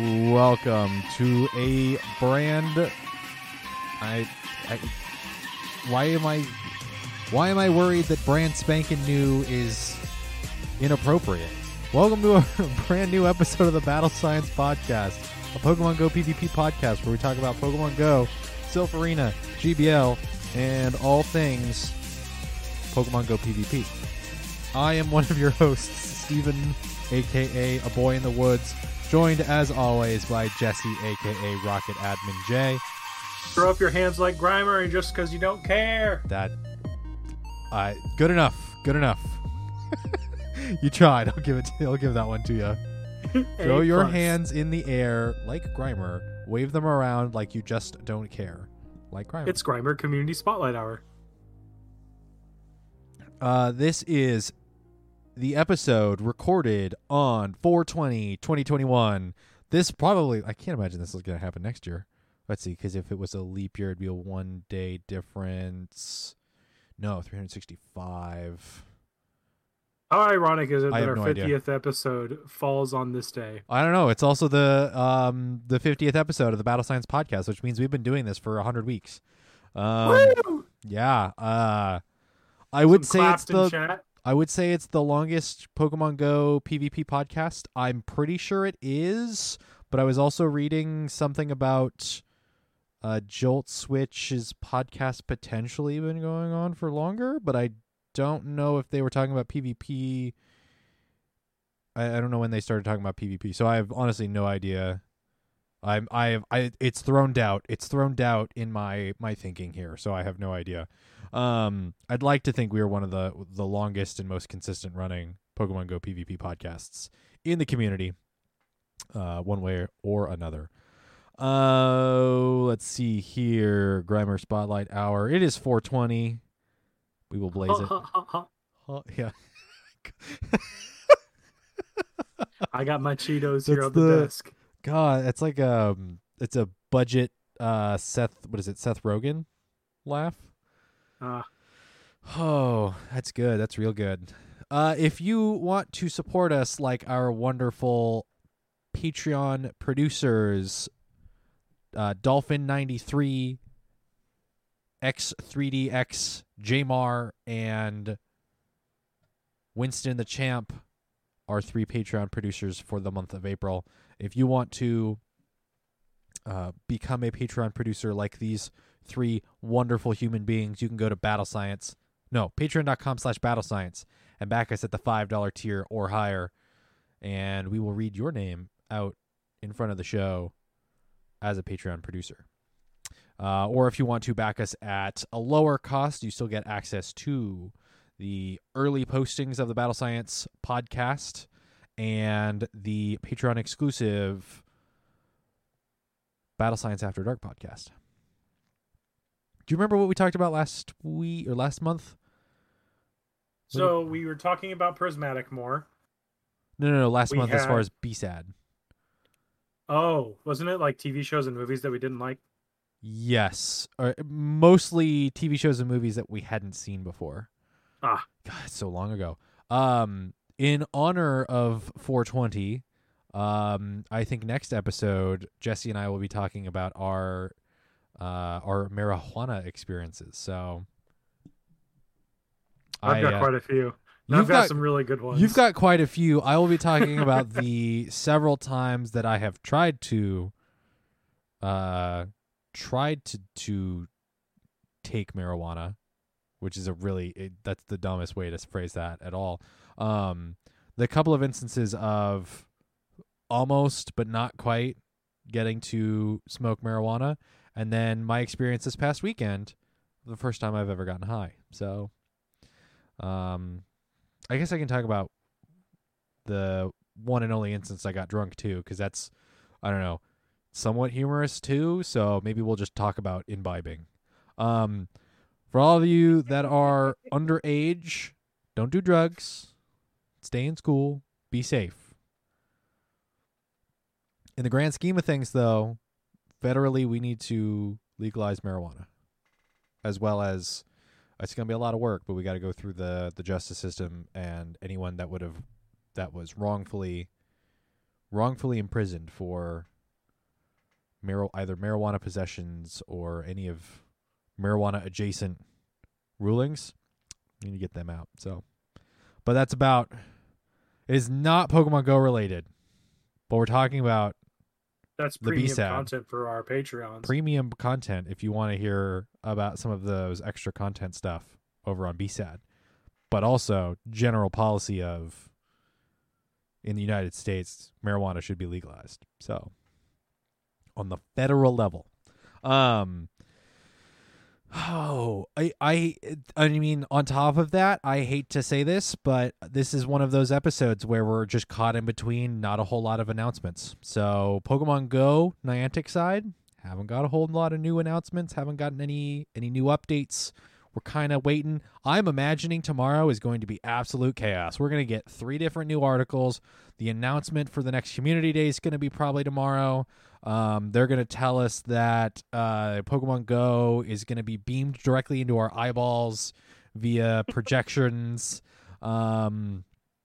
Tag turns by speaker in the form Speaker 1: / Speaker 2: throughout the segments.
Speaker 1: Welcome to a brand. I, I. Why am I? Why am I worried that brand spanking new is inappropriate? Welcome to a brand new episode of the Battle Science Podcast, a Pokemon Go PvP podcast where we talk about Pokemon Go, Silph Arena, GBL, and all things Pokemon Go PvP. I am one of your hosts, Stephen, aka A Boy in the Woods, joined as always by Jesse, aka Rocket Admin J.
Speaker 2: Throw up your hands like Grimer and just because you don't care.
Speaker 1: That, uh, good enough, good enough. you tried. I'll give it. To, I'll give that one to you. Throw your
Speaker 2: plus.
Speaker 1: hands in the air like Grimer. Wave them around like you just don't care, like Grimer.
Speaker 2: It's Grimer Community Spotlight Hour.
Speaker 1: Uh, this is the episode recorded on 420 2021. This probably, I can't imagine this is going to happen next year. Let's see, because if it was a leap year, it'd be a one day difference. No, 365.
Speaker 2: How ironic is it
Speaker 1: I
Speaker 2: that our
Speaker 1: no idea.
Speaker 2: 50th episode falls on this day?
Speaker 1: I don't know. It's also the um the 50th episode of the Battle Science podcast, which means we've been doing this for 100 weeks. Um,
Speaker 2: Woo!
Speaker 1: yeah. Uh, I would say it's the
Speaker 2: chat.
Speaker 1: I would say it's the longest Pokemon Go PvP podcast. I'm pretty sure it is, but I was also reading something about uh, Jolt Switch's podcast potentially been going on for longer, but I don't know if they were talking about PvP. I, I don't know when they started talking about PvP, so I have honestly no idea. I'm I have I it's thrown doubt. It's thrown doubt in my my thinking here, so I have no idea. Um, I'd like to think we are one of the the longest and most consistent running Pokemon Go PvP podcasts in the community, uh, one way or another. Uh, let's see here. Grimer Spotlight Hour. It is 420. We will blaze it. Yeah.
Speaker 2: I got my Cheetos here
Speaker 1: That's
Speaker 2: on the,
Speaker 1: the-
Speaker 2: desk.
Speaker 1: God, it's like um, it's a budget. Uh, Seth. What is it? Seth Rogen laugh.
Speaker 2: Uh,
Speaker 1: Oh, that's good. That's real good. Uh, if you want to support us like our wonderful Patreon producers, uh, Dolphin93, X3DX, Jamar, and Winston the Champ are three Patreon producers for the month of April. If you want to uh, become a Patreon producer like these three wonderful human beings, you can go to Battle Science. No, patreon.com slash battle science and back us at the $5 tier or higher. And we will read your name out in front of the show as a Patreon producer. Uh, or if you want to back us at a lower cost, you still get access to the early postings of the Battle Science podcast and the Patreon exclusive Battle Science After Dark podcast. Do you remember what we talked about last week or last month?
Speaker 2: so we were talking about Prismatic more.
Speaker 1: No, no, no. Last
Speaker 2: We
Speaker 1: month, as far
Speaker 2: had-
Speaker 1: as BSAD.
Speaker 2: Oh, wasn't it like TV shows and movies that we didn't like?
Speaker 1: Yes, or mostly TV shows and movies that we hadn't seen before.
Speaker 2: Ah.
Speaker 1: God, so long ago. Um, in honor of 420, um, I think next episode Jesse and I will be talking about our uh our marijuana experiences. So
Speaker 2: I've
Speaker 1: I,
Speaker 2: got
Speaker 1: uh,
Speaker 2: quite a few.
Speaker 1: You've
Speaker 2: I've got,
Speaker 1: got-
Speaker 2: some really good ones.
Speaker 1: You've got quite a few. I will be talking about the several times that I have tried to uh tried to to take marijuana, which is a really it, that's the dumbest way to phrase that at all. Um the couple of instances of almost but not quite getting to smoke marijuana and then my experience this past weekend the first time I've ever gotten high. So um I guess I can talk about the one and only instance I got drunk too, because that's I don't know, somewhat humorous too. So maybe we'll just talk about imbibing. Um, for all of you that are underage, don't do drugs. Stay in school. Be safe. In the grand scheme of things, though, federally we need to legalize marijuana, as well as it's going to be a lot of work, but we got to go through the the justice system and anyone that would have that was wrongfully wrongfully imprisoned for mar- either marijuana possessions or any of marijuana adjacent rulings. You need to get them out. So, but that's about. It is not Pokemon Go related, but we're talking about
Speaker 2: That's
Speaker 1: The
Speaker 2: premium
Speaker 1: B-side.
Speaker 2: content for our Patreons.
Speaker 1: premium content if you want to hear about some of those extra content stuff over on BSAD, but also general policy of in the United States, marijuana should be legalized. So on the federal level. Um Oh, I I I mean on top of that, I hate to say this, but this is one of those episodes where we're just caught in between not a whole lot of announcements. So, Pokemon Go Niantic side, haven't got a whole lot of new announcements, haven't gotten any any new updates. We're kind of waiting. I'm imagining tomorrow is going to be absolute chaos. We're going to get three different new articles. The announcement for the next community day is going to be probably tomorrow. Um, they're going to tell us that uh, Pokemon Go is going to be beamed directly into our eyeballs via projections. Um,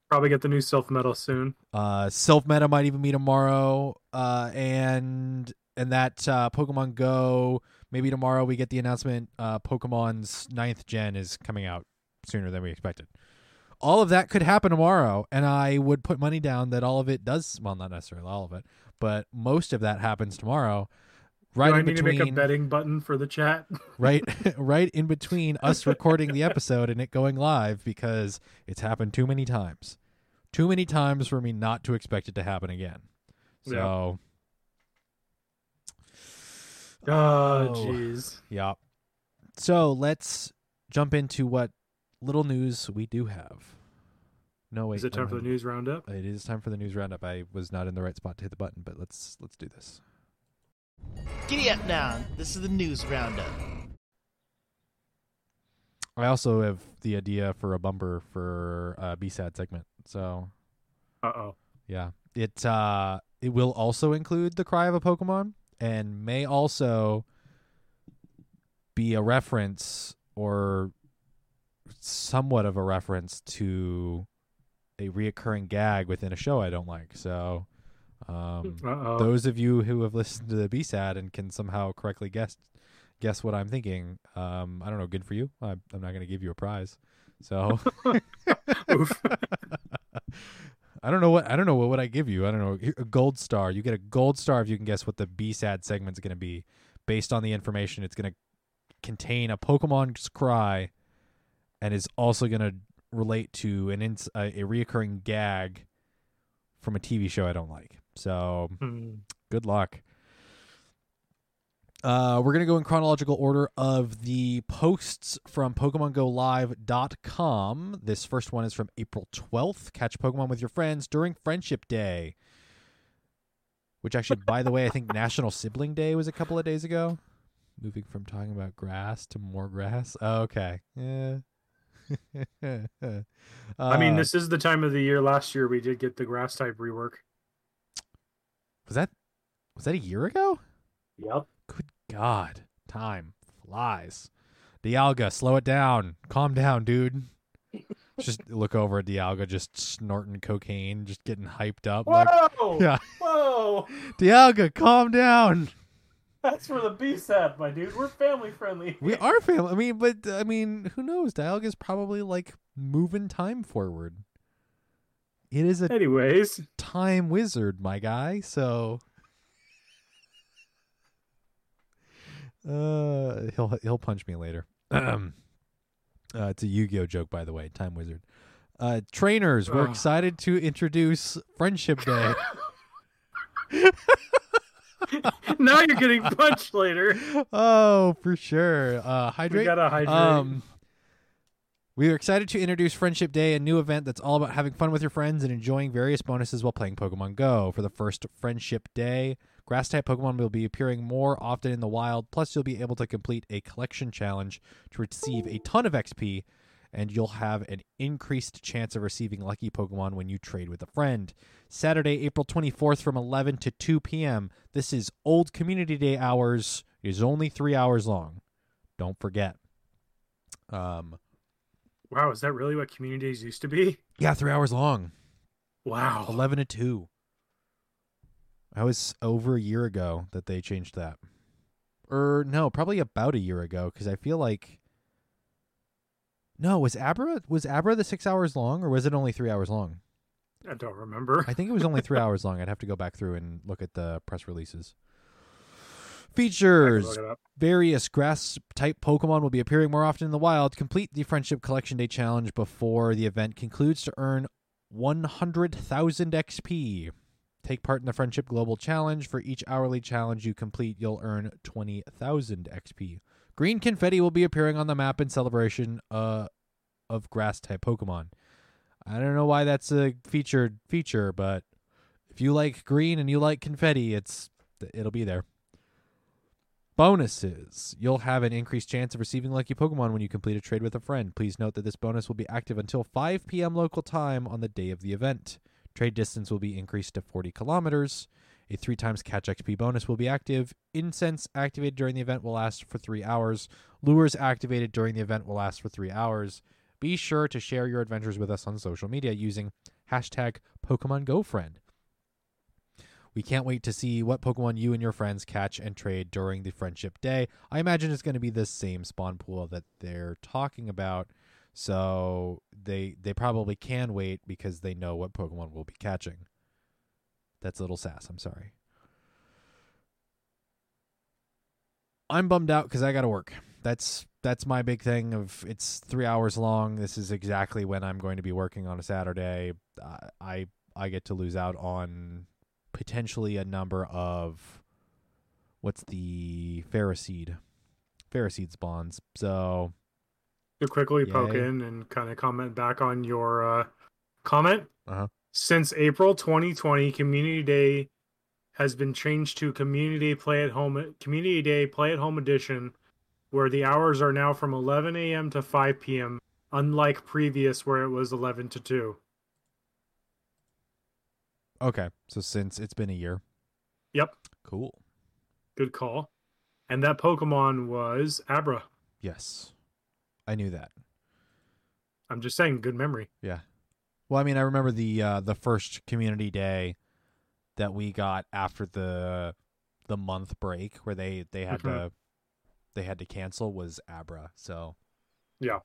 Speaker 2: Probably get the new Silph meta soon.
Speaker 1: uh, Silph Meta might even be tomorrow, uh, and and that uh, Pokemon Go maybe tomorrow we get the announcement. Uh, Pokemon's ninth gen is coming out sooner than we expected. All of that could happen tomorrow, and I would put money down that all of it does. Well, not necessarily all of it, but most of that happens tomorrow. Right
Speaker 2: Do I need to make a betting button for the chat?
Speaker 1: right, right in between us recording the episode and it going live because it's happened too many times, too many times for me not to expect it to happen again. So,
Speaker 2: Oh, jeez.
Speaker 1: yeah. So let's jump into what little news we do have. No, wait.
Speaker 2: Is it time for the news roundup?
Speaker 1: It is time for the news roundup. I was not in the right spot to hit the button, but let's let's do this.
Speaker 3: Giddy up now. This is the news roundup.
Speaker 1: I also have the idea for a bumper for a B-sad segment. So
Speaker 2: Uh oh.
Speaker 1: yeah, it uh it will also include the cry of a Pokemon and may also be a reference or somewhat of a reference to a reoccurring gag within a show I don't like. So um those of you who have listened to the B-sad and can somehow correctly guess guess what I'm thinking, um, I don't know. Good for you. I'm, I'm not going to give you a prize. So. I don't know what I don't know what would I give you. I don't know a gold star. You get a gold star if you can guess what the B-sad segment's going to be based on the information. It's going to contain a Pokemon's cry, and is also going to relate to an ins- a, a reoccurring gag from a TV show I don't like. So
Speaker 2: Hmm.
Speaker 1: good luck. Uh, we're going to go in chronological order of the posts from PokemonGoLive.com. This first one is from April 12th. Catch Pokemon with your friends during Friendship Day. Which actually, by the way, I think National Sibling Day was a couple of days ago. Moving from talking about grass to more grass. Oh, okay. Yeah.
Speaker 2: I mean,
Speaker 1: Uh,
Speaker 2: this is the time of the year. Last year we did get the grass type rework.
Speaker 1: was that was that a year ago?
Speaker 2: Yep.
Speaker 1: Good God, time flies. Dialga, slow it down. Calm down, dude. just look over at Dialga, just snorting cocaine, just getting hyped up. Like,
Speaker 2: Whoa!
Speaker 1: Yeah.
Speaker 2: Whoa!
Speaker 1: Dialga, calm down.
Speaker 2: That's for the B set, my dude. We're family friendly.
Speaker 1: We are family. I mean, but I mean, who knows? Dialga's probably like moving time forward. It is a
Speaker 2: Anyways,
Speaker 1: time wizard, my guy. So, uh, he'll he'll punch me later. uh, it's a Yu-Gi-Oh joke, by the way. Time wizard. Uh, trainers, we're
Speaker 2: Ugh.
Speaker 1: excited to introduce Friendship Day.
Speaker 2: now you're getting punched later.
Speaker 1: oh, for sure. Uh,
Speaker 2: We
Speaker 1: hydrate.
Speaker 2: gotta hydrate.
Speaker 1: Um, we are excited to introduce Friendship Day, a new event that's all about having fun with your friends and enjoying various bonuses while playing Pokemon Go. For the first Friendship Day, Grass type Pokemon will be appearing more often in the wild, plus, you'll be able to complete a collection challenge to receive a ton of XP, and you'll have an increased chance of receiving lucky Pokemon when you trade with a friend. Saturday, April 24th from 11 to 2 p.m. This is Old Community Day hours. It is only three hours long. Don't forget. Um,
Speaker 2: wow, is that really what community days used to be?
Speaker 1: yeah, three hours long.
Speaker 2: Wow.
Speaker 1: 11 to 2. That was over a year ago that they changed that. Or no, probably about a year ago because I feel like no, was Abra was Abra the six hours long or was it only three hours long?
Speaker 2: I don't remember.
Speaker 1: I think it was only three hours long. I'd have to go back through and look at the press releases. Features
Speaker 2: look it up.
Speaker 1: various grass type Pokemon will be appearing more often in the wild. Complete the Friendship Collection Day challenge before the event concludes to earn 100,000 XP. Take part in the Friendship Global Challenge. For each hourly challenge you complete, you'll earn 20,000 XP. Green confetti will be appearing on the map in celebration uh, of grass type Pokemon. I don't know why that's a featured feature, but if you like green and you like confetti, it's it'll be there. Bonuses. You'll have an increased chance of receiving lucky Pokemon when you complete a trade with a friend. Please note that this bonus will be active until 5 p.m. local time on the day of the event. Trade distance will be increased to 40 kilometers. A three times catch XP bonus will be active. Incense activated during the event will last for three hours. Lures activated during the event will last for three hours. Be sure to share your adventures with us on social media using hashtag Pokemon Go Friend. We can't wait to see what Pokemon you and your friends catch and trade during the Friendship Day. I imagine it's going to be the same spawn pool that they're talking about, so they they probably can wait because they know what Pokemon we'll be catching. That's a little sass. I'm sorry. I'm bummed out because I got to work. That's that's my big thing. Of it's three hours long. This is exactly when I'm going to be working on a Saturday. Uh, I I get to lose out on potentially a number of what's the Ferroseed Ferroseed spawns. So
Speaker 2: To quickly poke in and kind of comment back on your uh, comment.
Speaker 1: Uh-huh.
Speaker 2: Since April 2020, Community Day has been changed to Community Day Play at Home Community Day Play at Home Edition, where the hours are now from 11 a.m. to 5 p.m. Unlike previous, where it was 11 to 2.
Speaker 1: okay, so since it's been a year,
Speaker 2: Yep,
Speaker 1: cool.
Speaker 2: good call. And that Pokemon was Abra.
Speaker 1: Yes, I knew that.
Speaker 2: I'm just saying, good memory.
Speaker 1: Yeah. Well, I mean, I remember the uh, the first community day that we got after the the month break where they they had
Speaker 2: Mhm.
Speaker 1: to they had to cancel was Abra. So
Speaker 2: Yeah.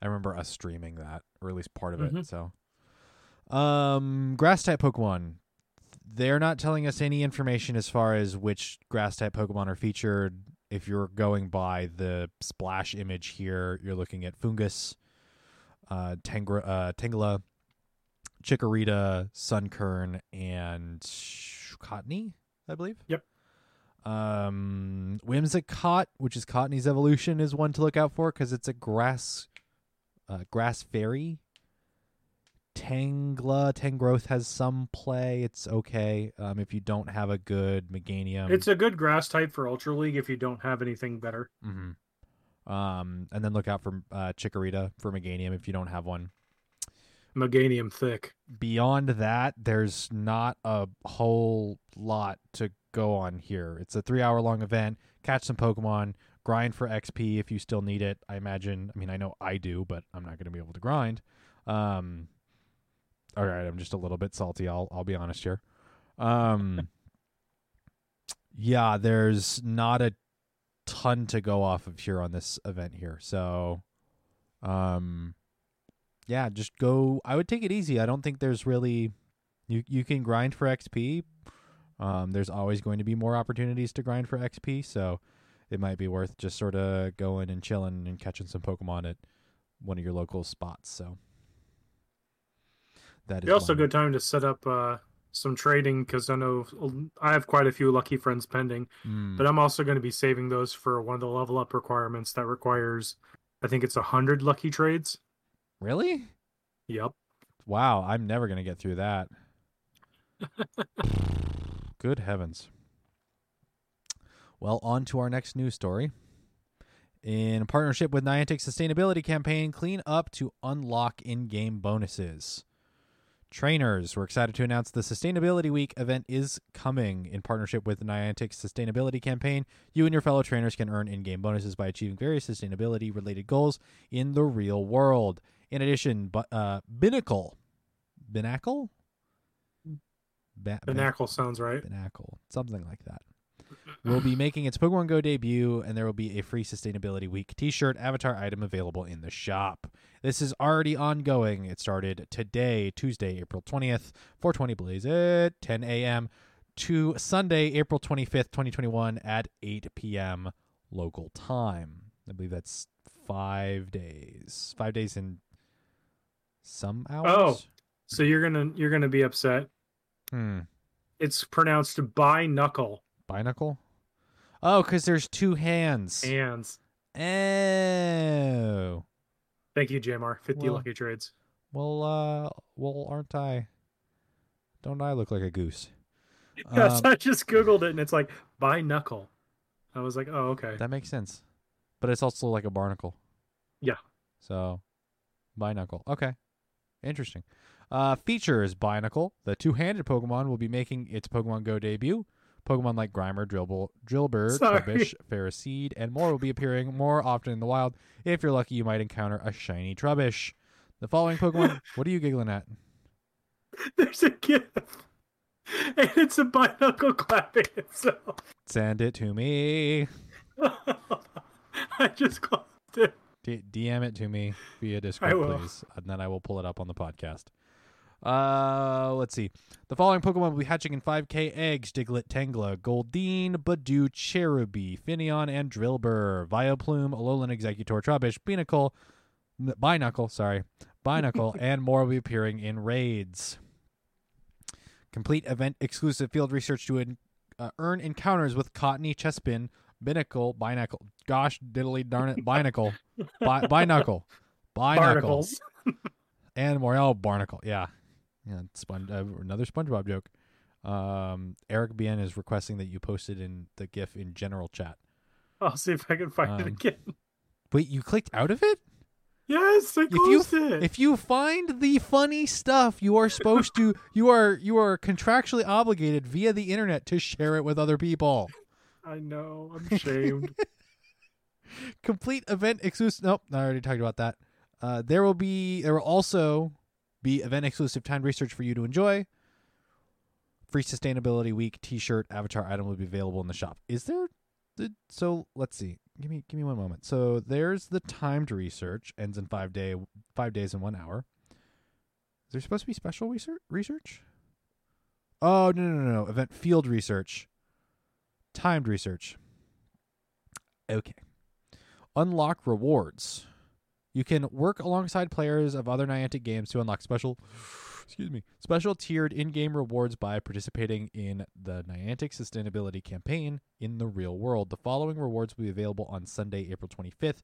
Speaker 1: I remember us streaming that, or at least part of it.
Speaker 2: Mhm.
Speaker 1: So, um, grass type Pokemon. They're not telling us any information as far as which grass type Pokemon are featured. If you're going by the splash image here, you're looking at Foongus, uh, Tangra, uh, Tangela, Chikorita, Sunkern, and Cottonee, I believe.
Speaker 2: Yep.
Speaker 1: Um, Whimsicott, which is Cottonee's evolution, is one to look out for because it's a grass, uh, grass fairy. Tangla, Tangrowth has some play. It's okay. Um, if you don't have a good Meganium,
Speaker 2: It's a good grass type for Ultra League if you don't have anything better.
Speaker 1: Mhm. Um, and then look out for uh, Chikorita for Meganium if you don't have one.
Speaker 2: Meganium thick.
Speaker 1: Beyond that, there's not a whole lot to go on here. It's a three hour long event. Catch some Pokemon, grind for XP if you still need it. I imagine. I mean, I know I do, but I'm not going to be able to grind. Um, all right, I'm just a little bit salty. I'll I'll be honest here. Um, yeah, there's not a ton to go off of here on this event here. So, um, yeah, just go. I would take it easy. I don't think there's really you you can grind for XP. Um, there's always going to be more opportunities to grind for XP, so it might be worth just sort of going and chilling and catching some Pokemon at one of your local spots. So that is
Speaker 2: It's also a good time to set up uh, some trading because I know I have quite a few lucky friends pending,
Speaker 1: Mm,
Speaker 2: but I'm also going to be saving those for one of the level up requirements that requires, I think it's a hundred lucky trades.
Speaker 1: really?
Speaker 2: Yep.
Speaker 1: Wow, I'm never gonna get through that. Good heavens. Well, on to our next news story. In partnership with Niantic Sustainability Campaign, clean up to unlock in game bonuses. Trainers, we're excited to announce the Sustainability Week event is coming. In partnership with Niantic Sustainability Campaign, you and your fellow trainers can earn in game bonuses by achieving various sustainability related goals in the real world. In addition, but uh, Binacle, Binacle, Ba-
Speaker 2: The sounds right.
Speaker 1: Binacle, something like that. Will be making its Pokemon Go debut, and there will be a free Sustainability Week T-shirt avatar item available in the shop. This is already ongoing. It started today, Tuesday, April twentieth, 420 Blaze at 10 a.m. to Sunday, April 25th, 2021 at 8 p.m. local time. I believe that's five days. Five days in some hours.
Speaker 2: Oh, So you're gonna you're gonna be upset.
Speaker 1: Hmm.
Speaker 2: It's pronounced by knuckle
Speaker 1: Binacle? Oh, because there's two hands.
Speaker 2: hands.
Speaker 1: Oh.
Speaker 2: Thank you, Jamar. Fifty
Speaker 1: Well-
Speaker 2: lucky trades.
Speaker 1: Well, uh, well, aren't I? Don't I look like a goose?
Speaker 2: Yes,
Speaker 1: Um,
Speaker 2: I just googled it and it's like binacle. I was like, oh okay.
Speaker 1: That makes sense. But it's also like a barnacle.
Speaker 2: Yeah.
Speaker 1: So, binacle. Okay. Interesting. Uh, features Binacle. The two-handed Pokemon will be making its Pokemon Go debut. Pokemon like Grimer, Drillbur, Drillbur. Trubbish, Ferroseed, and more will be appearing more often in the wild. If you're lucky, you might encounter a shiny Trubbish. The following Pokemon. what are you giggling at?
Speaker 2: There's a gif, and it's a by knuckle clapping itself.
Speaker 1: Send it to me.
Speaker 2: I just closed it.
Speaker 1: D- DM it to me via Discord, please, and then I will pull it up on the podcast. Uh, let's see. The following Pokemon will be hatching in 5K eggs: Diglett, Tangela, Goldeen, Budew, Cherubi, Finneon, and Drillbur. Vileplume, Alolan Exeggutor, Trubbish, Binacle, Binacle, sorry, Binacle, and more will be appearing in raids. Complete event exclusive field research to en- uh, earn encounters with Cottonee, Chespin, Binacle, Binacle. Gosh, diddly darn it, Binacle, Bi- Binacle, Binacle,
Speaker 2: Barnacles.
Speaker 1: and more. Oh, Barnacle, yeah, yeah. Uh, another SpongeBob joke. Um, Eric Bien is requesting that you post it in the GIF in general chat.
Speaker 2: I'll see if I can find it
Speaker 1: Um,
Speaker 2: again.
Speaker 1: Wait, you clicked out of it?
Speaker 2: Yes, I
Speaker 1: If you
Speaker 2: closed it.
Speaker 1: if you find the funny stuff, you are supposed to you are you are contractually obligated via the internet to share it with other people.
Speaker 2: I know. I'm ashamed.
Speaker 1: Complete event exclusive. Nope, I already talked about that. Uh, there will be there will also be event exclusive timed research for you to enjoy. Free Sustainability Week T-shirt avatar item will be available in the shop. Is there? The, so let's see. Give me give me one moment. So there's the timed research ends in five day five days and one hour. Is there supposed to be special research? Research? Oh no no no no! Event field research. Timed research. Okay. Unlock rewards. You can work alongside players of other Niantic games to unlock special excuse me, special tiered in-game rewards by participating in the Niantic Sustainability campaign in the real world. The following rewards will be available on Sunday, April 25th,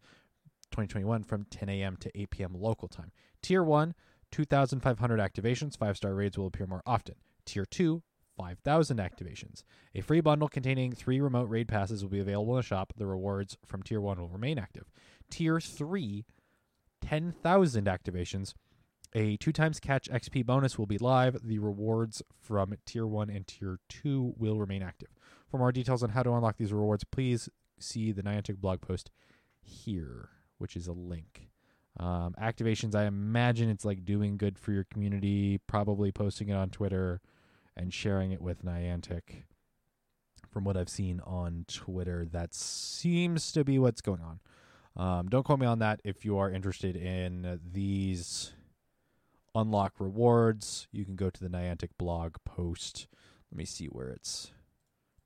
Speaker 1: 2021 from 10 a.m. to 8 p.m. local time. Tier 1, 2,500 activations. 5-star raids will appear more often. Tier 2, 5,000 activations. A free bundle containing three remote raid passes will be available in the shop. The rewards from Tier 1 will remain active. Tier 3, 10,000 activations. A two times catch XP bonus will be live. The rewards from Tier 1 and Tier 2 will remain active. For more details on how to unlock these rewards, please see the Niantic blog post here, which is a link. Um, activations, I imagine it's like doing good for your community, probably posting it on Twitter and sharing it with Niantic. From what I've seen on Twitter, that seems to be what's going on. Um, don't quote me on that. If you are interested in these unlock rewards, you can go to the Niantic blog post. Let me see where it's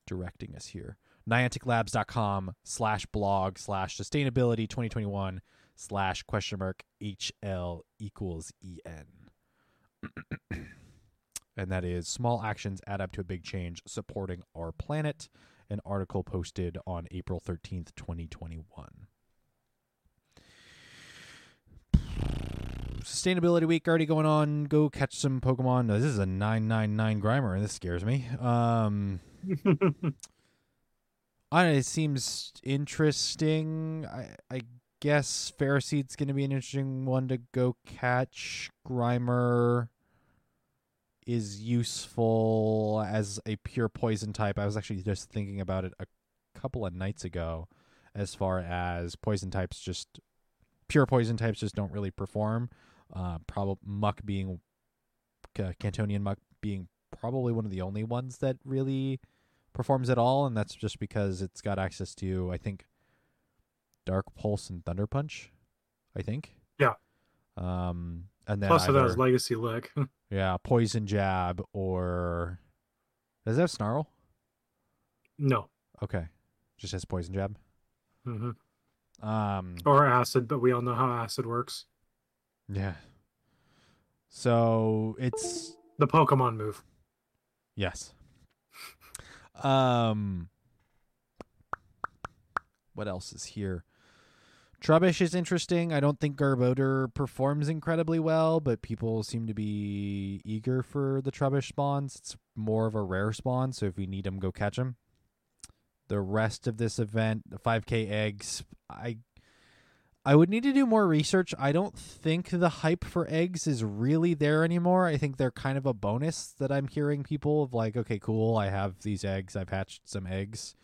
Speaker 1: directing us here. NianticLabs.com slash blog slash sustainability 2021 slash question mark HL equals EN. and that is small actions add up to a big change supporting our planet. An article posted on April 13th, 2021. Sustainability Week already going on. Go catch some Pokemon. This is a 999 Grimer, and this scares me. Um, I know, it seems interesting. I, I guess Ferroseed's going to be an interesting one to go catch. Grimer is useful as a pure poison type. I was actually just thinking about it a couple of nights ago as far as poison types just pure poison types just don't really perform. Uh, probably Muk being uh, Kantonian Muk being probably one of the only ones that really performs at all, and that's just because it's got access to I think Dark Pulse and Thunder Punch. I think.
Speaker 2: Yeah.
Speaker 1: Um, and then
Speaker 2: Plus, it has Legacy Lick.
Speaker 1: yeah, Poison Jab or does it have Snarl?
Speaker 2: no.
Speaker 1: Okay, just has Poison Jab.
Speaker 2: hmm
Speaker 1: Um,
Speaker 2: Or Acid, but we all know how Acid works.
Speaker 1: Yeah. So it's
Speaker 2: The Pokemon move.
Speaker 1: Yes. Um what else is here? Trubbish is interesting. I don't think Garbodor performs incredibly well, but people seem to be eager for the Trubbish spawns. It's more of a rare spawn, so if we need them, go catch them. The rest of this event, the 5k eggs, I I would need to do more research. I don't think the hype for eggs is really there anymore. I think they're kind of a bonus that I'm hearing people of like, okay, cool, I have these eggs, I've hatched some eggs,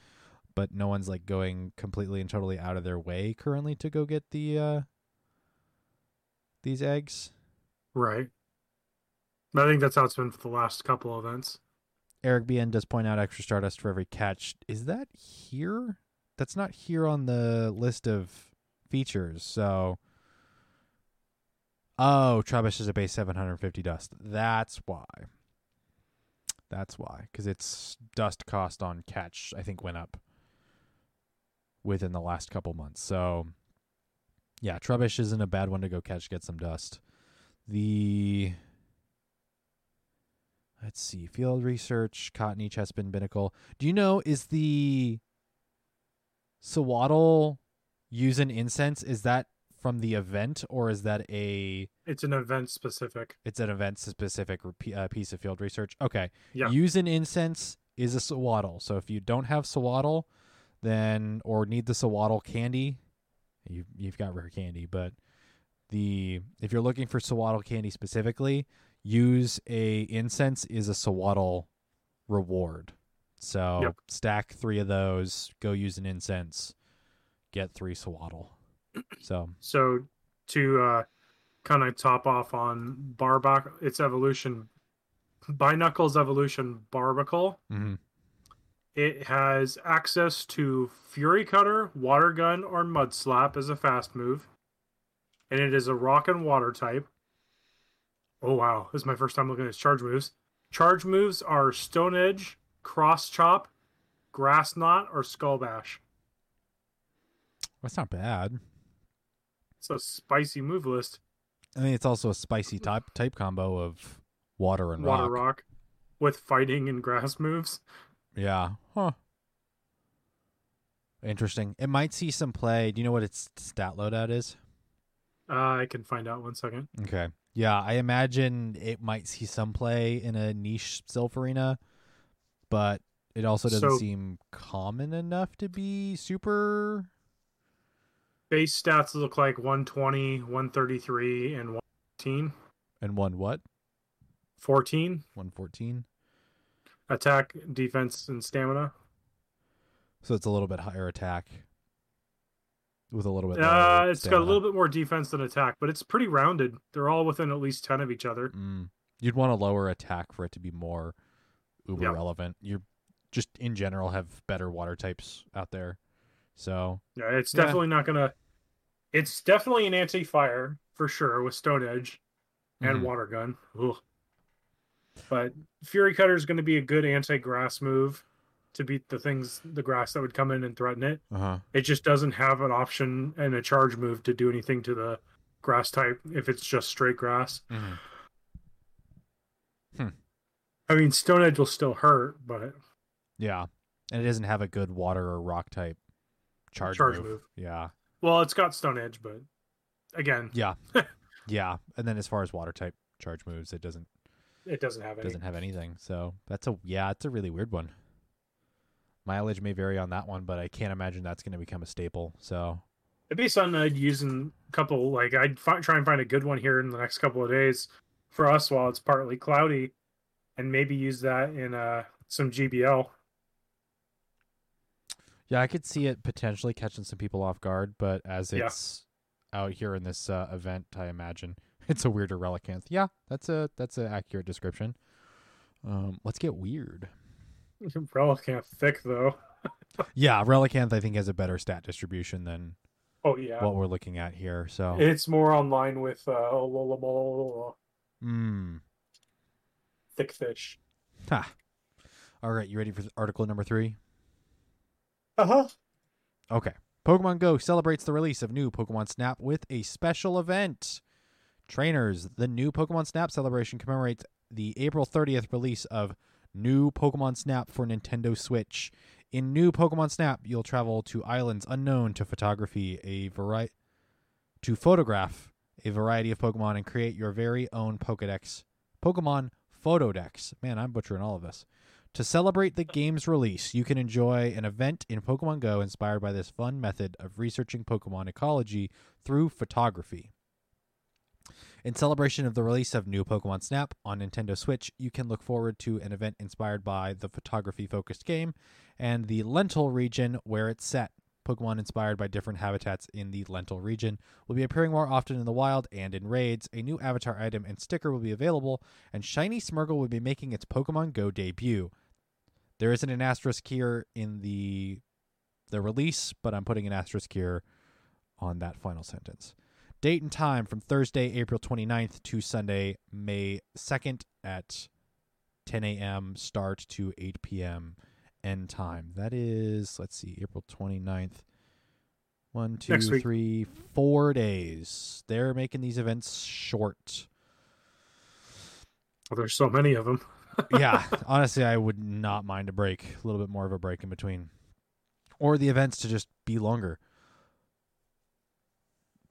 Speaker 1: but no one's like going completely and totally out of their way currently to go get the uh these eggs.
Speaker 2: Right. I think that's how it's been for the last couple events.
Speaker 1: Eric BN does point out extra stardust for every catch. Is that here? That's not here on the list of features. So, oh, Trubbish is a base 750 dust. That's why. That's why, because its dust cost on catch I think went up within the last couple months. So, yeah, Trubbish isn't a bad one to go catch. Get some dust. The Let's see. Field research, Cottonee, Chespin, Binacle. Do you know is the Sewaddle use an incense? Is that from the event or is that a
Speaker 2: It's an event specific.
Speaker 1: it's an event specific uh, piece of field research? Okay.
Speaker 2: Yeah.
Speaker 1: Use an incense is a swaddle So if you don't have swaddle then or need the swaddle candy, you you've got rare candy, but the if you're looking for swaddle candy specifically, use a incense is a swaddle reward. So
Speaker 2: Yep.
Speaker 1: stack three of those, go use an incense, get three swaddle. So
Speaker 2: So to uh, kind of top off on Barbac, its evolution, Binacle's evolution Barbacle,
Speaker 1: mhm.
Speaker 2: it has access to Fury Cutter, Water Gun, or Mud Slap as a fast move. And it is a rock and water type. Oh wow, this is my first time looking at its charge moves. Charge moves are Stone Edge, Cross Chop, Grass Knot, or Skull Bash.
Speaker 1: That's not bad.
Speaker 2: It's a spicy move list.
Speaker 1: I mean, it's also a spicy type type combo of water and
Speaker 2: Water
Speaker 1: rock.
Speaker 2: rock with fighting and grass moves.
Speaker 1: Yeah. Huh. Interesting. It might see some play. Do you know what its stat loadout is?
Speaker 2: Uh, I can find out one second.
Speaker 1: Okay. Yeah, I imagine it might see some play in a niche Silph arena, but it also doesn't
Speaker 2: So-
Speaker 1: seem common enough to be super.
Speaker 2: Base stats look like 120, 133, and 114.
Speaker 1: And one what?
Speaker 2: 14
Speaker 1: One fourteen.
Speaker 2: attack, defense, and stamina.
Speaker 1: So it's a little bit higher attack. With a little bit.
Speaker 2: Uh, it's got a little bit more defense than attack, but it's pretty rounded. They're all within at least 10 of each other.
Speaker 1: Mm. You'd want a lower attack for it to be more uber
Speaker 2: Yeah.
Speaker 1: relevant. You're just in general have better water types out there. So
Speaker 2: Yeah, it's
Speaker 1: Yeah.
Speaker 2: definitely not gonna. It's definitely an anti-fire for sure with Stone Edge and
Speaker 1: mhm.
Speaker 2: Water Gun. Ugh. But Fury Cutter is going to be a good anti-grass move to beat the things, the grass that would come in and threaten it.
Speaker 1: uh-huh.
Speaker 2: It just doesn't have an option and a charge move to do anything to the grass type if it's just straight grass.
Speaker 1: Mhm.
Speaker 2: I mean, Stone Edge will still hurt, but
Speaker 1: Yeah. And it doesn't have a good water or rock type charge,
Speaker 2: Charge
Speaker 1: move.
Speaker 2: move.
Speaker 1: Yeah.
Speaker 2: well, it's got Stone Edge, but again,
Speaker 1: Yeah. yeah. And then as far as water type charge moves, it doesn't
Speaker 2: it doesn't have any.
Speaker 1: doesn't have anything. So that's a yeah, it's a really weird one. Mileage may vary on that one, but I can't imagine that's going to become a staple. So
Speaker 2: It'd be something I'd use in a couple. Like I'd fi- try and find a good one here in the next couple of days for us while it's partly cloudy, and maybe use that in uh some GBL.
Speaker 1: Yeah, I could see it potentially catching some people off guard, but as
Speaker 2: Yeah.
Speaker 1: it's out here in this uh, event, I imagine it's a weirder relicanth. Yeah, that's a that's an accurate description. Um, let's get weird.
Speaker 2: Relicanth thick though.
Speaker 1: Yeah, Relicanth I think has a better stat distribution than
Speaker 2: Oh yeah.
Speaker 1: what we're looking at here. So,
Speaker 2: It's more online with uh, Olola-
Speaker 1: mm.
Speaker 2: thick fish.
Speaker 1: ha. All right, you ready for article number three?
Speaker 2: Uh huh.
Speaker 1: Okay. Pokemon Go celebrates the release of new Pokemon Snap with a special event. Trainers, the new Pokemon Snap celebration commemorates the April 30th release of new Pokemon Snap for Nintendo Switch. In new Pokemon Snap, you'll travel to islands unknown to photography, a variety to photograph a variety of Pokemon and create your very own Pokedex. Pokemon Photodex. Man, I'm butchering all of this. To celebrate the game's release, you can enjoy an event in Pokemon Go inspired by this fun method of researching Pokemon ecology through photography. In celebration of the release of new Pokemon Snap on Nintendo Switch, you can look forward to an event inspired by the photography focused game and the Lental region where it's set. Pokemon inspired by different habitats in the Lental region will be appearing more often in the wild and in raids. A new avatar item and sticker will be available, and Shiny Smeargle will be making its Pokemon Go debut. There isn't an asterisk here in the the release, but I'm putting an asterisk here on that final sentence. Date and time from Thursday, April 29th to Sunday, May 2nd at 10 a.m. start to 8 p.m. end time. That is, let's see, April 29th. One, two, three, four days. They're making these events short.
Speaker 2: Well, there's so many of them.
Speaker 1: yeah, honestly, I would not mind a break, a little bit more of a break in between, or the events to just be longer.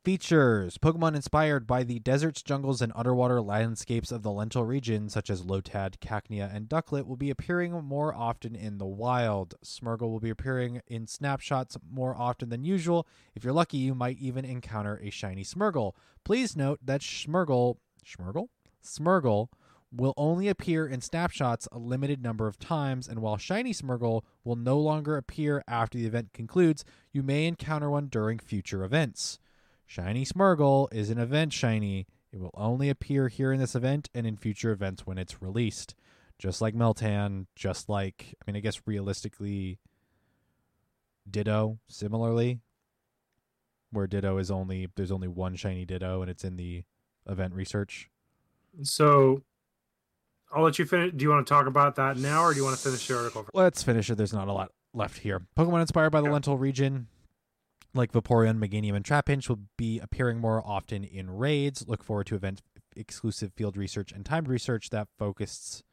Speaker 1: Features Pokemon inspired by the deserts, jungles, and underwater landscapes of the Lental region, such as Lotad, Cacnea, and Ducklett, will be appearing more often in the wild. Smeargle will be appearing in snapshots more often than usual. If you're lucky, you might even encounter a shiny Smeargle. Please note that Smeargle, Smeargle, Smeargle will only appear in snapshots a limited number of times, and while Shiny Smeargle will no longer appear after the event concludes, you may encounter one during future events. Shiny Smeargle is an event shiny. It will only appear here in this event and in future events when it's released. Just like Meltan, just like, I mean, I guess realistically, Ditto, similarly, where Ditto is only, there's only one shiny Ditto and it's in the event research.
Speaker 2: So I'll let you finish. Do you want to talk about that now, or do you want to finish the article?
Speaker 1: Let's finish it. There's not a lot left here. Pokemon inspired by the
Speaker 2: Yeah.
Speaker 1: Lental region, like Vaporeon, Meganium, and Trapinch, will be appearing more often in raids. Look forward to event exclusive field research and timed research that focuses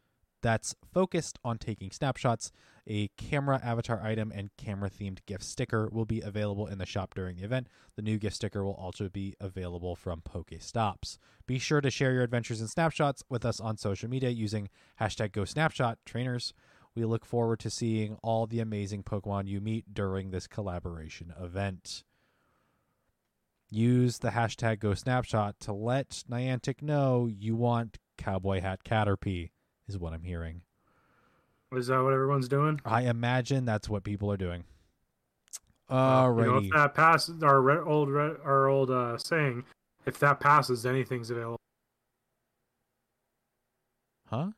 Speaker 1: that's focused on taking snapshots. A camera avatar item and camera themed gift sticker will be available in the shop during the event. The new gift sticker will also be available from Pokestops. Be sure to share your adventures and snapshots with us on social media using hashtag GoSnapshot trainers. We look forward to seeing all the amazing Pokemon you meet during this collaboration event. Use the hashtag GoSnapshot to let Niantic know you want Cowboy Hat Caterpie, is what I'm hearing.
Speaker 2: Is that what everyone's doing?
Speaker 1: I imagine that's what people are doing.
Speaker 2: You know,
Speaker 1: Alrighty.
Speaker 2: if that passes, our old our old uh, saying, if that passes, anything's available.
Speaker 1: Huh?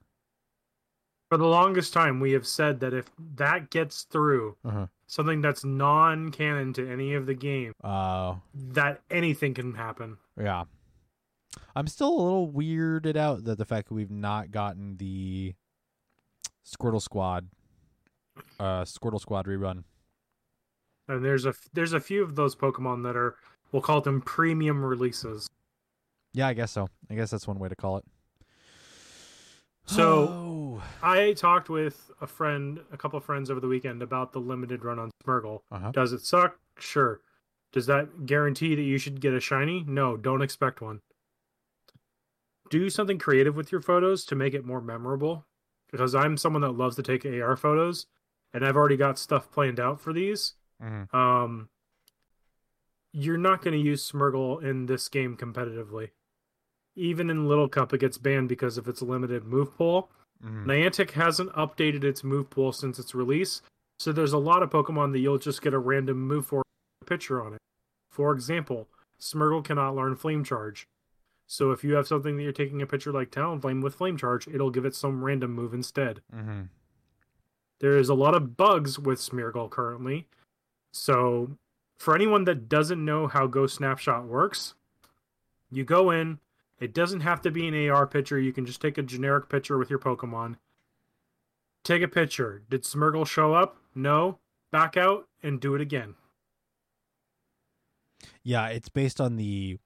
Speaker 2: For the longest time, we have said that if that gets through,
Speaker 1: Uh-huh.
Speaker 2: something that's non-canon to any of the game,
Speaker 1: Uh,
Speaker 2: that anything can happen.
Speaker 1: yeah. I'm still a little weirded out that the fact that we've not gotten the Squirtle Squad uh Squirtle Squad rerun.
Speaker 2: And there's a there's a few of those Pokemon that are we'll call them premium releases.
Speaker 1: Yeah, I guess so. I guess that's one way to call it.
Speaker 2: So-
Speaker 1: Oh.
Speaker 2: I talked with a friend, a couple of friends over the weekend about the limited run on Smeargle.
Speaker 1: uh-huh.
Speaker 2: Does it suck? Sure. Does that guarantee that you should get a shiny? No, don't expect one. Do something creative with your photos to make it more memorable. Because I'm someone that loves to take AR photos, and I've already got stuff planned out for these.
Speaker 1: Mhm.
Speaker 2: Um, you're not going to use Smeargle in this game competitively. Even in Little Cup, it gets banned because of its limited move pool.
Speaker 1: Mhm.
Speaker 2: Niantic hasn't updated its move pool since its release, so there's a lot of Pokemon that you'll just get a random move for a picture on it. For example, Smeargle cannot learn Flame Charge. So if you have something that you're taking a picture like Talonflame with Flame Charge, it'll give it some random move instead.
Speaker 1: Mm-hmm.
Speaker 2: There is a lot of bugs with Smeargle currently. So for anyone that doesn't know how Go Snapshot works, you go in. It doesn't have to be an AR picture. You can just take a generic picture with your Pokemon. Take a picture. Did Smeargle show up? No. Back out and do it again.
Speaker 1: Yeah, it's based on the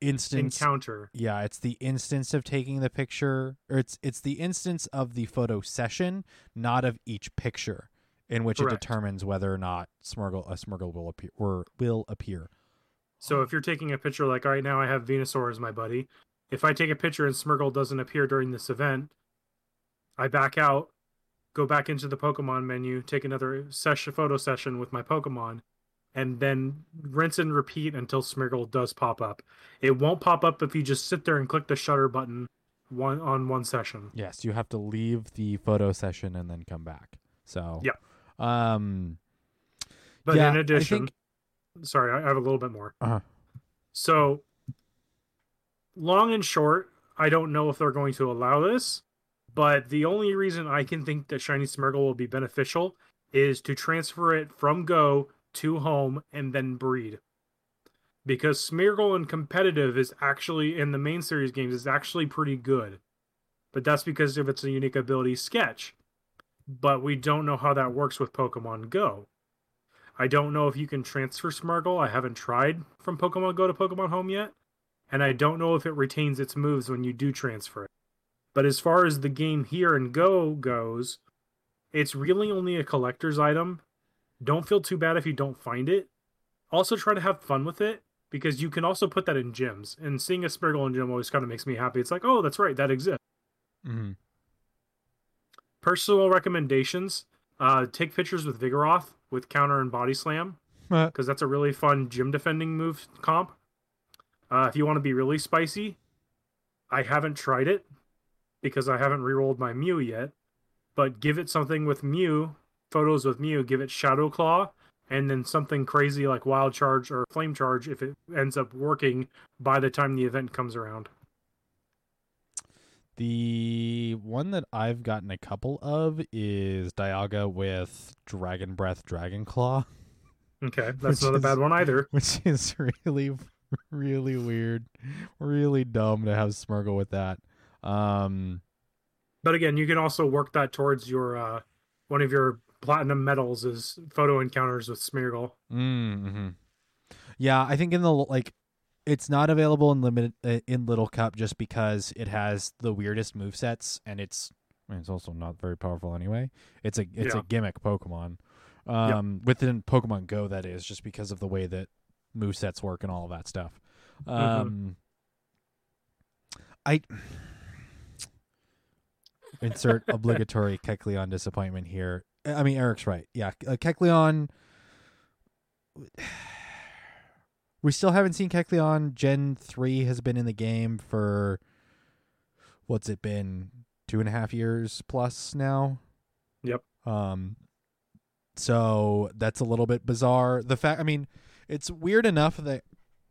Speaker 1: instance.
Speaker 2: Encounter.
Speaker 1: Yeah, it's the instance of taking the picture, or it's it's the instance of the photo session, not of each picture, in which
Speaker 2: Correct.
Speaker 1: it determines whether or not Smeargle a Smeargle will appear or will appear.
Speaker 2: So if you're taking a picture like right now I have Venusaur as my buddy, if I take a picture and Smeargle doesn't appear during this event, I back out, go back into the Pokemon menu, take another session photo session with my Pokemon, and then rinse and repeat until Smeargle does pop up. It won't pop up if you just sit there and click the shutter button one on one session.
Speaker 1: Yes, you have to leave the photo session and then come back. So
Speaker 2: Yeah.
Speaker 1: Um.
Speaker 2: But
Speaker 1: Yeah,
Speaker 2: in addition,
Speaker 1: think-
Speaker 2: sorry, I have a little bit more.
Speaker 1: Uh-huh.
Speaker 2: So, long and short, I don't know if they're going to allow this, but the only reason I can think that Shiny Smeargle will be beneficial is to transfer it from Go to Home and then breed. Because Smeargle in competitive is actually, in the main series games, is actually pretty good. But that's because of its a unique ability Sketch. But we don't know how that works with Pokemon Go. I don't know if you can transfer Smeargle. I haven't tried from Pokemon Go to Pokemon Home yet. And I don't know if it retains its moves when you do transfer it. But as far as the game here and Go goes, it's really only a collector's item. Don't feel too bad if you don't find it. Also, try to have fun with it because you can also put that in gyms. And seeing a Smeargle in gym always kind of makes me happy. It's like, oh, that's right, that exists.
Speaker 1: Mm-hmm.
Speaker 2: Personal recommendations uh, take pictures with Vigoroth with counter and body slam. Because that's a really fun gym defending move comp. Uh, if you want to be really spicy, I haven't tried it because I haven't rerolled my Mew yet. But give it something with Mew, photos with Mew, give it Shadow Claw, and then something crazy like Wild Charge or Flame Charge if it ends up working by the time the event comes around.
Speaker 1: The one that I've gotten a couple of is Dialga with Dragon Breath, Dragon Claw,
Speaker 2: Okay, that's not a bad one either.
Speaker 1: which is really, really weird, really dumb to have Smeargle with that. Um,
Speaker 2: But again, you can also work that towards your uh, one of your platinum medals is photo encounters with Smeargle.
Speaker 1: mm-hmm. Yeah, I think in the like, it's not available in limited uh, in Little Cup just because it has the weirdest move sets, and it's I mean, it's also not very powerful anyway. It's a it's
Speaker 2: Yeah.
Speaker 1: a gimmick Pokemon. Um, within Pokemon Go, that is just because of the way that move sets work and all of that stuff. Um, I insert obligatory Kecleon disappointment here. I mean, Eric's right. Yeah, uh, Kecleon. We still haven't seen Kecleon. Gen three has been in the game for what's it been? Two and a half years plus now.
Speaker 2: Yep.
Speaker 1: Um. So that's a little bit bizarre. The fact, I mean, it's weird enough that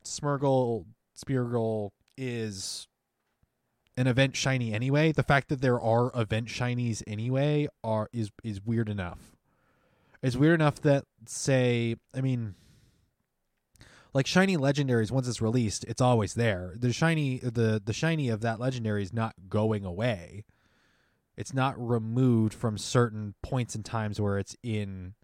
Speaker 1: Smeargle, Speargle is an event shiny anyway. The fact that there are event shinies anyway are is is weird enough. It's weird enough that say, I mean, like shiny legendaries once it's released, it's always there. The shiny the the shiny of that legendary is not going away. It's not removed from certain points and times where it's in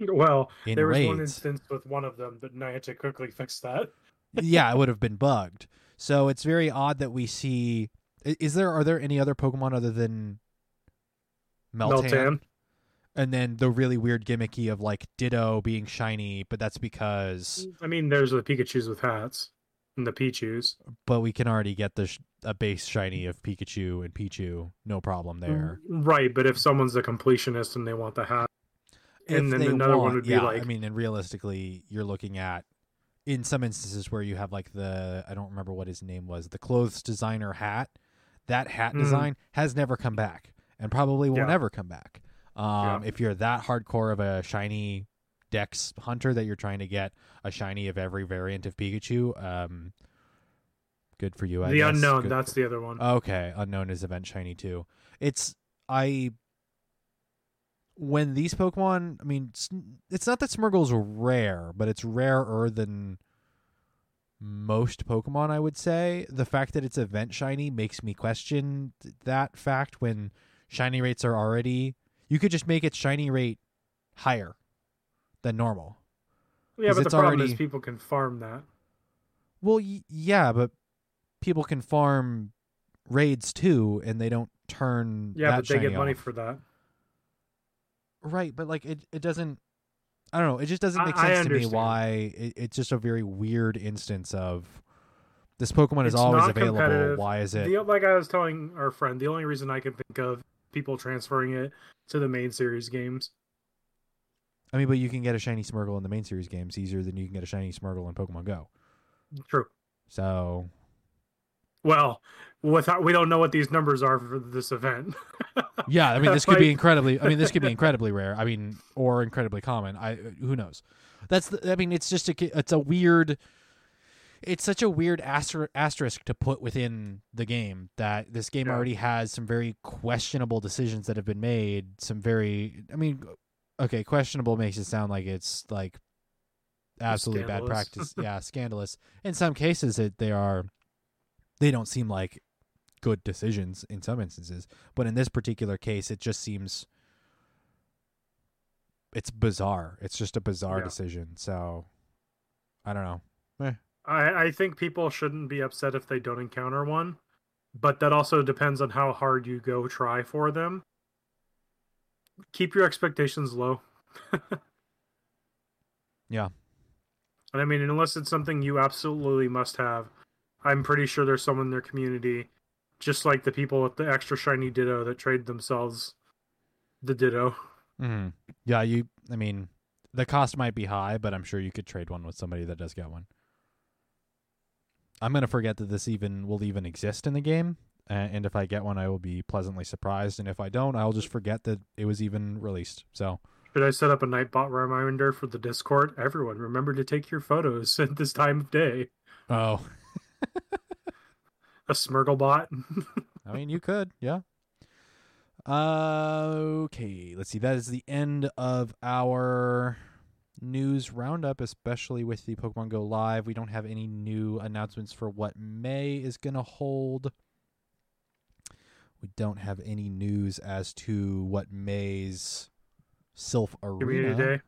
Speaker 2: Well, there was one instance with one of them, but Niantic quickly fixed that.
Speaker 1: yeah, it would have been bugged. So it's very odd that we see. Is there are there any other Pokemon other than Meltan?
Speaker 2: Meltan.
Speaker 1: And then the really weird gimmicky of like Ditto being shiny, but that's because.
Speaker 2: I mean, there's the Pikachu's with hats and the Pichus.
Speaker 1: But we can already get the sh- a base shiny of Pikachu and Pichu, no problem there.
Speaker 2: Mm, right, but if someone's a completionist and they want the hat, and then another one would be
Speaker 1: yeah,
Speaker 2: like-
Speaker 1: I mean, and realistically, you're looking at in some instances where you have like the I don't remember what his name was, the clothes designer hat. That hat
Speaker 2: Mhm.
Speaker 1: design has never come back, and probably will
Speaker 2: Yeah.
Speaker 1: never come back. Um,
Speaker 2: Yeah.
Speaker 1: If you're that hardcore of a shiny Dex hunter that you're trying to get a shiny of every variant of Pikachu, um, Good for you. I
Speaker 2: the
Speaker 1: guess.
Speaker 2: unknown.
Speaker 1: Good
Speaker 2: That's
Speaker 1: for-
Speaker 2: the other one.
Speaker 1: Okay, unknown is event shiny too. It's I when these Pokemon, I mean, s- it's not that Smeargle's rare, but it's rarer than most Pokemon. I would say the fact that it's event shiny makes me question th- that fact. When shiny rates are already, you could just make its shiny rate higher than normal.
Speaker 2: yeah, but the problem
Speaker 1: already-
Speaker 2: is people can farm that.
Speaker 1: Well, y- yeah, but people can farm raids too, and they don't turn.
Speaker 2: Yeah, but they get
Speaker 1: shiny
Speaker 2: money for that.
Speaker 1: Right, but like it, it doesn't. I don't know. It just doesn't make
Speaker 2: I
Speaker 1: sense to me why it, it's just a very weird instance of this Pokemon is
Speaker 2: It's
Speaker 1: always available. Why is it?
Speaker 2: The, like I was telling our friend, the only reason I can think of people transferring it to the main series games.
Speaker 1: I mean, but you can get a shiny Smeargle in the main series games easier than you can get a shiny Smeargle in Pokemon Go.
Speaker 2: True.
Speaker 1: So
Speaker 2: Well, without we don't know what these numbers are for this event.
Speaker 1: yeah, I mean, this could be incredibly. I mean, this could be incredibly rare. I mean, or incredibly common. I who knows. That's. The, I mean, it's just a. It's a weird. It's such a weird aster- asterisk to put within the game that this game
Speaker 2: Yeah.
Speaker 1: already has some very questionable decisions that have been made. Some very. I mean, okay, questionable makes it sound like it's like absolutely bad practice. yeah, scandalous. In some cases, it they are. They don't seem like good decisions in some instances, but in this particular case, it just seems it's bizarre. It's just a bizarre
Speaker 2: Yeah.
Speaker 1: decision. So I don't know.
Speaker 2: I, I think people shouldn't be upset if they don't encounter one, but that also depends on how hard you go try for them. Keep your expectations low.
Speaker 1: Yeah.
Speaker 2: And I mean, unless it's something you absolutely must have, I'm pretty sure there's someone in their community, just like the people with the extra shiny Ditto that trade themselves the Ditto.
Speaker 1: hmm Yeah, you. I mean, the cost might be high, but I'm sure you could trade one with somebody that does get one. I'm gonna forget that this even will even exist in the game, a- and if I get one, I will be pleasantly surprised. And if I don't, I'll just forget that it was even released. So
Speaker 2: Should I set up a Nightbot reminder for the Discord? Everyone, remember to take your photos at this time of day.
Speaker 1: oh,
Speaker 2: A Smearglebot.
Speaker 1: I mean, you could, yeah. Uh, okay, let's see. That is the end of our news roundup, especially with the Pokemon Go Live. We don't have any new announcements for what May is going to hold. We don't have any news as to what May's Silph Arena
Speaker 2: Community Day.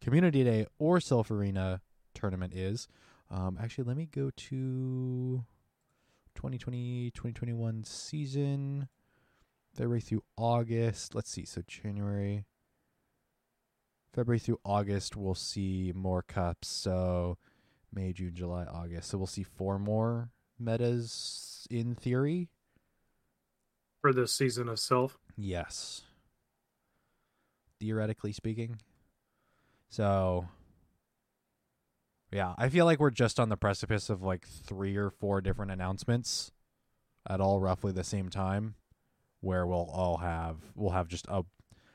Speaker 1: Community Day or Silph Arena tournament is. Um, actually, let me go to 2020 2021 season, February through August. Let's see. So, January, February through August, we'll see more cups. So, May, June, July, August. So, we'll see four more metas in theory.
Speaker 2: for this season of Silph.
Speaker 1: Yes. Theoretically speaking. So yeah, I feel like we're just on the precipice of like three or four different announcements at all roughly the same time where we'll all have we'll have just a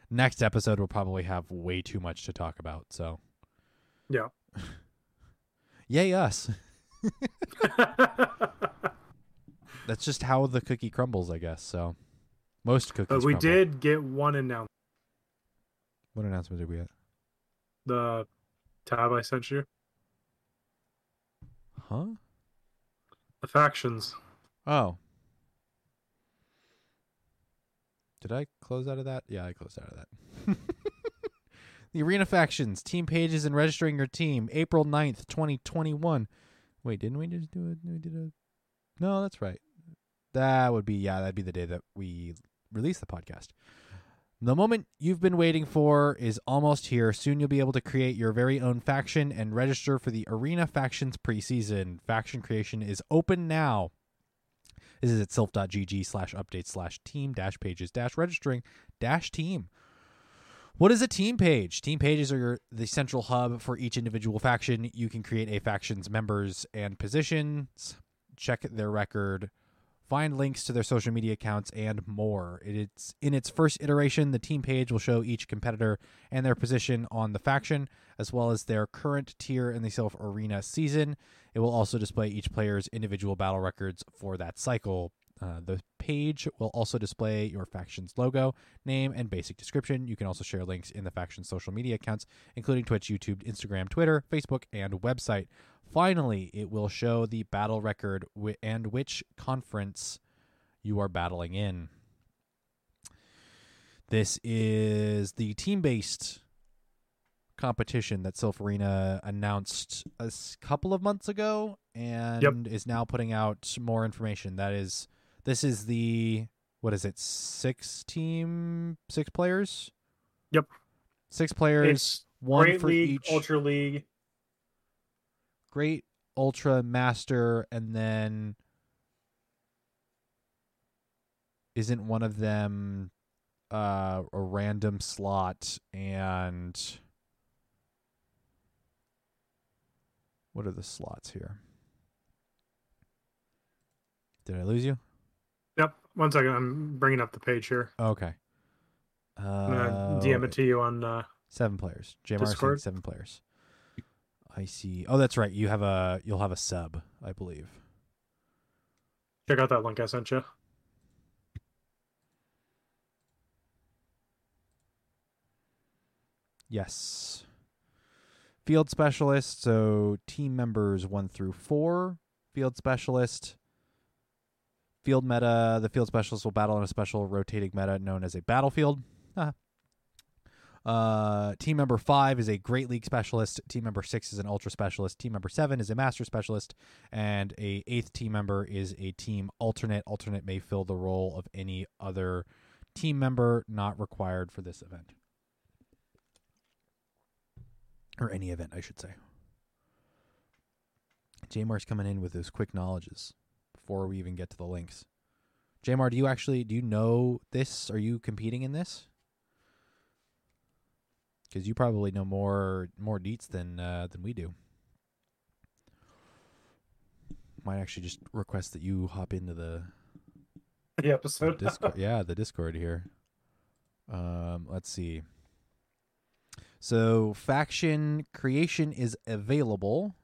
Speaker 1: next episode we'll probably have way too much to talk about. So
Speaker 2: Yeah.
Speaker 1: Yay us. That's just how the cookie crumbles, I guess. So most cookies
Speaker 2: but we
Speaker 1: crumble.
Speaker 2: did get one announcement.
Speaker 1: What announcement did we get?
Speaker 2: The tab I sent you.
Speaker 1: Huh?
Speaker 2: The factions.
Speaker 1: Oh. Did I close out of that? Yeah, I closed out of that. the Arena Factions, team pages and registering your team, April 9th, 2021. Wait, didn't we just do it? We did a. No, that's right. That would be, yeah, that'd be the day that we release the podcast. The moment you've been waiting for is almost here. Soon you'll be able to create your very own faction and register for the Arena Factions preseason. Faction creation is open now. This is at silph.gg slash update slash team dash pages dash registering dash team. What is a team page? Team pages are your, the central hub for each individual faction. You can create a faction's members and positions, check their record Find links to their social media accounts and more. It's in its first iteration. The team page will show each competitor and their position on the faction, as well as their current tier in the Silph Arena season. It will also display each player's individual battle records for that cycle. Uh, the page will also display your faction's logo, name, and basic description. You can also share links in the faction's social media accounts, including Twitch, YouTube, Instagram, Twitter, Facebook, and website. Finally, it will show the battle record and which conference you are battling in. This is the team based competition that Silph Arena announced a couple of months ago and is now putting out more information. That is, this is the, what is it, six team, six players?
Speaker 2: Yep.
Speaker 1: Six players,
Speaker 2: It's
Speaker 1: one
Speaker 2: Great
Speaker 1: for
Speaker 2: League,
Speaker 1: each.
Speaker 2: Ultra League.
Speaker 1: great ultra master and then isn't one of them uh a random slot and what are the slots here did i lose you.
Speaker 2: One second. I'm bringing up the page here.
Speaker 1: okay
Speaker 2: I'm
Speaker 1: uh
Speaker 2: gonna DM it to you on. Uh,
Speaker 1: seven players jmr
Speaker 2: Discord?
Speaker 1: seven players i see oh that's right you have a you'll have a sub i believe
Speaker 2: check out that link I sent you.
Speaker 1: Yes. Field specialist, so team members one through four. Field specialist. Field meta, the field specialist will battle in a special rotating meta known as a battlefield. Haha. uh, team member five is a Great League specialist. Team member six is an ultra specialist. Team member seven is a master specialist, and a eighth team member is a team alternate. Alternate may fill the role of any other team member not required for this event or any event, I should say. Jmar's coming in with those quick knowledges before we even get to the links. Jamar, do you actually do you know this? Are you competing in this? Because you probably know more more deets than uh, than we do. Might actually just request that you hop into the
Speaker 2: The
Speaker 1: the
Speaker 2: episode.
Speaker 1: Discord, yeah, the Discord here. Um, let's see. So faction creation is available.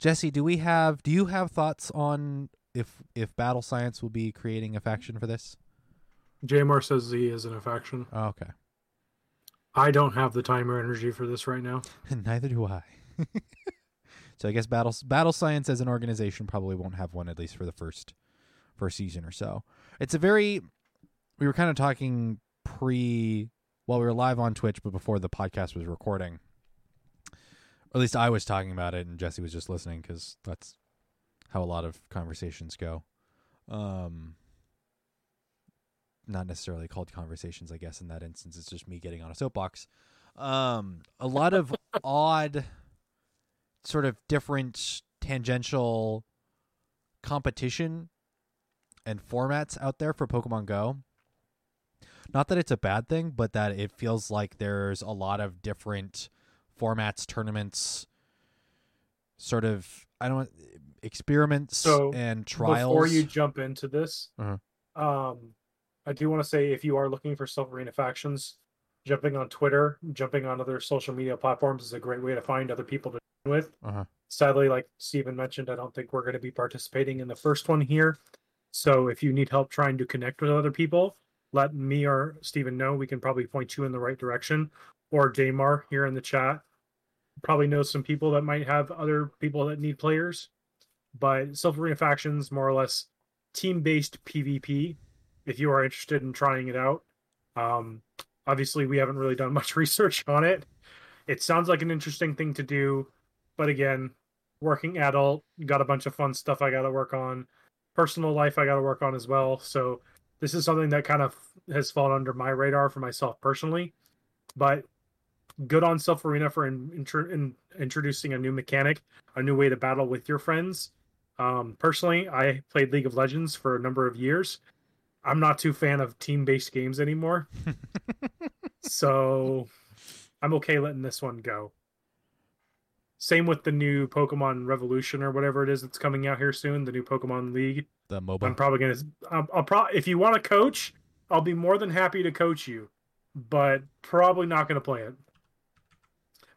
Speaker 1: Jesse, do we have? Do you have thoughts on if if Battle Science will be creating a faction for this?
Speaker 2: Jamar says he is in a faction.
Speaker 1: Oh, okay,
Speaker 2: I don't have the time or energy for this right now.
Speaker 1: neither do I. so I guess Battle Battle Science as an organization probably won't have one at least for the first first season or so. It's a very we were kind of talking pre while we were live on Twitch, but before the podcast was recording. At least I was talking about it, and Jesse was just listening because that's how a lot of conversations go. Um, not necessarily called conversations, I guess. In that instance, it's just me getting on a soapbox. Um, a lot of odd, sort of different tangential competition and formats out there for Pokemon Go. Not that it's a bad thing, but that it feels like there's a lot of different formats, tournaments, sort of I don't experiments
Speaker 2: So,
Speaker 1: and trials.
Speaker 2: Before you jump into this,
Speaker 1: Uh-huh.
Speaker 2: um, I do want to say if you are looking for Silph Arena factions, jumping on Twitter, jumping on other social media platforms is a great way to find other people to with.
Speaker 1: Uh-huh.
Speaker 2: Sadly, like Stephen mentioned, I don't think we're going to be participating in the first one here. So if you need help trying to connect with other people, let me or Stephen know. We can probably point you in the right direction. Or Damar here in the chat probably knows some people that might have other people that need players. But Silph Arena factions, more or less team based PvP, if you are interested in trying it out. Um, obviously, we haven't really done much research on it. It sounds like an interesting thing to do. But again, working adult, got a bunch of fun stuff I got to work on. Personal life I got to work on as well. So this is something that kind of has fallen under my radar for myself personally. But good on Silph Arena for in, intro, in, introducing a new mechanic, a new way to battle with your friends. Um, personally, I played League of Legends for a number of years. I'm not too fan of team based games anymore. so I'm okay letting this one go. Same with the new Pokemon Revolution or whatever it is that's coming out here soon. The new Pokemon League.
Speaker 1: The
Speaker 2: mobile.
Speaker 1: I'm
Speaker 2: probably gonna. I'll, I'll pro- if you want to coach, I'll be more than happy to coach you, but probably not gonna play it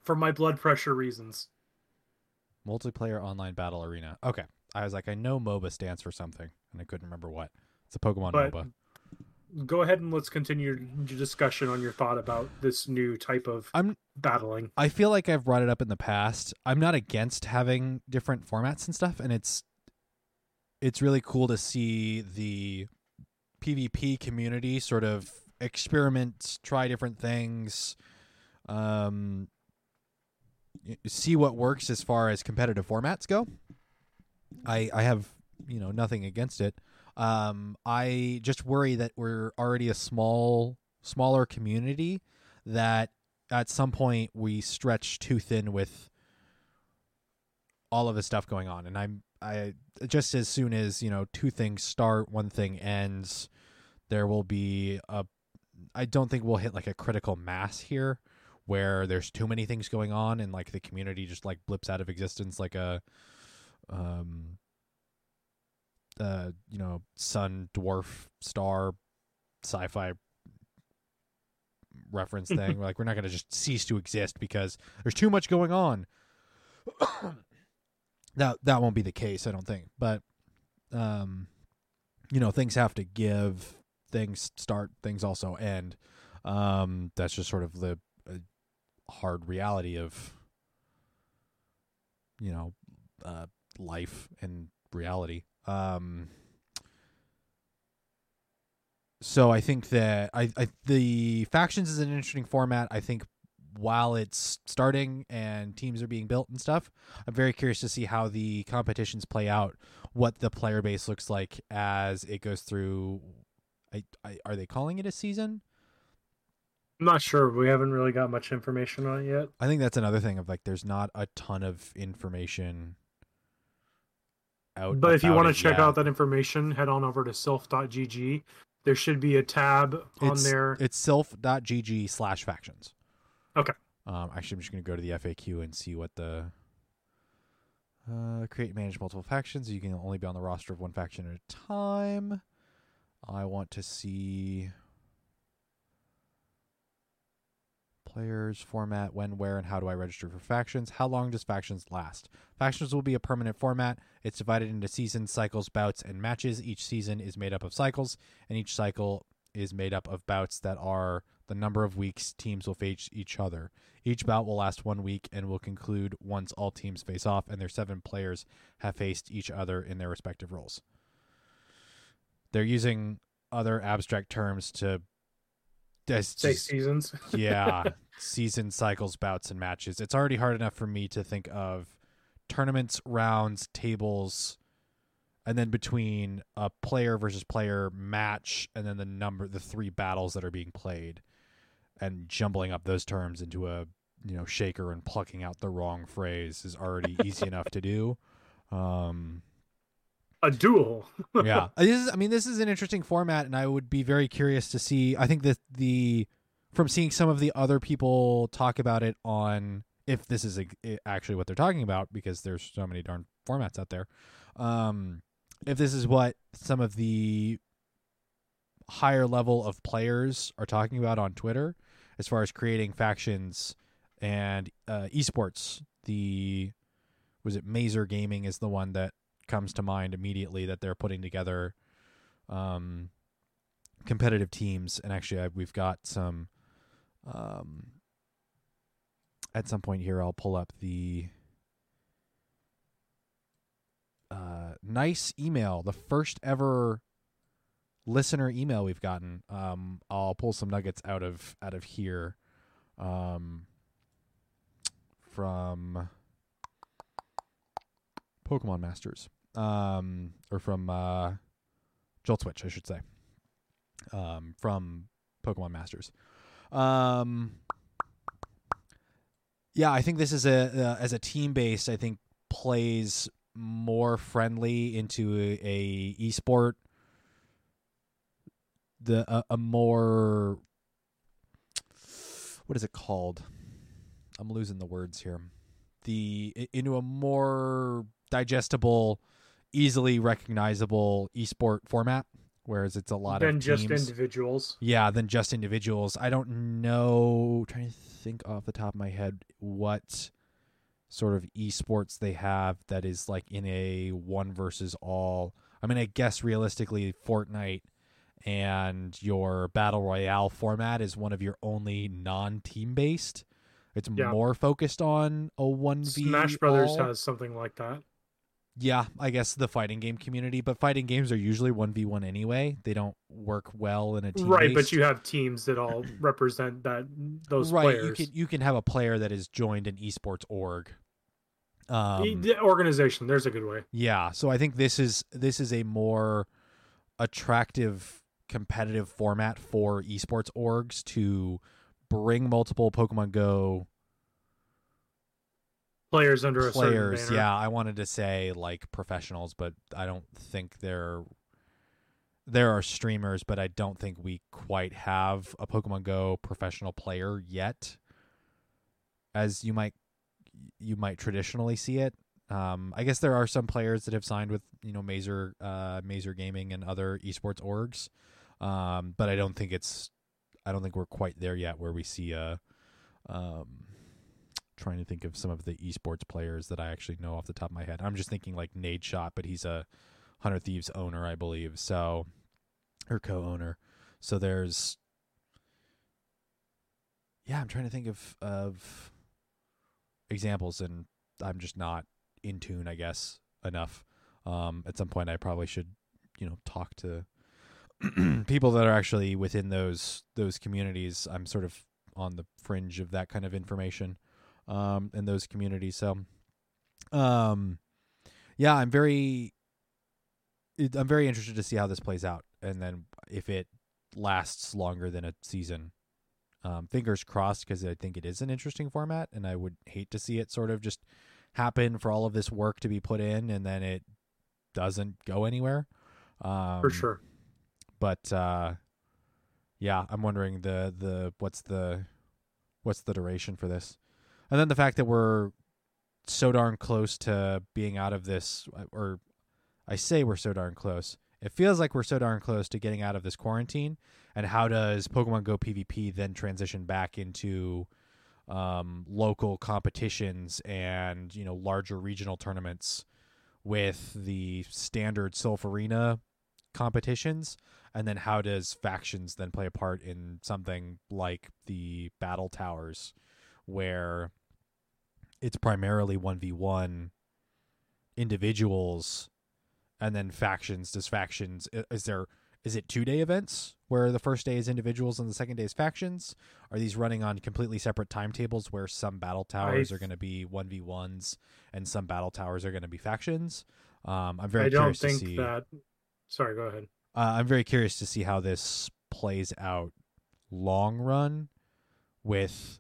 Speaker 2: for my blood pressure reasons.
Speaker 1: Multiplayer online battle arena. Okay. I was like, I know MOBA stands for something, and I couldn't remember what. It's a Pokemon
Speaker 2: But
Speaker 1: MOBA.
Speaker 2: go ahead and let's continue your discussion on your thought about this new type of
Speaker 1: I'm
Speaker 2: battling.
Speaker 1: I feel like I've brought it up in the past. I'm not against having different formats and stuff, and it's it's really cool to see the PvP community sort of experiment, try different things, um, see what works as far as competitive formats go. I I have you know nothing against it. Um, I just worry that we're already a small smaller community that at some point we stretch too thin with all of the stuff going on and i'm i just as soon as you know two things start one thing ends there will be a i don't think we'll hit like a critical mass here where there's too many things going on and like the community just like blips out of existence like a um uh you know sun dwarf star sci-fi reference thing. like we're not going to just cease to exist because there's too much going on. that that won't be the case, I don't think. But um you know, things have to give, things start, things also end. Um that's just sort of the hard reality of you know, uh life and reality. Um so I think that I, I the factions is an interesting format. I think while it's starting and teams are being built and stuff, I'm very curious to see how the competitions play out, what the player base looks like as it goes through. I, I are they calling it a season?
Speaker 2: I'm not sure. We haven't really got much information on it yet.
Speaker 1: I think that's another thing of like there's not a ton of information out.
Speaker 2: But if you want to check
Speaker 1: yet.
Speaker 2: out that information, head on over to silph.gg. There should be a tab on
Speaker 1: it's,
Speaker 2: there.
Speaker 1: It's silph.gg slash factions.
Speaker 2: Okay.
Speaker 1: Um, actually, I'm just going to go to the FAQ and see what the uh, create and manage multiple factions. You can only be on the roster of one faction at a time. I want to see players, format, when, where, and how do I register for factions? How long does factions last? Factions will be a permanent format. It's divided into seasons, cycles, bouts, and matches. Each season is made up of cycles, and each cycle is made up of bouts that are the number of weeks teams will face each other. Each bout will last one week and will conclude once all teams face off and their seven players have faced each other in their respective roles. They're using other abstract terms to that's
Speaker 2: Say
Speaker 1: just-
Speaker 2: seasons.
Speaker 1: yeah, season cycles, bouts, and matches. It's already hard enough for me to think of tournaments, rounds, tables, and then between a player versus player match, and then the number, the three battles that are being played, and jumbling up those terms into a you know shaker and plucking out the wrong phrase is already easy enough to do. Um,
Speaker 2: A duel.
Speaker 1: yeah this is i mean this is an interesting format and i would be very curious to see i think that the from seeing some of the other people talk about it on if this is a, actually what they're talking about because there's so many darn formats out there um if this is what some of the higher level of players are talking about on twitter as far as creating factions and uh esports the was it mazer gaming is the one that comes to mind immediately that they're putting together um, competitive teams. And actually, I, we've got some. Um, at some point here, I'll pull up the uh, nice email, the first ever listener email we've gotten. Um, I'll pull some nuggets out of out of here um, from Pokemon Masters, um, or from uh, Jolt Switch, I should say, um, from Pokemon Masters. Um, yeah, I think this is a uh, as a team based. I think plays more friendly into a, a esport. The a, a more what is it called? I'm losing the words here. the into a more digestible, easily recognizable esport format, whereas it's a lot of
Speaker 2: than
Speaker 1: of
Speaker 2: just
Speaker 1: teams.
Speaker 2: individuals.
Speaker 1: Yeah, than just individuals. I don't know. trying to think off the top of my head what sort of esports they have that is like in a one versus all. I mean, I guess realistically, Fortnite and your battle royale format is one of your only non-team based. It's
Speaker 2: Yeah.
Speaker 1: more focused on a one v.
Speaker 2: Smash Brothers
Speaker 1: all.
Speaker 2: has something like that.
Speaker 1: Yeah, I guess the fighting game community, but fighting games are usually one v one anyway. They don't work well in a team.
Speaker 2: Right, but you have teams that all represent that those
Speaker 1: right,
Speaker 2: players.
Speaker 1: you can you can have a player that is joined an esports org. Um,
Speaker 2: the organization, there's a good way.
Speaker 1: yeah, so I think this is this is a more attractive competitive format for esports orgs to bring multiple Pokemon Go
Speaker 2: Players under a
Speaker 1: players. Yeah, I wanted to say like professionals, but I don't think they're there are streamers, but I don't think we quite have a Pokemon Go professional player yet, as you might you might traditionally see it. Um, I guess there are some players that have signed with you know Mazer, uh, Mazer Gaming and other esports orgs, um, but I don't think it's I don't think we're quite there yet where we see a um, trying to think of some of the esports players that I actually know off the top of my head. I'm just thinking like Nadeshot, but he's a Hundred Thieves owner, I believe. So, or co-owner. So there's, yeah, I'm trying to think of of examples, and I'm just not in tune, I guess, enough. Um, at some point, I probably should, you know, talk to people that are actually within those those communities. I'm sort of on the fringe of that kind of information um, in those communities. So, um, yeah, I'm very, I'm very interested to see how this plays out, and then if it lasts longer than a season. Um, fingers crossed, because I think it is an interesting format, and I would hate to see it sort of just happen for all of this work to be put in, and then it doesn't go anywhere. Um,
Speaker 2: for sure.
Speaker 1: but uh yeah i'm wondering the the what's the what's the duration for this and then the fact that we're so darn close to being out of this or i say we're so darn close. It feels like we're so darn close to getting out of this quarantine. And how does pokemon go pvp then transition back into um, local competitions and you know larger regional tournaments with the standard Silph Arena competitions? And then how does factions then play a part in something like the battle towers where it's primarily 1v1 individuals and then factions does factions is there is it two day events where the first day is individuals and the second day is factions are these running on completely separate timetables where some battle towers
Speaker 2: I-
Speaker 1: are going to be 1v1s and some battle towers are going to be factions um, i'm very
Speaker 2: I don't
Speaker 1: curious
Speaker 2: think
Speaker 1: to see
Speaker 2: that. Sorry, go ahead.
Speaker 1: uh, I'm very curious to see how this plays out long run with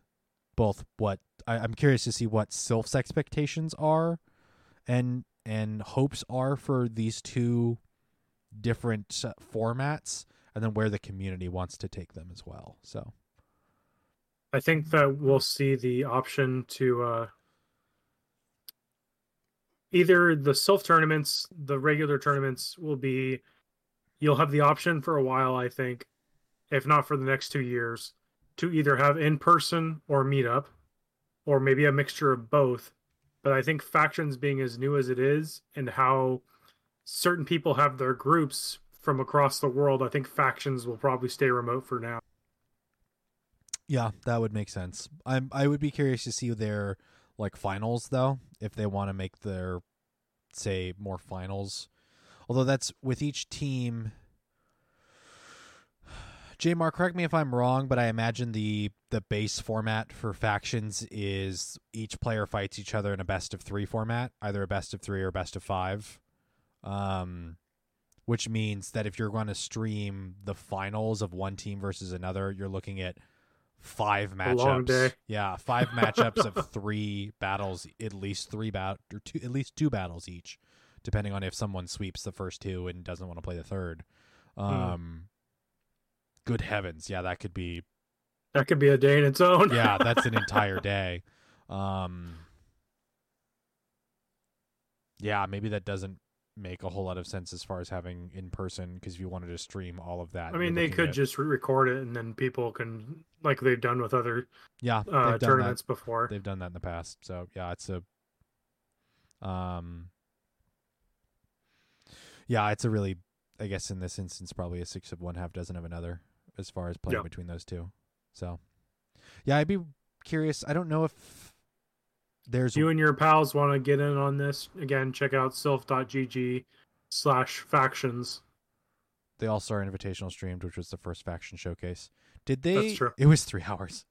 Speaker 1: both what I, I'm curious to see what Silph's expectations are and and hopes are for these two different uh, formats and then where the community wants to take them as well. So
Speaker 2: I think that we'll see the option to uh, either the Silph tournaments, the regular tournaments will be. You'll have the option for a while, I think, if not for the next two years, to either have in person or meetup, or maybe a mixture of both. But I think factions being as new as it is, and how certain people have their groups from across the world, I think factions will probably stay remote for now.
Speaker 1: Yeah, that would make sense. I'm I would be curious to see their like finals though, if they want to make their say more finals. Although that's with each team Jamar, correct me if I'm wrong, but I imagine the the base format for factions is each player fights each other in a best of three format, either a best of three or a best of five. Um which means that if you're going to stream the finals of one team versus another, you're looking at five matchups.
Speaker 2: A long day.
Speaker 1: Yeah, five matchups of three battles, at least three bat or two, at least two battles each, depending on if someone sweeps the first two and doesn't want to play the third. Um, good heavens, yeah, that could be
Speaker 2: That could be a day in its own.
Speaker 1: yeah, that's an entire day. Um, yeah, maybe that doesn't make a whole lot of sense as far as having in person because if you wanted to stream all of that,
Speaker 2: I mean, they could
Speaker 1: at-
Speaker 2: just re-record it and then people can, like they've done with other
Speaker 1: yeah
Speaker 2: uh,
Speaker 1: they've that.
Speaker 2: tournaments before.
Speaker 1: They've done that in the past. So yeah, it's a um yeah, it's a really I guess in this instance probably a six of one half dozen of another as far as playing
Speaker 2: Yeah.
Speaker 1: between those two. So yeah, I'd be curious. I don't know if there's
Speaker 2: you and your pals want to get in on this again check out silph.gg slash factions
Speaker 1: the All Star Invitational streamed, which was the first faction showcase. Did they?
Speaker 2: That's true.
Speaker 1: It was three hours.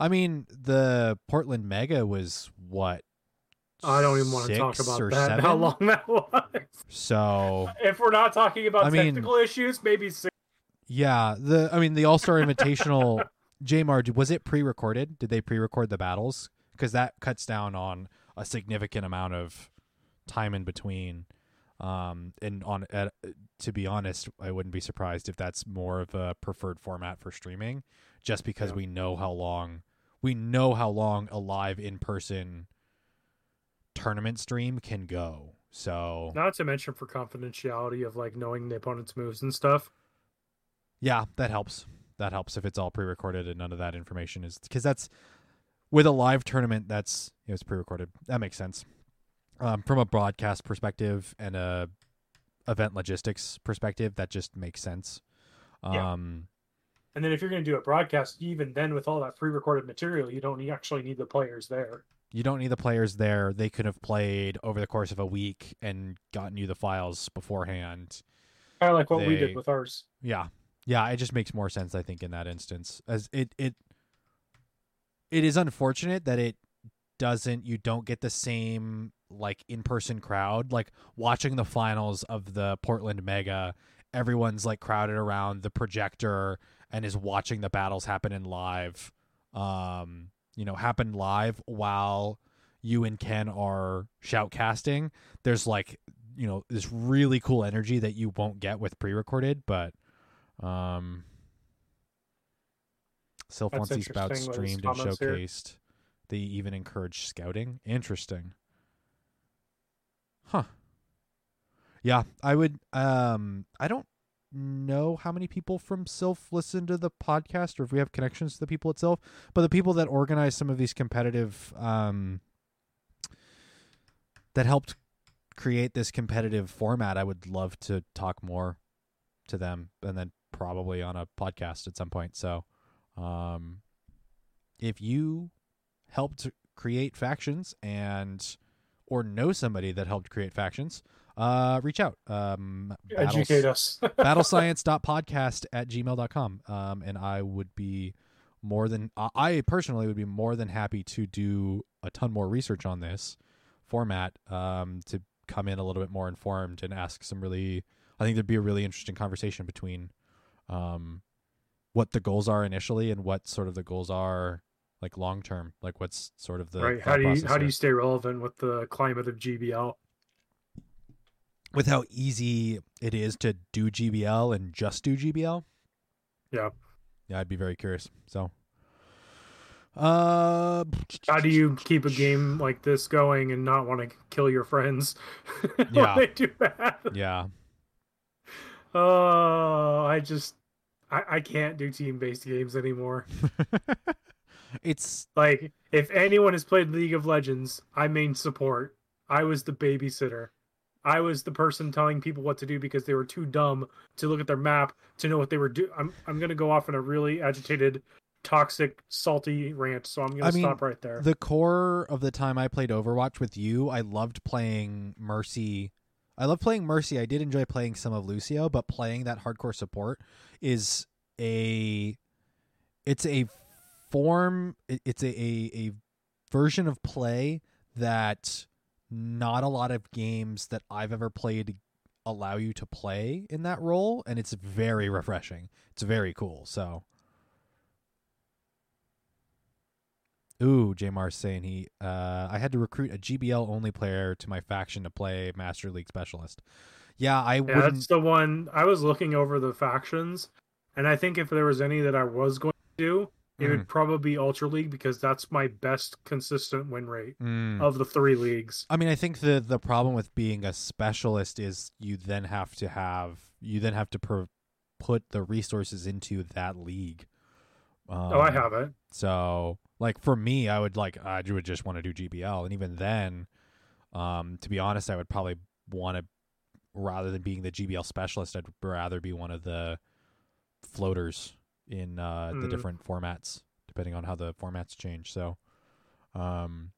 Speaker 1: I mean, the Portland Mega was what?
Speaker 2: i don't even want to talk about that how long that was
Speaker 1: So
Speaker 2: if we're not talking about
Speaker 1: I mean-
Speaker 2: technical issues maybe six.
Speaker 1: Yeah, the I mean the All Star Invitational. Jmar, was it pre-recorded? Did they pre-record the battles? Because that cuts down on a significant amount of time in between. Um, and on uh, to be honest, I wouldn't be surprised if that's more of a preferred format for streaming, just because
Speaker 2: Yeah.
Speaker 1: we know how long we know how long a live in person tournament stream can go. So
Speaker 2: not to mention for confidentiality of like knowing the opponent's moves and stuff
Speaker 1: Yeah, that helps. That helps if it's all pre-recorded and none of that information is because that's with a live tournament. That's you know, it's pre-recorded. That makes sense. Um, from a broadcast perspective and a event logistics perspective, that just makes sense.
Speaker 2: Yeah.
Speaker 1: Um,
Speaker 2: and then if you're going to do a broadcast even then with all that pre-recorded material you don't actually need the players there
Speaker 1: you don't need the players there. They could have played over the course of a week and gotten you the files beforehand.
Speaker 2: kind of like what we did with ours
Speaker 1: Yeah. Yeah, it just makes more sense I think in that instance. As it it it is unfortunate that it doesn't you don't get the same like in-person crowd like watching the finals of the Portland Mega everyone's like crowded around the projector and is watching the battles happen in live um you know happen live while you and Ken are shoutcasting there's like you know this really cool energy that you won't get with pre-recorded but um Silph
Speaker 2: That's
Speaker 1: wants these bouts
Speaker 2: interesting
Speaker 1: streamed and
Speaker 2: comments here.
Speaker 1: showcased. They even encourage scouting. Interesting. Huh. Yeah i would um i don't know how many people from Silph listen to the podcast or if we have connections to the people itself but the people that organize some of these competitive um that helped create this competitive format i would love to talk more to them and then probably on a podcast at some point. So um if you helped create factions and or know somebody that helped create factions uh reach out. Um
Speaker 2: educate us.
Speaker 1: battlescience.podcast at gmail.com um and i would be more than I- i personally would be more than happy to do a ton more research on this format um to come in a little bit more informed and ask some really i think there'd be a really interesting conversation between um what the goals are initially and what sort of the goals are like long term like what's sort of the
Speaker 2: right how do you how do you stay relevant with the climate of gbl
Speaker 1: with how easy it is to do GBL and just do GBL.
Speaker 2: Yeah.
Speaker 1: Yeah, I'd be very curious. So, uh,
Speaker 2: how do you keep a game like this going and not want to kill your friends
Speaker 1: Yeah.
Speaker 2: they do bad
Speaker 1: Yeah,
Speaker 2: oh i just I, I can't do team-based games anymore
Speaker 1: it's
Speaker 2: like if anyone has played league of legends i main support i was the babysitter i was the person telling people what to do because they were too dumb to look at their map to know what they were doing i'm, I'm gonna go off in a really agitated toxic salty rant so i'm gonna
Speaker 1: I mean,
Speaker 2: stop right there
Speaker 1: the core of the time I played Overwatch with you. I loved playing Mercy. I love playing Mercy. I did enjoy playing some of Lucio, but playing that hardcore support is a it's a form it's a, a, a version of play that not a lot of games that I've ever played allow you to play in that role and it's very refreshing. It's very cool. So Ooh, Jmar's saying he uh I had to recruit a GBL only player to my faction to play Master League Specialist. Yeah, I
Speaker 2: yeah
Speaker 1: wouldn't
Speaker 2: that's the one i was looking over the factions and i think if there was any that i was going to do it would probably be Ultra League because that's my best consistent win rate
Speaker 1: Mm.
Speaker 2: of the three leagues.
Speaker 1: I mean, I think the the problem with being a specialist is you then have to have you then have to pro- put the resources into that league. Um,
Speaker 2: oh, I have it.
Speaker 1: So, like for me, I would like I would just want to do GBL, and even then, um, to be honest, I would probably want to rather than being the GBL specialist, I'd rather be one of the floaters in uh, the
Speaker 2: Mm.
Speaker 1: different formats, depending on how the formats change. So, um,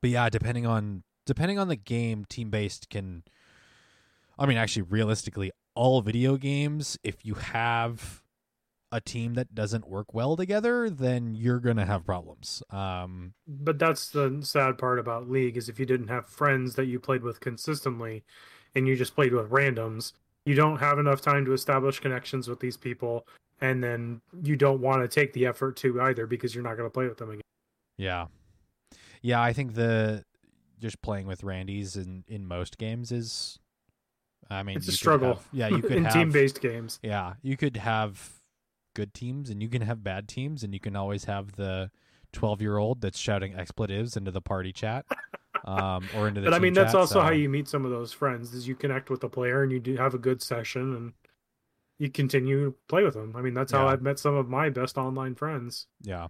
Speaker 1: but yeah, depending on depending on the game, team based can. I mean, actually, realistically, all video games, if you have a team that doesn't work well together, then you're gonna have problems. Um,
Speaker 2: But that's the sad part about League is if you didn't have friends that you played with consistently, and you just played with randoms, you don't have enough time to establish connections with these people, and then you don't want to take the effort to either because you're not going to play with them again.
Speaker 1: yeah, yeah. I think the just playing with Randy's in in most games is, I mean,
Speaker 2: It's a struggle.
Speaker 1: have- yeah, you could
Speaker 2: in
Speaker 1: have
Speaker 2: team-based games.
Speaker 1: Yeah, you could have good teams and you can have bad teams, and you can always have the twelve-year-old that's shouting expletives into the party chat, um, or into the.
Speaker 2: But I mean, that's
Speaker 1: chat,
Speaker 2: also how you meet some of those friends is you connect with a player and you do have a good session and you continue to play with them. I mean, that's how
Speaker 1: Yeah.
Speaker 2: I've met some of my best online friends.
Speaker 1: Yeah.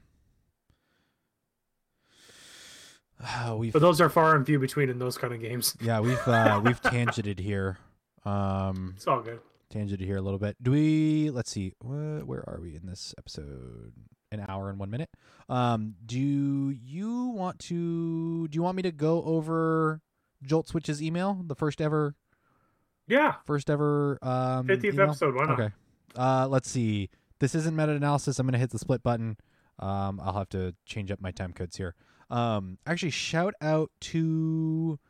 Speaker 1: we've
Speaker 2: But those are far and few between in those kind of games.
Speaker 1: yeah we've uh, we've tangented here, um,
Speaker 2: It's all good.
Speaker 1: Tangented here a little bit. Do we? Let's see. Where, where are we in this episode? An hour and one minute. Um, do you want to? Do you want me to go over Jolt Switch's email, the first ever,
Speaker 2: Yeah,
Speaker 1: first ever um,
Speaker 2: 50th
Speaker 1: email?
Speaker 2: episode. Why not?
Speaker 1: Okay. Uh, let's see. This isn't meta analysis. I'm gonna hit the split button. Um, I'll have to change up my time codes here. Um, actually, shout out to,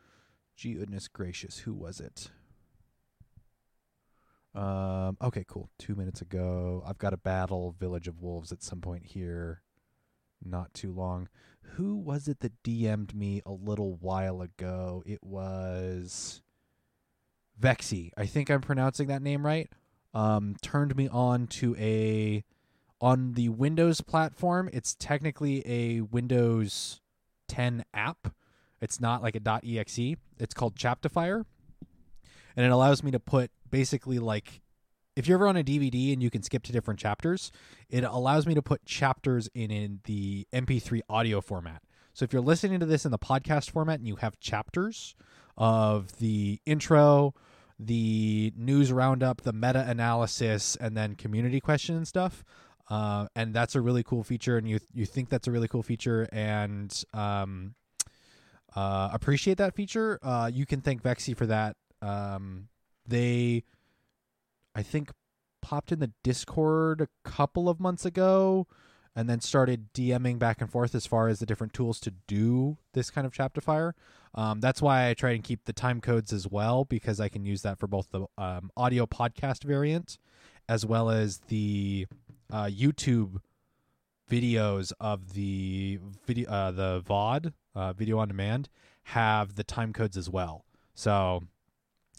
Speaker 1: gee goodness gracious, who was it? Um, okay, cool. Two minutes ago, I've got a battle Village of Wolves at some point here. Not too long. Who was it that DM'd me a little while ago? It was Vexy. I think I'm pronouncing that name right um, turned me on to a on the Windows platform. It's technically a Windows 10 app. It's not like a .exe. It's called Chaptifier, and it allows me to put basically like if you're ever on a DVD and you can skip to different chapters, it allows me to put chapters in in the MP3 audio format. So if you're listening to this in the podcast format and you have chapters of the intro, the news roundup, the meta analysis, and then community question and stuff. Uh, and that's a really cool feature, and you you think that's a really cool feature, and um, uh, appreciate that feature. Uh, you can thank Vexy for that. Um, they, I think, popped in the Discord a couple of months ago, and then started DMing back and forth as far as the different tools to do this kind of Chaptifier. Um, that's why I try and keep the time codes as well because I can use that for both the um, audio podcast variant as well as the uh, YouTube videos of the video, uh, the VOD, uh, video on demand, have the time codes as well. So,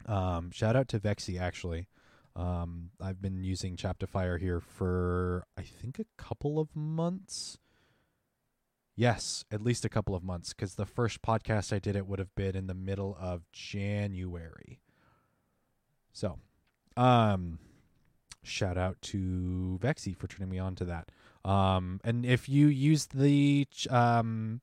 Speaker 1: um, shout out to Vexi actually. Um, I've been using Chaptifier here for I think a couple of months. Yes, at least a couple of months because the first podcast I did it would have been in the middle of January. So, um, shout out to Vexi for turning me on to that. Um, and if you use the um,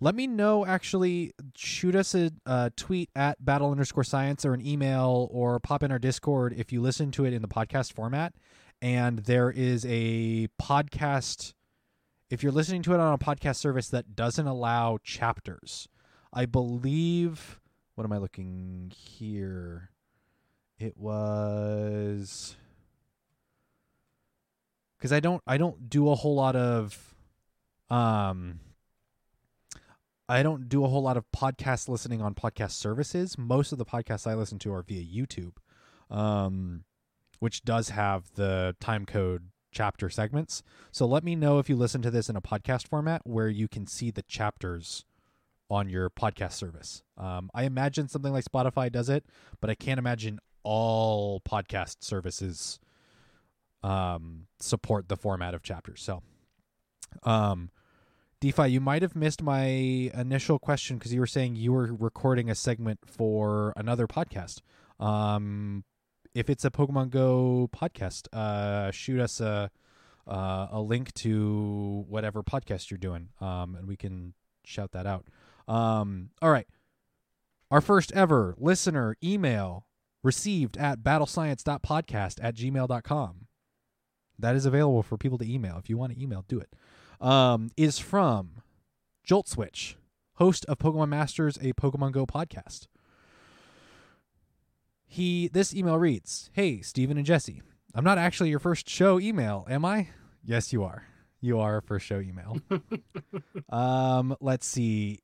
Speaker 1: let me know. Actually, shoot us a, a tweet at battle underscore science or an email or pop in our Discord if you listen to it in the podcast format. And there is a podcast. If you're listening to it on a podcast service that doesn't allow chapters, I believe. What am I looking here? It was because I don't I don't do a whole lot of um I don't do a whole lot of podcast listening on podcast services. Most of the podcasts I listen to are via YouTube, um, which does have the time code chapter segments. So let me know if you listen to this in a podcast format where you can see the chapters on your podcast service. Um, I imagine something like Spotify does it, but I can't imagine all podcast services um, support the format of chapters. So Um, DeFi, you might have missed my initial question because you were saying you were recording a segment for another podcast. Um, if it's a Pokemon Go podcast, uh, shoot us a uh, a link to whatever podcast you're doing, um, and we can shout that out. Um, all right, our first ever listener email received at battlescience.podcast at gmail.com. That is available for people to email. If you want to email, do it. Um, is from Jolt Switch, host of Pokemon Masters, a Pokemon Go podcast. He this email reads, "Hey, Steven and Jesse. I'm not actually your first show email, am I? Yes, you are. You are a first show email. um, let's see.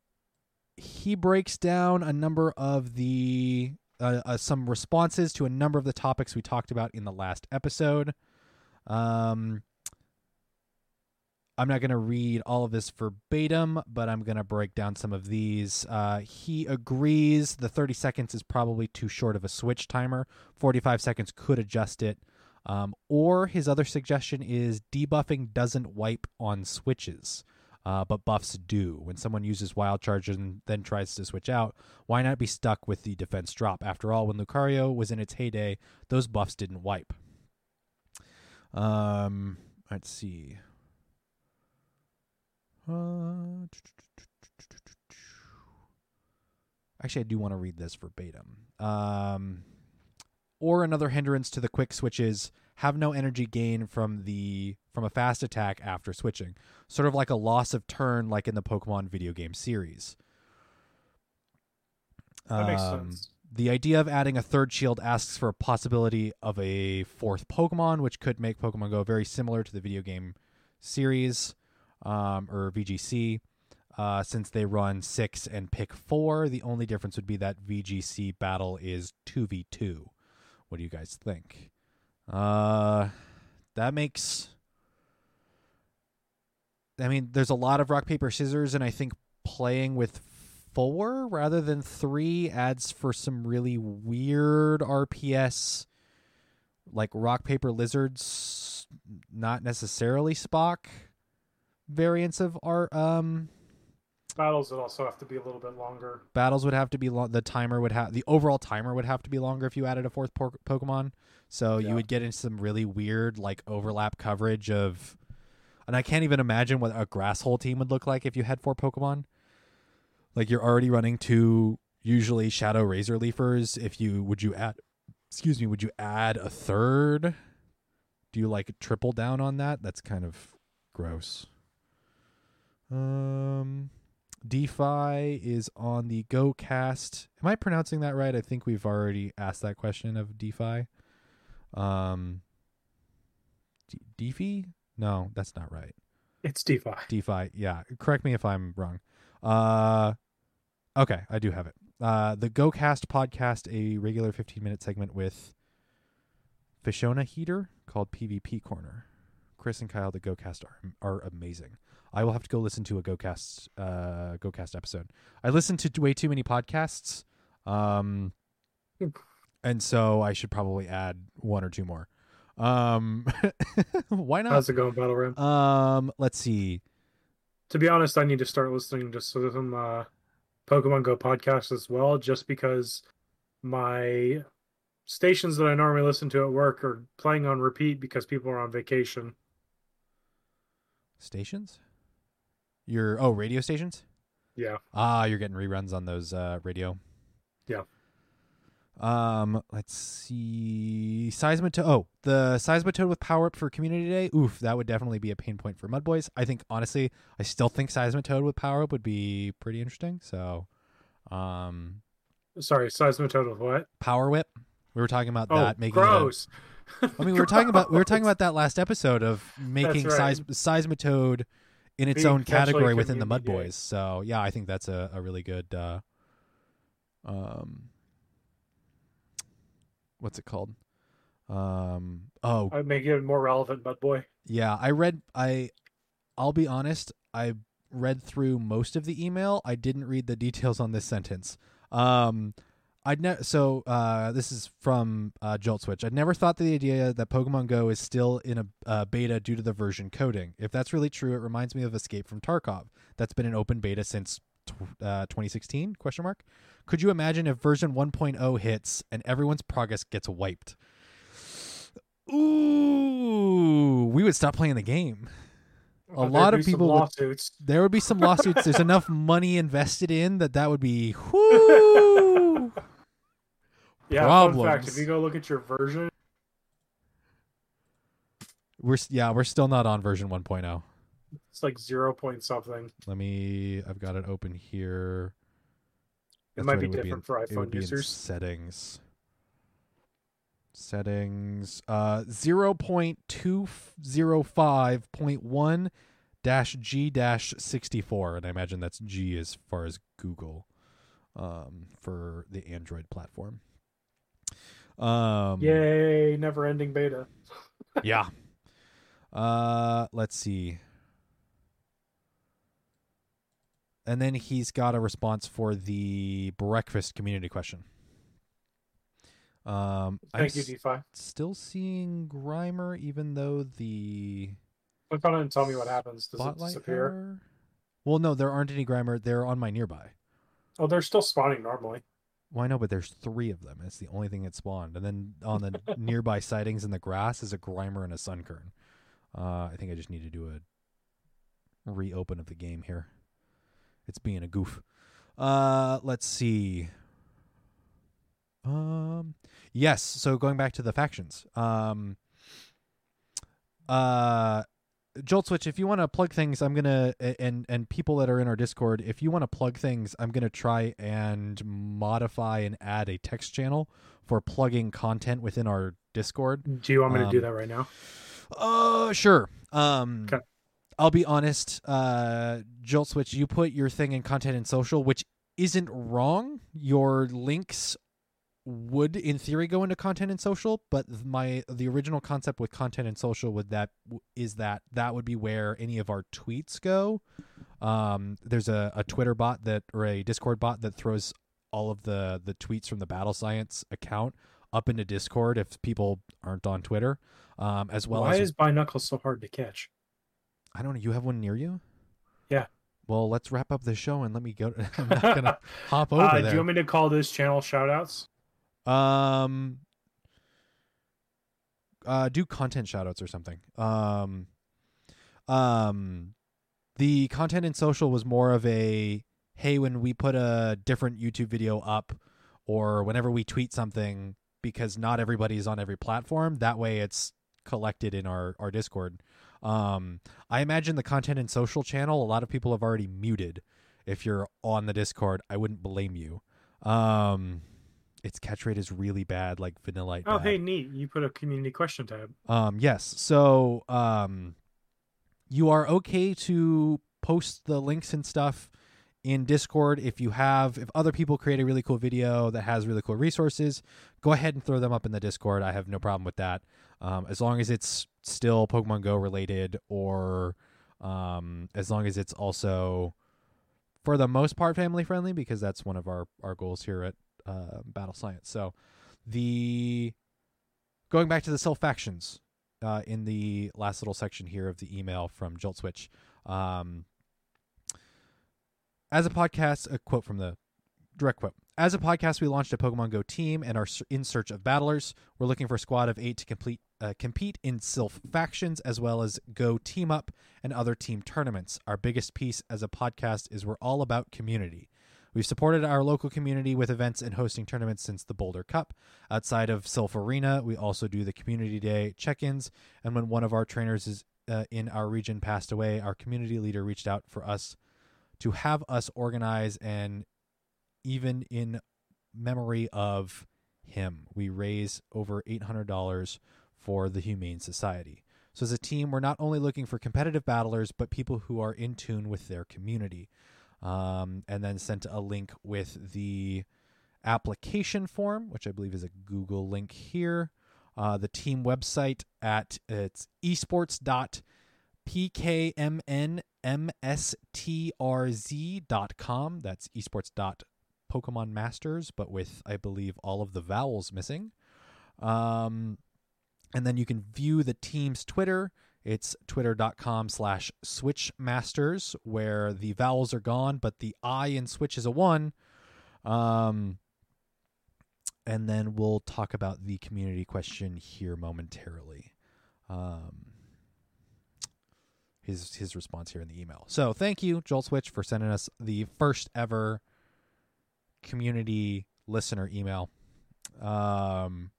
Speaker 1: He breaks down a number of the uh, uh, some responses to a number of the topics we talked about in the last episode. Um, I'm not going to read all of this verbatim, but I'm going to break down some of these. Uh, he agrees the 30 seconds is probably too short of a switch timer. 45 seconds could adjust it. Um, or his other suggestion is debuffing doesn't wipe on switches, uh, but buffs do. When someone uses Wild Charge and then tries to switch out, why not be stuck with the defense drop? After all, when Lucario was in its heyday, those buffs didn't wipe. Um, let's see. Uh, actually, I do want to read this verbatim. Um, or another hindrance to the quick switches have no energy gain from the from a fast attack after switching, sort of like a loss of turn, like in the Pokemon video game series.
Speaker 2: That makes
Speaker 1: Um,
Speaker 2: sense.
Speaker 1: The idea of adding a third shield asks for a possibility of a fourth Pokemon, which could make Pokemon Go very similar to the video game series um, or VGC. Uh, since they run six and pick four, the only difference would be that VGC battle is 2v2. What do you guys think? Uh, that makes. I mean, there's a lot of rock, paper, scissors, and I think playing with four rather than three adds for some really weird RPS, like rock, paper, lizards, not necessarily Spock variants of art. Um,
Speaker 2: Battles would also have to be a little bit longer.
Speaker 1: battles would have to be long. The timer would have the overall timer would have to be longer if you added a fourth po- Pokemon. So
Speaker 2: Yeah.
Speaker 1: you would get into some really weird like overlap coverage of, and I can't even imagine what a grass hole team would look like if you had four Pokemon. Like you're already running two usually Shadow Razor Leafers. If you would you add, excuse me, would you add a third? Do you like triple down on that? That's kind of gross. Um, DeFi is on the GoCast. Am I pronouncing that right? I think we've already asked that question of DeFi. Um, DeFi? No, that's not right.
Speaker 2: It's DeFi.
Speaker 1: DeFi. Yeah, correct me if I'm wrong. Uh, okay, I do have it. Uh, the GoCast podcast, a regular 15 minute segment with Fishona Heater called PvP Corner. Chris and Kyle, the GoCast are are amazing. I will have to go listen to a GoCast uh GoCast episode. I listen to way too many podcasts, um, and so I should probably add one or two more. Um, why not?
Speaker 2: How's it going, Battle Ram?
Speaker 1: Um, let's see.
Speaker 2: To be honest, I need to start listening to some uh, Pokemon Go podcasts as well, just because my stations that I normally listen to at work are playing on repeat because people are on vacation.
Speaker 1: Stations? Your oh radio stations?
Speaker 2: Yeah.
Speaker 1: Ah, you're getting reruns on those uh, radio.
Speaker 2: Yeah.
Speaker 1: Um, let's see. Seismitoad. Oh, the Seismitoad with power up for Community Day. Oof, that would definitely be a pain point for Mud Boys. I think honestly, I still think Seismitoad with power up would be pretty interesting. So, um,
Speaker 2: Sorry, Seismitoad with what?
Speaker 1: Power Whip. We were talking about
Speaker 2: Oh,
Speaker 1: that making. a-
Speaker 2: gross.
Speaker 1: I mean, we were talking about we were talking about that last episode of making
Speaker 2: right.
Speaker 1: seis, Seismitoad in its own category within the Mud. Boys. So yeah, I think that's a, a really good. Uh, um, what's it called? Um, oh
Speaker 2: I'd make it more relevant, Bud Boy.
Speaker 1: yeah, I read. I, I'll be honest. I read through most of the email. I didn't read the details on this sentence. Um, I'd ne- so uh, this is from uh, Jolt Switch. I'd never thought the idea that Pokemon Go is still in a uh, beta due to the version coding. If that's really true, it reminds me of Escape from Tarkov. That's been in open beta since t- uh, 2016? Question mark. Could you imagine if version 1.0 hits and everyone's progress gets wiped? Ooh, we would stop playing the game. A lot of
Speaker 2: some
Speaker 1: people would-
Speaker 2: lawsuits.
Speaker 1: There would be some lawsuits. There's enough money invested in that that would be whoo.
Speaker 2: Yeah, fun fact: if you go look at your version,
Speaker 1: We're yeah, we're still not on version 1.0.
Speaker 2: it's like zero point something.
Speaker 1: Let me. I've got it open here.
Speaker 2: It
Speaker 1: That's
Speaker 2: might
Speaker 1: right,
Speaker 2: be
Speaker 1: would
Speaker 2: different
Speaker 1: in-
Speaker 2: for
Speaker 1: it
Speaker 2: iPhone
Speaker 1: be in
Speaker 2: users.
Speaker 1: settings. Settings. Uh, zero point two zero five point one dash G dash sixty four, and I imagine that's G as far as Google, um, for the Android platform. Um,
Speaker 2: Yay! Never-ending beta.
Speaker 1: yeah. Uh, let's see. And then he's got a response for the breakfast community question. Um, I'm
Speaker 2: Thank you,
Speaker 1: s- still seeing Grimer, even though the
Speaker 2: Click on it and tell me what happens. Does it disappear?
Speaker 1: error- Well, no, there aren't any Grimer. They're on my nearby.
Speaker 2: Oh, they're still spawning normally.
Speaker 1: Well, I know, but there's three of them. It's the only thing that spawned. And then on the nearby sightings in the grass is a Grimer and a Sunkern. Uh, I think I just need to do a reopen of the game here. It's being a goof. Uh, let's see. Um, yes. So going back to the factions. Um, uh, Jolt Switch, if you want to plug things, I'm gonna and and people that are in our Discord, if you want to plug things, I'm gonna try and modify and add a text channel for plugging content within our Discord.
Speaker 2: Do you want me to do
Speaker 1: Um,
Speaker 2: that right now?
Speaker 1: Uh, sure. Um,
Speaker 2: Okay.
Speaker 1: I'll be honest. Uh, Jolt Switch, you put your thing in content and social, which isn't wrong. Your links would, in theory, go into content and social, but my the original concept with content and social would that is that that would be where any of our tweets go. Um, there's a, a Twitter bot that or a Discord bot that throws all of the the tweets from the Battle Science account up into Discord if people aren't on Twitter. Um, as well
Speaker 2: Why
Speaker 1: as
Speaker 2: is Binacle so hard to catch?
Speaker 1: I don't know. You have one near you?
Speaker 2: Yeah.
Speaker 1: Well, let's wrap up the show and let me go. I'm not gonna hop over
Speaker 2: Uh, do you want me to call this channel shoutouts?
Speaker 1: Um, uh, do content shoutouts or something. Um, um, the content in social was more of a hey, when we put a different YouTube video up, or whenever we tweet something, because not everybody is on every platform. That way, it's collected in our our Discord. Um, I imagine the content in social channel. A lot of people have already muted. If you're on the Discord, I wouldn't blame you. Um, its catch rate is really bad, like vanilla.
Speaker 2: Oh, hey, neat. You put a community question tab.
Speaker 1: Um, yes. So, um, you are okay to post the links and stuff in Discord if you have if other people create a really cool video that has really cool resources, go ahead and throw them up in the Discord. I have no problem with that. Um, as long as it's still Pokemon Go related or um, as long as it's also for the most part family friendly because that's one of our our goals here at uh, Battle Science. So the going back to the Silph factions uh, in the last little section here of the email from Jolt Switch. Um, as a podcast, a quote from the direct quote. As a podcast, we launched a Pokemon Go team and are in search of battlers. We're looking for a squad of eight to complete uh, compete in Silph factions as well as Go team up and other team tournaments. Our biggest piece as a podcast is we're all about community. We've supported our local community with events and hosting tournaments since the Boulder Cup. Outside of Silph Arena, we also do the Community Day check ins. And when one of our trainers is uh, in our region passed away, our community leader reached out for us to have us organize and even in memory of him, we raise over $800 for the Humane Society. So, as a team, we're not only looking for competitive battlers, but people who are in tune with their community. Um, and then sent a link with the application form, which I believe is a Google link here. Uh, the team website at it's esports.pkmnmstrz.com. That's esports.pokemon Pokemon Masters, but with I believe all of the vowels missing. Um, and then you can view the team's Twitter. It's twitter.com slash switchmasters, where the vowels are gone, but the I in switch is a one. Um, and then we'll talk about the community question here momentarily. Um, his his response here in the email. So thank you, Jolt Switch, for sending us the first ever community listener email. Um,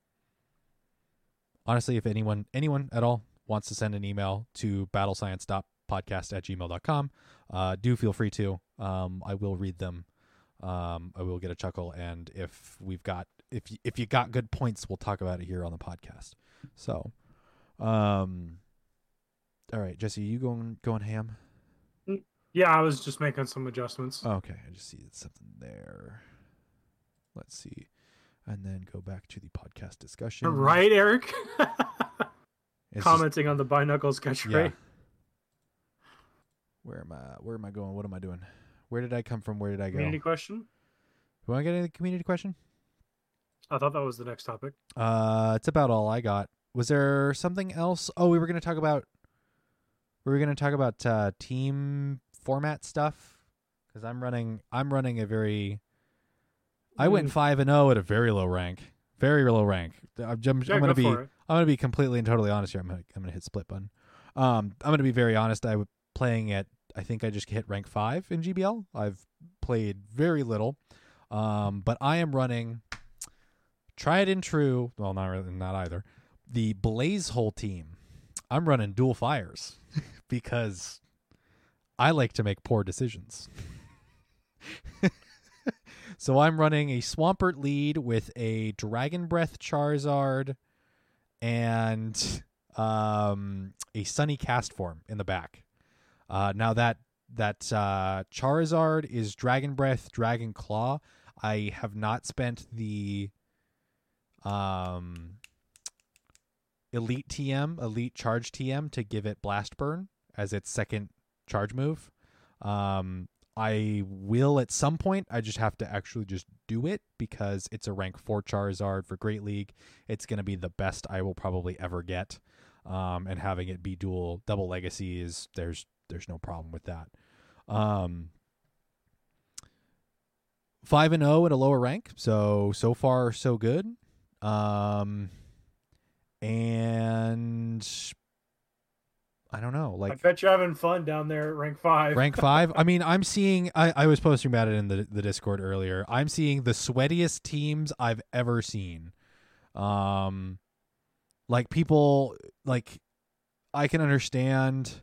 Speaker 1: honestly, if anyone anyone at all wants to send an email to battlescience.podcast at gmail.com, uh, do feel free to. Um, I will read them. Um, I will get a chuckle, and if we've got if if you got good points, we'll talk about it here on the podcast. So, um, all right, Jesse, you going going ham?
Speaker 2: Yeah, I was just making some adjustments.
Speaker 1: Okay, I just see something there. Let's see, and then go back to the podcast discussion.
Speaker 2: right, Eric?
Speaker 1: It's just-
Speaker 2: Commenting on the Binacles catch
Speaker 1: yeah. Where am I? Where am I going? What am I doing? Where did I come from? Where did I go?
Speaker 2: Community question?
Speaker 1: You want to get into community question?
Speaker 2: I thought that was the next topic.
Speaker 1: Uh, it's about all I got. Was there something else? Oh, we were going to talk about. We were going to talk about uh, team format stuff because I'm running. I'm running a very. I went
Speaker 2: Mm.
Speaker 1: five and zero at a very low rank. Very low rank. I'm, I'm,
Speaker 2: Yeah,
Speaker 1: I'm going to be.
Speaker 2: for it.
Speaker 1: I'm to be completely and totally honest here. I'm to I'm to hit split button. Um, I'm to be very honest. I was playing at. I think I just hit rank five in GBL. I've played very little, um, but I am running. Tried and true. Well, not really, not either. The Blaze Hole team. I'm running dual fires because I like to make poor decisions. so I'm running a Swampert lead with a Dragon Breath Charizard and um, a Sunny Castform in the back. Uh, now that that uh, Charizard is Dragon Breath, Dragon Claw. I have not spent the um, Elite TM, Elite Charge TM to give it Blast Burn as its second charge move. Um, I will at some point. I just have to actually just do it because it's a rank four Charizard for Great League. It's going to be the best I will probably ever get. Um, and having it be dual double legacy is there's there's no problem with that. Um, five and zero at a lower rank, so so far so good. Um, and I don't know, Like, I
Speaker 2: bet you're having fun down there at rank five.
Speaker 1: rank five. I mean, I'm seeing. I, I was posting about it in the the Discord earlier. I'm seeing the sweatiest teams I've ever seen. Um, like people like I can understand.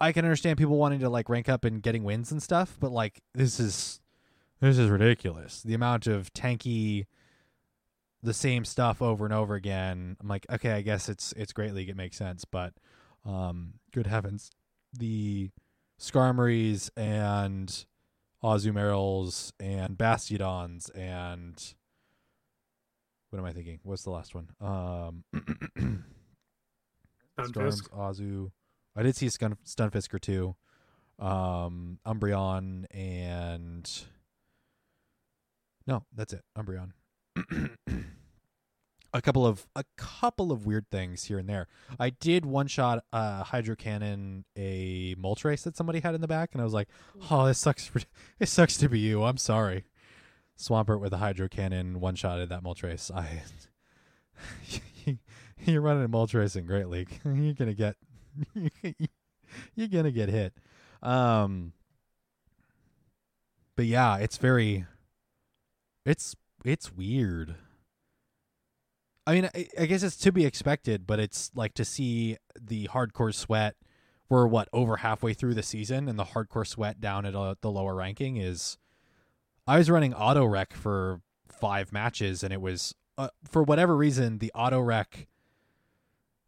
Speaker 1: I can understand people wanting to like rank up and getting wins and stuff, but like this is this is ridiculous. The amount of tanky the same stuff over and over again. I'm like, okay, I guess it's it's great league, it makes sense, but um good heavens. The Skarmories and Azumarils and Bastiodons and what am I thinking? What's the last one? Um
Speaker 2: Stunfisk.
Speaker 1: Storms, Azu. I did see Stun- Stunfisker too. Um, Umbreon and no, that's it. Umbreon. A couple of a couple of weird things here and there. I did one shot uh hydro cannon a Moltres that somebody had in the back, and I was like, "Oh, this sucks. For, it sucks to be you. I'm sorry." Swampert with a hydro cannon one shot at that Moltres. I you're running a Moltres in Great League. You're gonna get you're gonna get hit. Um, but yeah, it's very it's it's weird. I mean, I, I guess it's to be expected, but it's like to see the hardcore sweat. We're what over halfway through the season, and the hardcore sweat down at uh, the lower ranking is. I was running auto rec for five matches, and it was uh, for whatever reason the auto rec,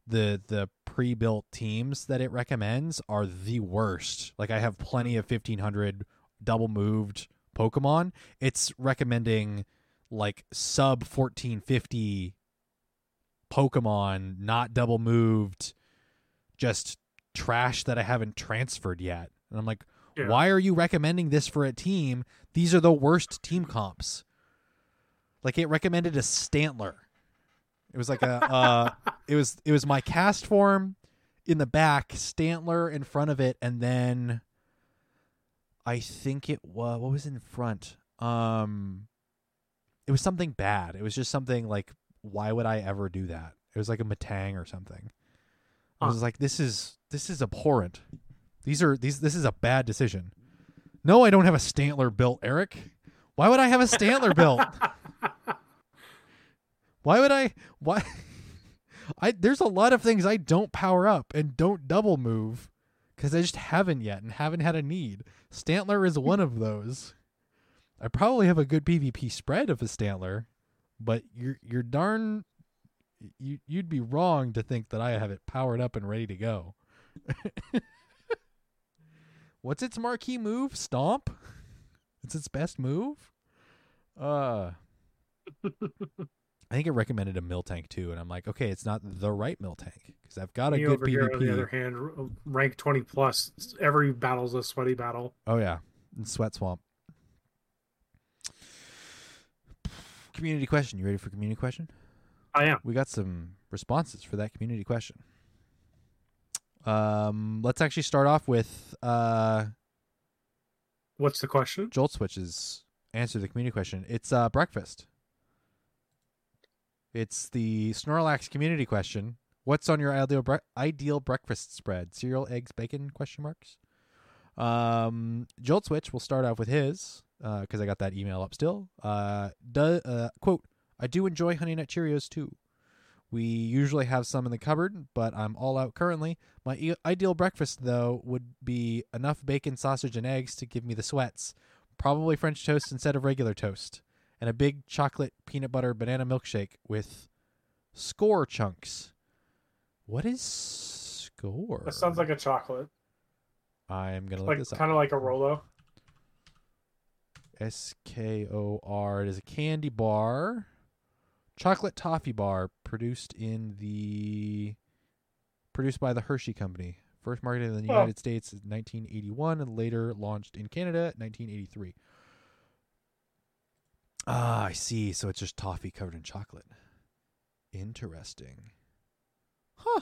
Speaker 1: the the pre built teams that it recommends are the worst. Like I have plenty of fifteen hundred double moved Pokemon. It's recommending like sub fourteen fifty Pokemon, not double moved, just trash that I haven't transferred yet. And I'm like,
Speaker 2: Yeah.
Speaker 1: Why are you recommending this for a team? These are the worst team comps. Like it recommended a Stantler. It was like a uh it was it was my Castform in the back, Stantler in front of it, and then I think it was what was in front. Um it was something bad. It was just something like why would I ever do that? It was like a Matang or something. I was like this is this is abhorrent. These are these this is a bad decision. No, I don't have a Stantler built, Eric. Why would I have a Stantler built? Why would I why I there's a lot of things I don't power up and don't double move cuz I just haven't yet and haven't had a need. Stantler is one of those. I probably have a good PvP spread of a Stantler, but you're you're darn you you'd be wrong to think that I have it powered up and ready to go. What's its marquee move? Stomp? It's its best move? Uh I think it recommended a Miltank too, and I'm like, okay, it's not the right Miltank because I've got a good
Speaker 2: over here, on the other hand, rank 20 plus. Every battle's a sweaty battle.
Speaker 1: Oh yeah, and sweat swamp. Community question. You ready for community question?
Speaker 2: I am.
Speaker 1: We got some responses for that community question. Um, let's actually start off with uh,
Speaker 2: What's the question?
Speaker 1: Jolt Switch's answer to the community question. It's uh, breakfast. It's the Snorlax community question. What's on your ideal bre- ideal breakfast spread? Cereal, eggs, bacon? Question marks. Um, Jolt Switch. We'll start off with his because I got that email up still. Uh, do, uh, quote: I do enjoy Honey Nut Cheerios too. We usually have some in the cupboard, but I'm all out currently. My e- ideal breakfast, though, would be enough bacon, sausage, and eggs to give me the sweats. Probably French toast instead of regular toast. And a big chocolate peanut butter banana milkshake with Skor chunks. What is Skor?
Speaker 2: That sounds like a chocolate.
Speaker 1: I'm going to look
Speaker 2: Like
Speaker 1: this up.
Speaker 2: kind of like a Rolo.
Speaker 1: S K O R. It is a candy bar, chocolate toffee bar produced in the produced by the Hershey Company. First marketed in the
Speaker 2: Oh.
Speaker 1: United States in 1981 and later launched in Canada in 1983. Ah, I see. So it's just toffee covered in chocolate. Interesting. Huh.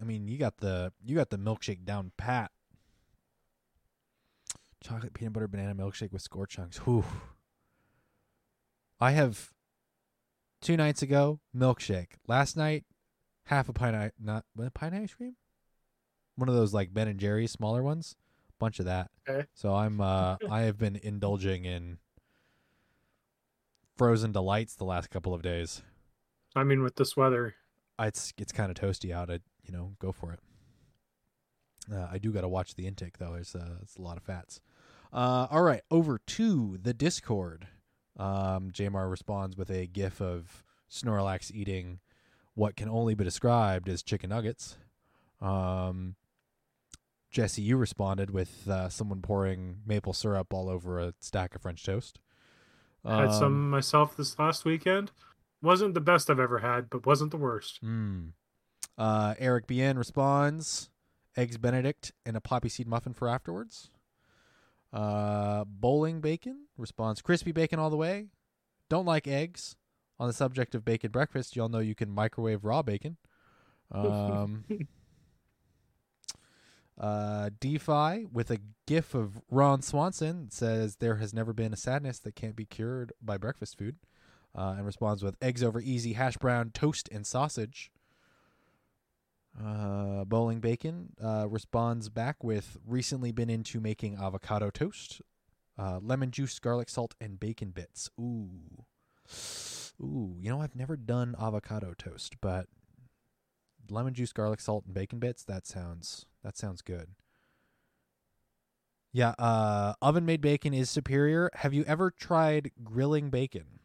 Speaker 1: I mean, you got the you got the milkshake down pat. Chocolate peanut butter banana milkshake with Skor chunks. Whew. I have two nights ago milkshake. Last night, half a pint I not pint ice cream. One of those like Ben and Jerry's smaller ones. Bunch of that.
Speaker 2: Okay.
Speaker 1: So I'm uh I have been indulging in frozen delights the last couple of days.
Speaker 2: I mean, with this weather,
Speaker 1: It's it's kind of toasty out. I you know go for it. Uh, I do got to watch the intake though. It's uh, it's a lot of fats. Uh, all right, over to the Discord. Um, Jamar responds with a GIF of Snorlax eating what can only be described as chicken nuggets. Um, Jesse, you responded with uh, someone pouring maple syrup all over a stack of French toast.
Speaker 2: I had
Speaker 1: Um,
Speaker 2: some myself this last weekend. Wasn't the best I've ever had, but wasn't the worst.
Speaker 1: Mm. Uh, Eric Bien responds, eggs Benedict and a poppy seed muffin for afterwards. Uh, bowling bacon responds, crispy bacon all the way. Don't like eggs. On the subject of bacon breakfast, y'all know you can microwave raw bacon. Um, uh, DeFi with a gif of Ron Swanson says there has never been a sadness that can't be cured by breakfast food uh, and responds with eggs over easy, hash brown, toast, and sausage. Uh, Bowling Bacon uh, responds back with recently been into making avocado toast, uh, lemon juice, garlic salt, and bacon bits. Ooh, ooh. You know I've never done avocado toast, but lemon juice, garlic salt, and bacon bits. That sounds that sounds good. Yeah, uh, oven made bacon is superior. Have you ever tried grilling bacon?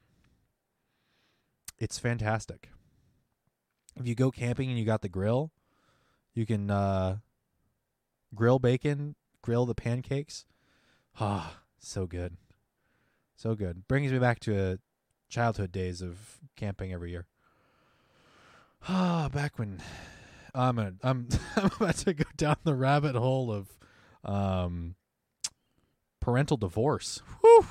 Speaker 1: It's fantastic. If you go camping and you got the grill, you can uh, grill bacon, grill the pancakes. Ah, so good, so good. Brings me back to uh, childhood days of camping every year. Ah, back when I'm gonna, I'm I'm about to go down the rabbit hole of Um, parental divorce. Whew.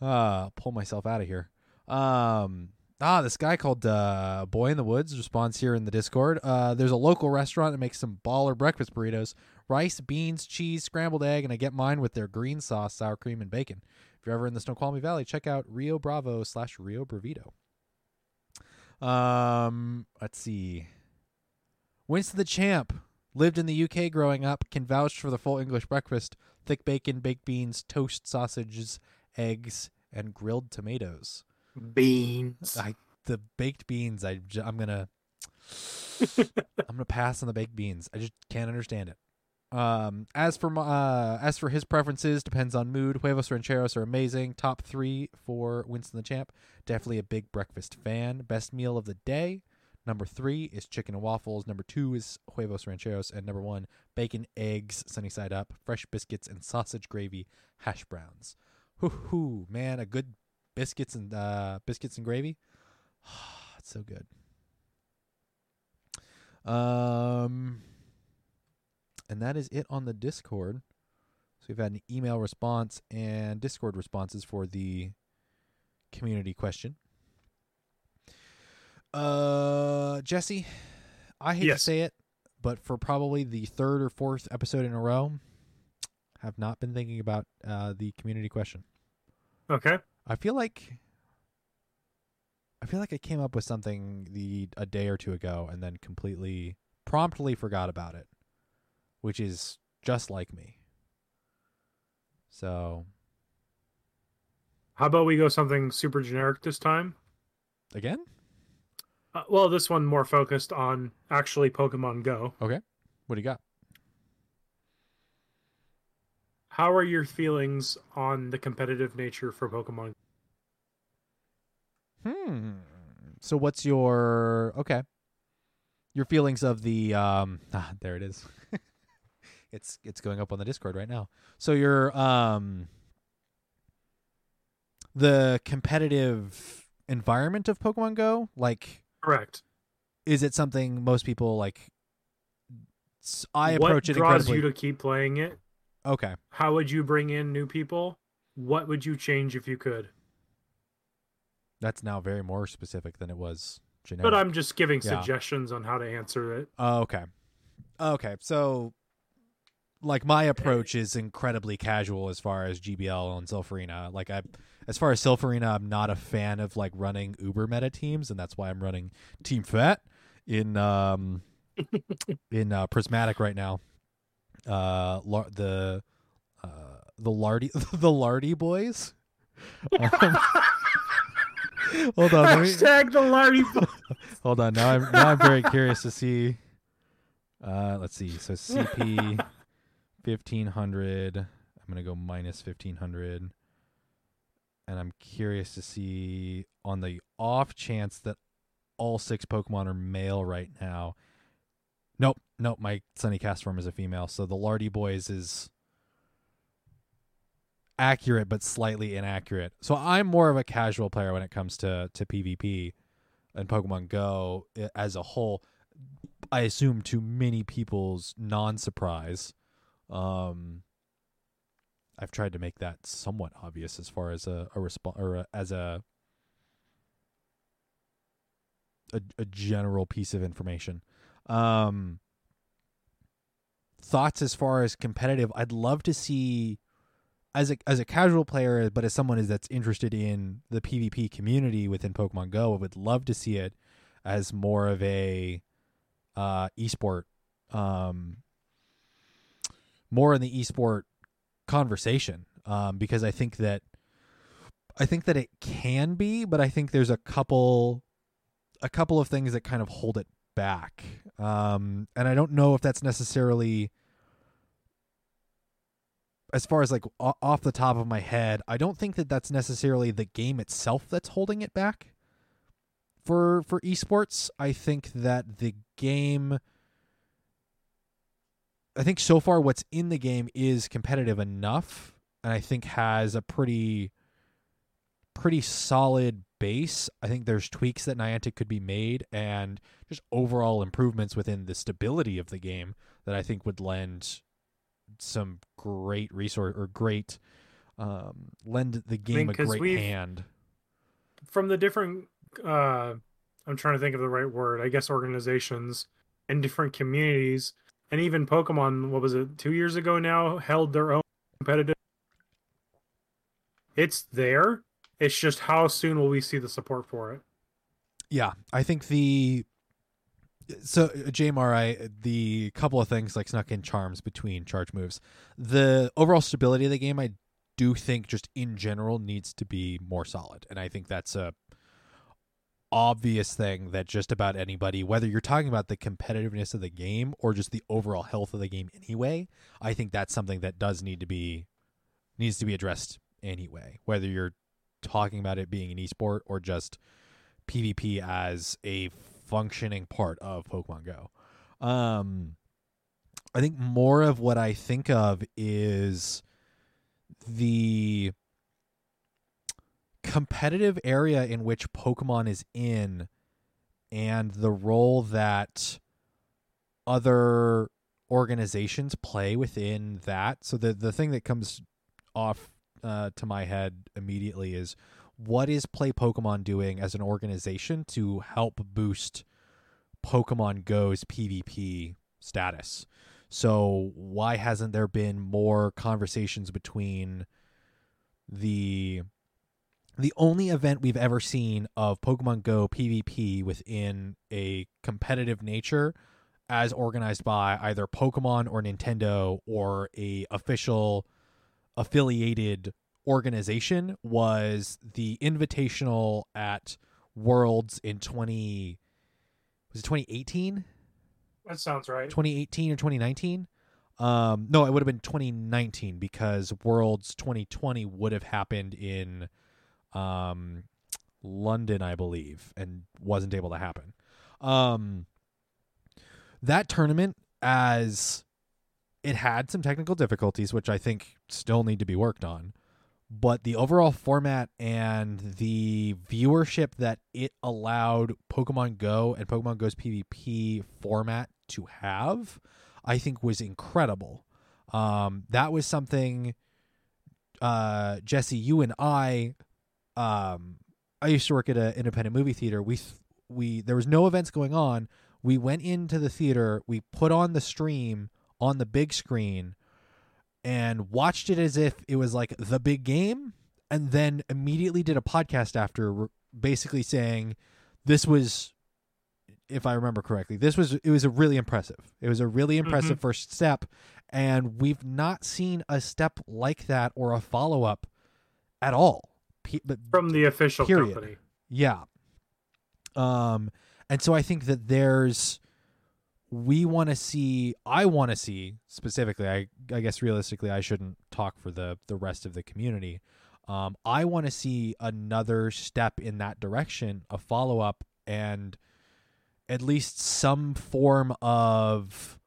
Speaker 1: Uh, pull myself out of here. Um, ah, this guy called uh, Boy in the Woods responds here in the Discord. Uh, there's a local restaurant that makes some baller breakfast burritos: rice, beans, cheese, scrambled egg, and I get mine with their green sauce, sour cream, and bacon. If you're ever in the Snoqualmie Valley, check out Rio Bravo slash Rio Bravito. Um, let's see. Winston the Champ lived in the UK growing up. Can vouch for the full English breakfast: thick bacon, baked beans, toast sausages, eggs, and grilled tomatoes.
Speaker 2: Beans.
Speaker 1: I the baked beans. I j- I'm gonna I'm gonna pass on the baked beans. I just can't understand it. Um, as for my, uh, as for his preferences, depends on mood. Huevos rancheros are amazing. Top three for Winston the Champ. Definitely a big breakfast fan. Best meal of the day. Number three is chicken and waffles. Number two is huevos rancheros, and number one bacon, eggs, sunny side up, fresh biscuits, and sausage gravy, hash browns. Hoo hoo, man, a good biscuits and uh, biscuits and gravy. it's so good. Um, and that is it on the Discord. So we've had an email response and Discord responses for the community question. Uh, Jesse, I hate
Speaker 2: Yes.
Speaker 1: to say it, but for probably the third or fourth episode in a row, have not been thinking about uh, the community question.
Speaker 2: Okay.
Speaker 1: I feel like I feel like I came up with something the a day or two ago and then completely promptly forgot about it, which is just like me. So,
Speaker 2: How about we go something super generic this time?
Speaker 1: again,
Speaker 2: Uh, well, this one more focused on actually Pokemon Go. Okay.
Speaker 1: What do you got?
Speaker 2: How are your feelings on the competitive nature for Pokemon?
Speaker 1: Hmm. So what's your okay? Your feelings of the um ah, there it is. it's it's going up on the Discord right now. So your um the competitive environment of Pokemon Go, like
Speaker 2: Correct.
Speaker 1: is it something most people like I
Speaker 2: what
Speaker 1: approach it
Speaker 2: draws
Speaker 1: incredibly
Speaker 2: you to keep playing it?
Speaker 1: Okay.
Speaker 2: How would you bring in new people? What would you change if you could?
Speaker 1: That's now very more specific than it was generic.
Speaker 2: But I'm just giving
Speaker 1: Yeah.
Speaker 2: suggestions on how to answer it.
Speaker 1: Oh, okay. Okay. So like my approach is incredibly casual as far as GBL and Silph Arena. Like I as far as Silph Arena, I'm not a fan of like running uber meta teams and that's why I'm running Team Fat in um in uh, Prismatic right now. Uh lar- the uh the Lardy the Lardy boys. Um, hold on, let me,
Speaker 2: Hashtag the Lardy. boys.
Speaker 1: Hold on. Now I'm now I'm very curious to see. Uh, let's see. So CP fifteen hundred. I'm gonna go minus fifteen hundred, and I'm curious to see on the off chance that all six Pokemon are male right now. Nope, nope. My Sunny Castform is a female, so the Lardy Boys is accurate but slightly inaccurate. So I'm more of a casual player when it comes to to PvP and Pokemon Go as a whole. I assume to many people's non-surprise. Um, I've tried to make that somewhat obvious as far as a, a response or a, as a, a a general piece of information. Um, thoughts as far as competitive, I'd love to see as a as a casual player, but as someone that's interested in the PvP community within Pokemon Go, I would love to see it as more of a uh, esport, um, more in the esport conversation, um, because I think that I think that it can be, but I think there's a couple a couple of things that kind of hold it back, um, and I don't know if that's necessarily as far as like off the top of my head, I don't think that that's necessarily the game itself that's holding it back. For for esports, I think that the game I think so far what's in the game is competitive enough and I think has a pretty pretty solid base. I think there's tweaks that Niantic could be made and just overall improvements within the stability of the game that I think would lend some great resource or great um, lend the game a
Speaker 2: 'cause
Speaker 1: great
Speaker 2: we've-
Speaker 1: hand.
Speaker 2: from the different uh i'm trying to think of the right word i guess organizations and different communities and even pokemon what was it two years ago now held their own competitive it's there it's just how soon will we see the support for it
Speaker 1: Yeah, I think the so Jamar, I the couple of things like snuck in charms between charge moves. The overall stability of the game, I do think, just in general, needs to be more solid, and I think that's a obvious thing that just about anybody, whether you're talking about the competitiveness of the game or just the overall health of the game anyway, I think that's something that does need to be needs to be addressed anyway. Whether you're talking about it being an esport or just PvP as a functioning part of Pokemon Go. Um, I think more of what I think of is the competitive area in which Pokemon is in and the role that other organizations play within that. So the the thing that comes off uh, to my head immediately is what is Play Pokemon doing as an organization to help boost Pokemon Go's PvP status? So why hasn't there been more conversations between the the only event we've ever seen of Pokemon Go PvP within a competitive nature as organized by either Pokemon or Nintendo or a official affiliated organization was the invitational at Worlds in 20 was it 2018?
Speaker 2: that sounds right
Speaker 1: 2018 or 2019? Um no, it would have been 2019 because Worlds 2020 would have happened in um London, I believe, and wasn't able to happen. Um that tournament as it had some technical difficulties which I think still need to be worked on but the overall format and the viewership that it allowed Pokemon Go and Pokemon Go's PvP format to have, I think was incredible. Um, that was something, uh, Jesse, you and I, um, I used to work at an independent movie theater. We, we, there was no events going on. We went into the theater, we put on the stream on the big screen and watched it as if it was like the big game and then immediately did a podcast after basically saying this was if i remember correctly this was it was a really impressive it was a really impressive first step and we've not seen a step like that or a follow-up at all Pe- but
Speaker 2: from the official
Speaker 1: Period.
Speaker 2: company
Speaker 1: yeah. Um and so I think that there's we want to see I want to see specifically I I guess realistically I shouldn't talk for the the rest of the community. Um I want to see another step in that direction, a follow-up and at least some form of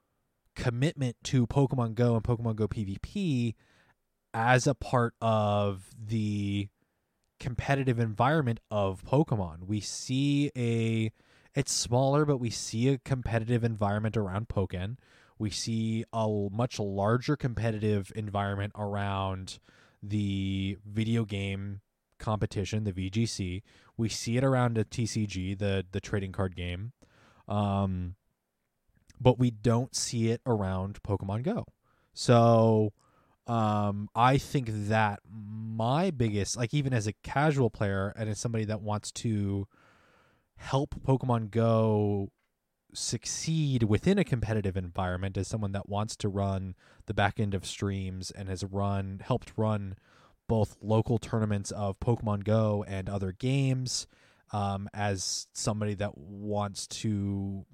Speaker 1: commitment to Pokemon Go and Pokemon Go PvP as a part of the competitive environment of Pokemon. We see a it's smaller, but we see a competitive environment around Pokken. We see a much larger competitive environment around the video game competition, the VGC. We see it around a TCG, the the trading card game. Um but we don't see it around Pokemon Go. So um i think that my biggest like even as a casual player and as somebody that wants to help pokemon go succeed within a competitive environment as someone that wants to run the back end of streams and has run helped run both local tournaments of pokemon go and other games um, as somebody that wants to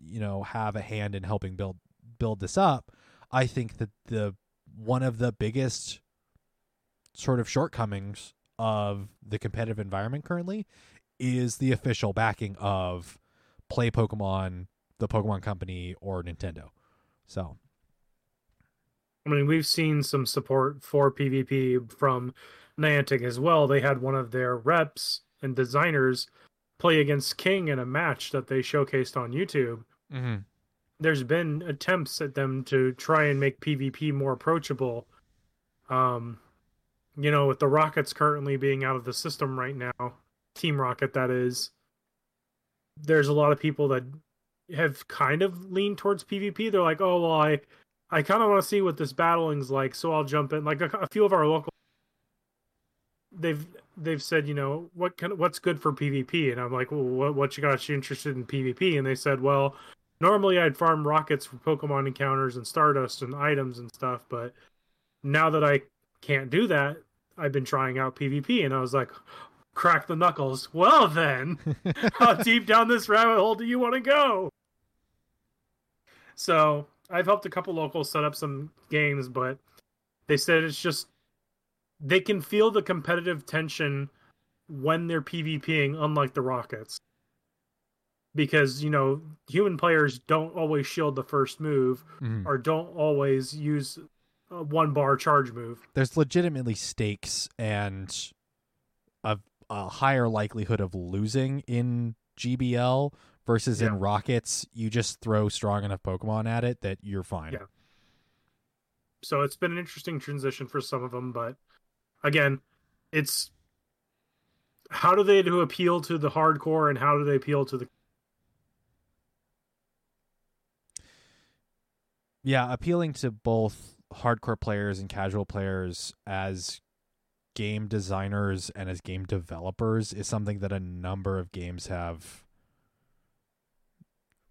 Speaker 1: you know have a hand in helping build build this up i think that the one of the biggest sort of shortcomings of the competitive environment currently is the official backing of Play Pokemon, the Pokemon Company, or Nintendo. So,
Speaker 2: I mean, we've seen some support for PvP from Niantic as well. They had one of their reps and designers play against King in a match that they showcased on YouTube. there's been attempts at them to try and make PvP more approachable. Um, you know, with the rockets currently being out of the system right now, Team Rocket that is, there's a lot of people that have kind of leaned towards PvP. They're like, oh well, I I kind of want to see what this battling's like, so I'll jump in. Like a, a few of our local, they've they've said, you know, what of, what's good for PvP, and I'm like, well, what what you got you interested in PvP? And they said, well, normally I'd farm rockets for Pokemon encounters and Stardust and items and stuff, but now that I can't do that, I've been trying out PvP, and I was like, crack the knuckles. Well then, how deep down this rabbit hole do you want to go? So I've helped a couple locals set up some games, but they said it's just they can feel the competitive tension when they're PvPing, unlike the Rockets. Because, you know, human players don't always shield the first move
Speaker 1: Mhm.
Speaker 2: or don't always use a one bar charge move.
Speaker 1: There's legitimately stakes and a, a higher likelihood of losing in GBL versus
Speaker 2: Yeah.
Speaker 1: in Rockets. You just throw strong enough Pokemon at it that you're fine.
Speaker 2: Yeah. So it's been an interesting transition for some of them, but again, it's how do they do appeal to the hardcore and how do they appeal to the
Speaker 1: Yeah, appealing to both hardcore players and casual players as game designers and as game developers is something that a number of games have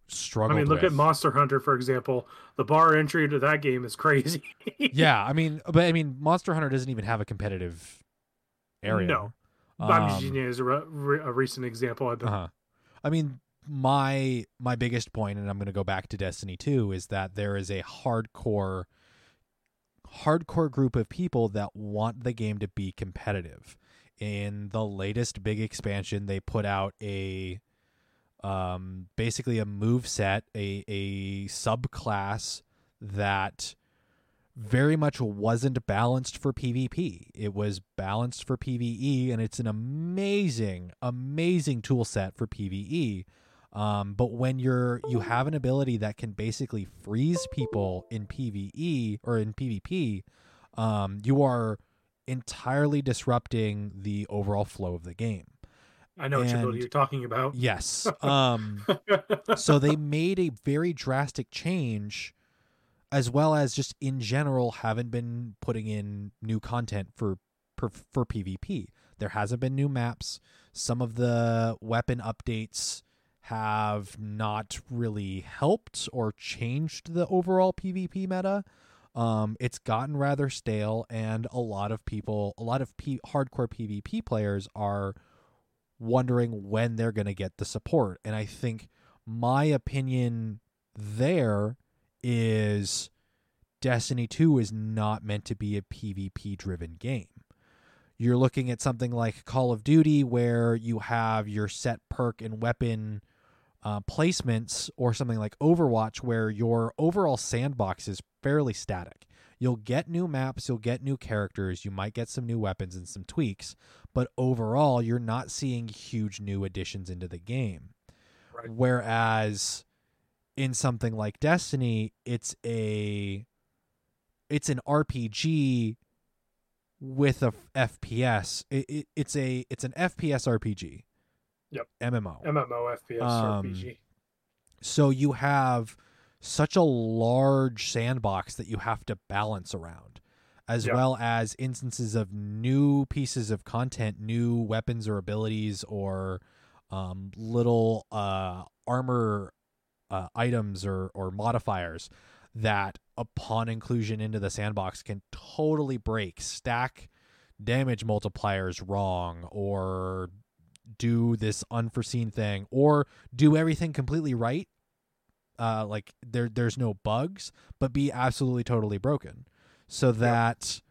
Speaker 1: struggled.
Speaker 2: I mean, look
Speaker 1: with.
Speaker 2: at Monster Hunter for example. The bar entry to that game is crazy.
Speaker 1: yeah, I mean, but I mean, Monster Hunter doesn't even have a competitive area.
Speaker 2: No.
Speaker 1: Um,
Speaker 2: as a, re- a recent example.
Speaker 1: Uh-huh. I mean, my my biggest point, and I'm going to go back to Destiny 2, is that there is a hardcore hardcore group of people that want the game to be competitive. In the latest big expansion, they put out a um basically a move set, a a subclass that very much wasn't balanced for PvP. It was balanced for PvE, and it's an amazing, amazing tool set for PvE. Um, but when you're you have an ability that can basically freeze people in PvE or in PvP, um, you are entirely disrupting the overall flow of the game.
Speaker 2: I know which ability you're talking about.
Speaker 1: Yes. Um, so they made a very drastic change as well as just in general haven't been putting in new content for for, for PvP. There hasn't been new maps. Some of the weapon updates have not really helped or changed the overall PvP meta. Um, it's gotten rather stale, and a lot of people, a lot of P- hardcore PvP players are wondering when they're going to get the support. And I think my opinion there is Destiny 2 is not meant to be a PvP driven game. You're looking at something like Call of Duty where you have your set perk and weapon uh, placements, or something like Overwatch where your overall sandbox is fairly static. You'll get new maps, you'll get new characters, you might get some new weapons and some tweaks, but overall, you're not seeing huge new additions into the game.
Speaker 2: Right.
Speaker 1: Whereas in something like Destiny, it's a it's an RPG with a f- FPS. It, it, it's a it's an FPS RPG.
Speaker 2: Yep.
Speaker 1: MMO.
Speaker 2: MMO FPS
Speaker 1: Um,
Speaker 2: RPG.
Speaker 1: So you have such a large sandbox that you have to balance around, as
Speaker 2: Yeah.
Speaker 1: well as instances of new pieces of content, new weapons or abilities, or um, little uh, armor uh, items or, or modifiers that, upon inclusion into the sandbox, can totally break, stack damage multipliers wrong, or do this unforeseen thing, or do everything completely right uh like there there's no bugs but be absolutely totally broken so that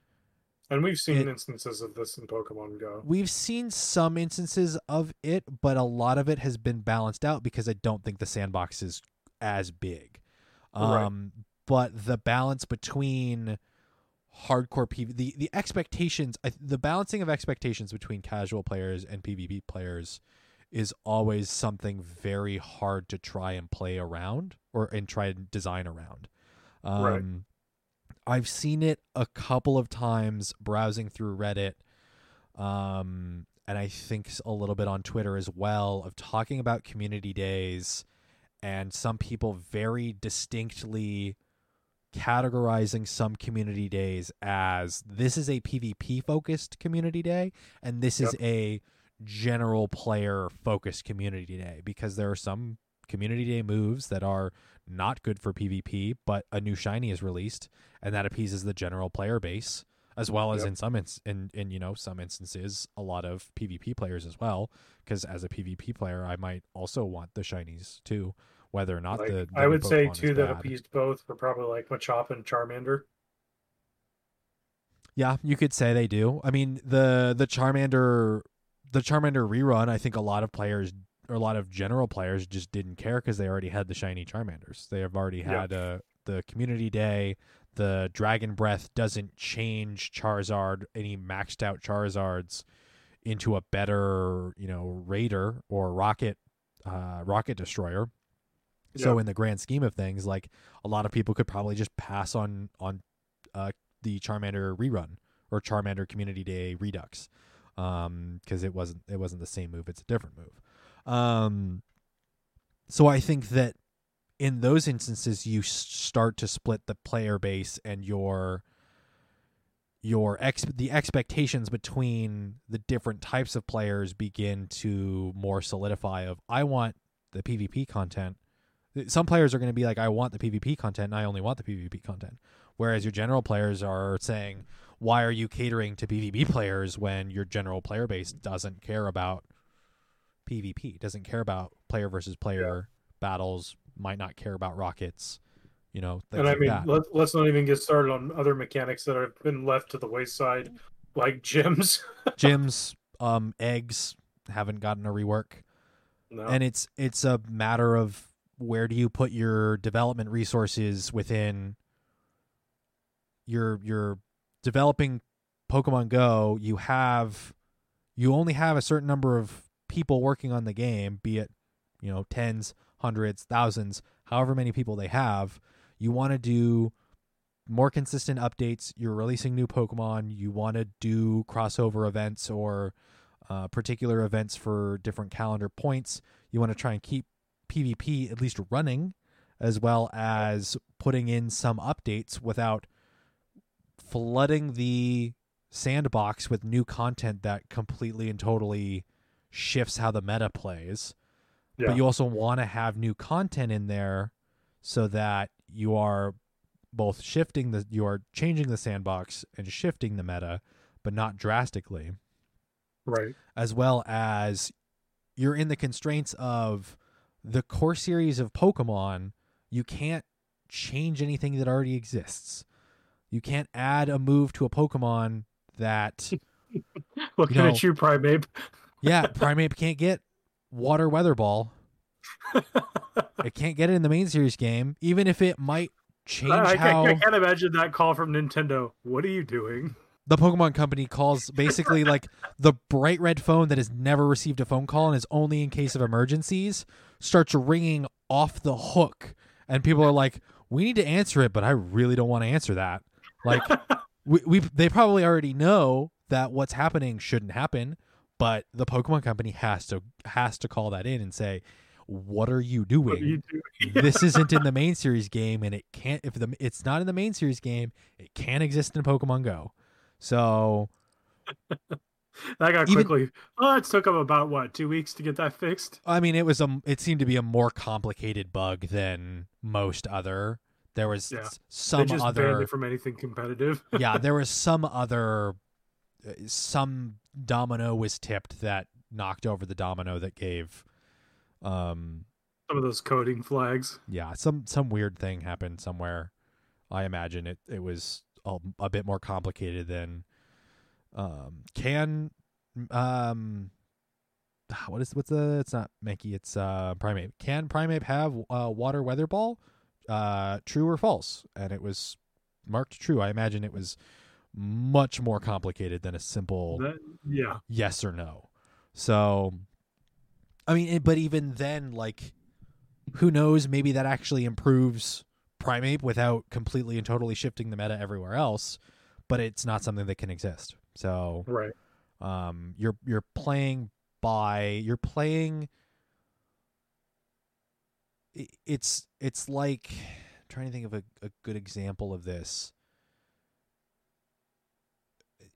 Speaker 2: And we've seen
Speaker 1: it-
Speaker 2: instances of this in Pokemon Go.
Speaker 1: we've seen some instances of it but a lot of it has been balanced out because i don't think the sandbox is as big
Speaker 2: Right.
Speaker 1: um but the balance between hardcore PvP. the the expectations the balancing of expectations between casual players and PvP players is always something very hard to try and play around or and try and design around. Um,
Speaker 2: Right.
Speaker 1: I've seen it a couple of times browsing through Reddit, um, and I think a little bit on Twitter as well of talking about community days, and some people very distinctly categorizing some community days as this is a PvP focused community day and this is a general player focused community day. Because there are some community day moves that are not good for PvP, but a new shiny is released and that appeases the general player base as well as
Speaker 2: Yep.
Speaker 1: in some ins- in in you know some instances a lot of PvP players as well. Because as a PvP player I might also want the shinies too whether or not
Speaker 2: Like,
Speaker 1: the, the
Speaker 2: I would say
Speaker 1: Pokemon is
Speaker 2: two that appeased both were probably like Machop and Charmander.
Speaker 1: Yeah, you could say they do. I mean, the the Charmander the Charmander rerun, I think a lot of players or a lot of general players just didn't care because they already had the shiny Charmanders. They have already
Speaker 2: Yeah.
Speaker 1: had uh, the community day. The Dragon Breath doesn't change Charizard any maxed out Charizards into a better, you know, Raider or Rocket uh, Rocket Destroyer. So in the grand scheme of things, like a lot of people could probably just pass on on uh, the Charmander rerun or Charmander Community Day Redux, because it wasn't it wasn't the same move; it's a different move. Um, so I think that in those instances, you s- start to split the player base and your your ex the expectations between the different types of players begin to more solidify. Of I want the PvP content. Some players are going to be like, I want the PvP content, and I only want the PvP content. Whereas your general players are saying, why are you catering to PvP players when your general player base doesn't care about PvP, doesn't care about player versus player battles, might not care about rockets, you know,
Speaker 2: and I
Speaker 1: like
Speaker 2: mean,
Speaker 1: that.
Speaker 2: let, let's not even get started on other mechanics that have been left to the wayside, like gyms.
Speaker 1: Gyms, um, eggs haven't gotten a rework.
Speaker 2: no.
Speaker 1: and it's it's a matter of where do you put your development resources within your your developing Pokemon Go, you have you only have a certain number of people working on the game, be it, you know, tens, hundreds, thousands, however many people they have. You want to do more consistent updates. You're releasing new Pokemon. You want to do crossover events or uh, particular events for different calendar points. You want to try and keep PvP at least running, as well as putting in some updates without flooding the sandbox with new content that completely and totally shifts how the meta plays.
Speaker 2: yeah.
Speaker 1: But you also want to have new content in there so that you are both shifting the you are changing the sandbox and shifting the meta, but not drastically
Speaker 2: right.
Speaker 1: as well as you're in the constraints of the core series of Pokemon. You can't change anything that already exists. You can't add a move to a Pokemon that,
Speaker 2: Looking
Speaker 1: know-
Speaker 2: at you, Primeape.
Speaker 1: yeah, Primeape can't get Water Weather Ball. It can't get it in the main series game, even if it might change
Speaker 2: I, I,
Speaker 1: how
Speaker 2: I can't imagine that call from Nintendo. What are you doing?
Speaker 1: The Pokemon Company calls basically like the bright red phone that has never received a phone call and is only in case of emergencies starts ringing off the hook, and people are like, "We need to answer it, but I really don't want to answer that." Like, we, we they probably already know that what's happening shouldn't happen, but the Pokemon Company has to has to call that in and say, "What are you doing?"
Speaker 2: Are you doing?
Speaker 1: this isn't in the main series game and it can't if the it's not in the main series game it can't exist in pokemon go so
Speaker 2: That got
Speaker 1: Even-
Speaker 2: quickly. Oh, it took them about what two weeks to get that fixed.
Speaker 1: i mean it was a it seemed to be a more complicated bug than most other there was
Speaker 2: Yeah.
Speaker 1: some
Speaker 2: just
Speaker 1: other
Speaker 2: from anything competitive.
Speaker 1: yeah there was some other uh, some domino was tipped that knocked over the domino that gave um
Speaker 2: Some of those coding flags.
Speaker 1: yeah some some weird thing happened somewhere i imagine it it was a, a bit more complicated than um can um what is what's the it's not Mankey it's uh Primeape can Primeape have uh water weather ball? Uh true or false? And it was marked true. I imagine it was much more complicated than a simple
Speaker 2: That, yeah,
Speaker 1: yes or no. So, I mean, but even then, like who knows? Maybe that actually improves Primeape without completely and totally shifting the meta everywhere else. But it's not something that can exist. So
Speaker 2: Right.
Speaker 1: um, you're you're playing by you're playing. It's it's like I'm trying to think of a, a good example of this.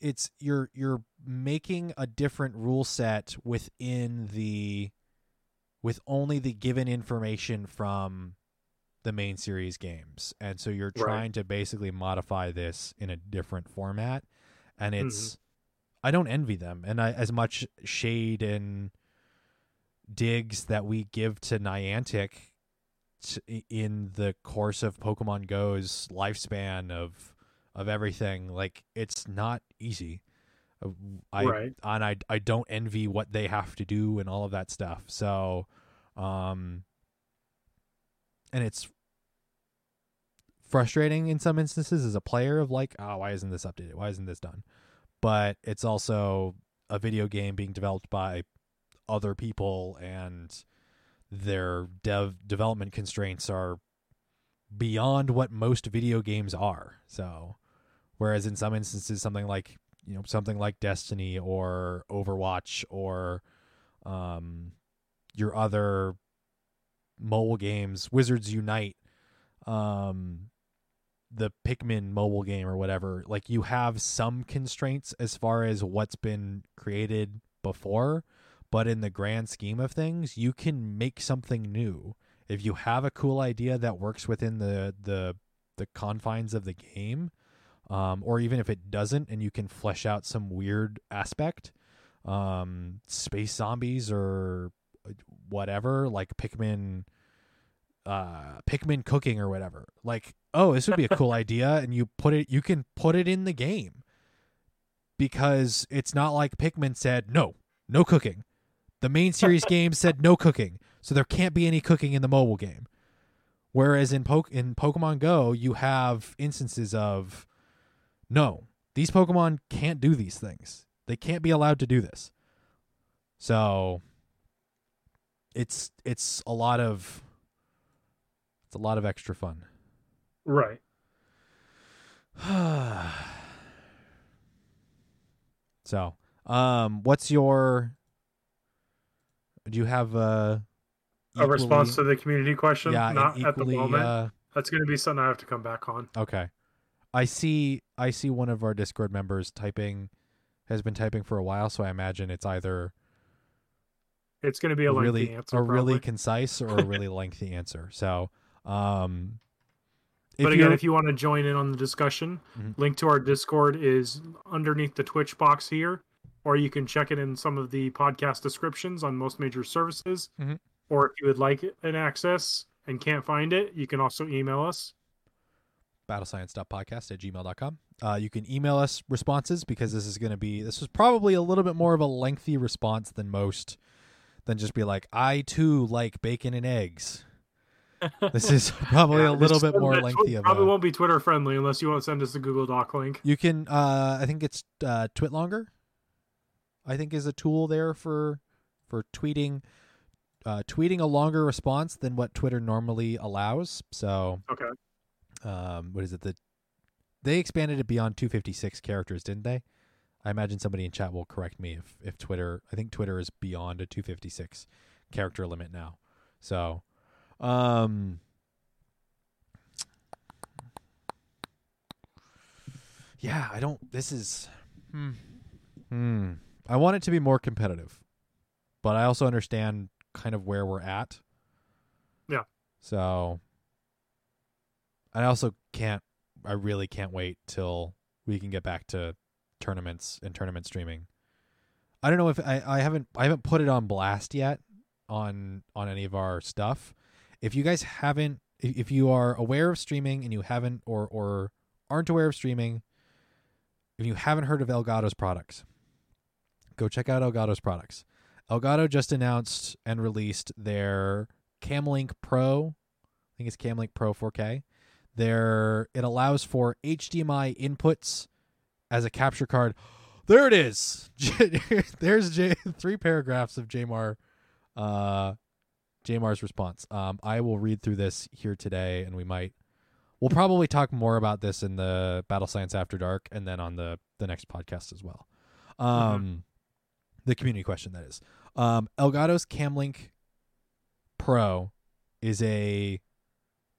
Speaker 1: It's you're you're making a different rule set within the with only the given information from the main series games. And so you're
Speaker 2: Right.
Speaker 1: trying to basically modify this in a different format. And it's I don't envy them. And I, as much shade and digs that we give to Niantic t- in the course of Pokemon Go's lifespan of of everything, like it's not easy. Uh, I
Speaker 2: Right.
Speaker 1: and I I don't envy what they have to do and all of that stuff. So, um, and it's frustrating in some instances as a player of like, oh, why isn't this updated? Why isn't this done? But it's also a video game being developed by other people and their dev development constraints are beyond what most video games are. So, whereas in some instances, something like you know something like Destiny or Overwatch or um, your other mobile games, Wizards Unite, um, the Pikmin mobile game or whatever, like you have some constraints as far as what's been created before, but in the grand scheme of things, you can make something new. If you have a cool idea that works within the the the confines of the game, um, or even if it doesn't, and you can flesh out some weird aspect, um, space zombies or whatever, like Pikmin, uh, Pikmin cooking or whatever. Like, oh, this would be a cool idea, and you put it, you can put it in the game because it's not like Pikmin said no, no cooking. The main series game said no cooking, so there can't be any cooking in the mobile game. Whereas in po- in Pokemon Go, you have instances of no, these Pokemon can't do these things. They can't be allowed to do this. So it's it's a lot of it's a lot of extra fun.
Speaker 2: Right.
Speaker 1: so, um what's your do you have a
Speaker 2: A response to the community question?
Speaker 1: yeah,
Speaker 2: Not at the moment.
Speaker 1: uh
Speaker 2: That's going to be something I have to come back on.
Speaker 1: Okay. I see I see one of our Discord members typing has been typing for a while, so I imagine it's either
Speaker 2: It's going to be a lengthy
Speaker 1: really
Speaker 2: answer.
Speaker 1: a really concise or a really lengthy answer. So, um
Speaker 2: but again, if you want to join in on the discussion,
Speaker 1: Mhm.
Speaker 2: link to our Discord is underneath the Twitch box here, or you can check it in some of the podcast descriptions on most major services.
Speaker 1: Mhm.
Speaker 2: Or if you would like an access and can't find it, you can also email us.
Speaker 1: battlescience.podcast at gmail.com. Uh, you can email us responses because this is going to be, this was probably a little bit more of a lengthy response than most, than just be like, I too like bacon and eggs. This is probably
Speaker 2: Yeah,
Speaker 1: a little bit more lengthy
Speaker 2: tw-
Speaker 1: of
Speaker 2: Probably
Speaker 1: a.
Speaker 2: won't be Twitter friendly unless you want to send us a Google Doc link.
Speaker 1: You can, uh, I think it's uh, Twitlonger. I think is a tool there for for tweeting, uh, tweeting a longer response than what Twitter normally allows. So,
Speaker 2: Okay.
Speaker 1: um, what is it? The they expanded it beyond 256 characters, didn't they? I imagine somebody in chat will correct me if if Twitter. I think Twitter is beyond a 256 character limit now. So, um, yeah, I don't. This is, hmm, hmm. I want it to be more competitive, but I also understand kind of where we're at.
Speaker 2: Yeah.
Speaker 1: So, I also can't. I really can't wait till we can get back to tournaments and tournament streaming. I don't know if I, I haven't I haven't put it on blast yet on on any of our stuff. If you guys haven't if you are aware of streaming and you haven't or or aren't aware of streaming, if you haven't heard of Elgato's products, go check out Elgato's products. Elgato just announced and released their Camlink Pro. I think it's Camlink Pro 4K. There it allows for HDMI inputs as a capture card. There it is. There's J- three paragraphs of Jamar uh, Jamar's response. Um, I will read through this here today, and we might. We'll probably talk more about this in the Battle Science After Dark, and then on the the next podcast as well. Um, the community question that is. Um, Elgato's Camlink Pro is a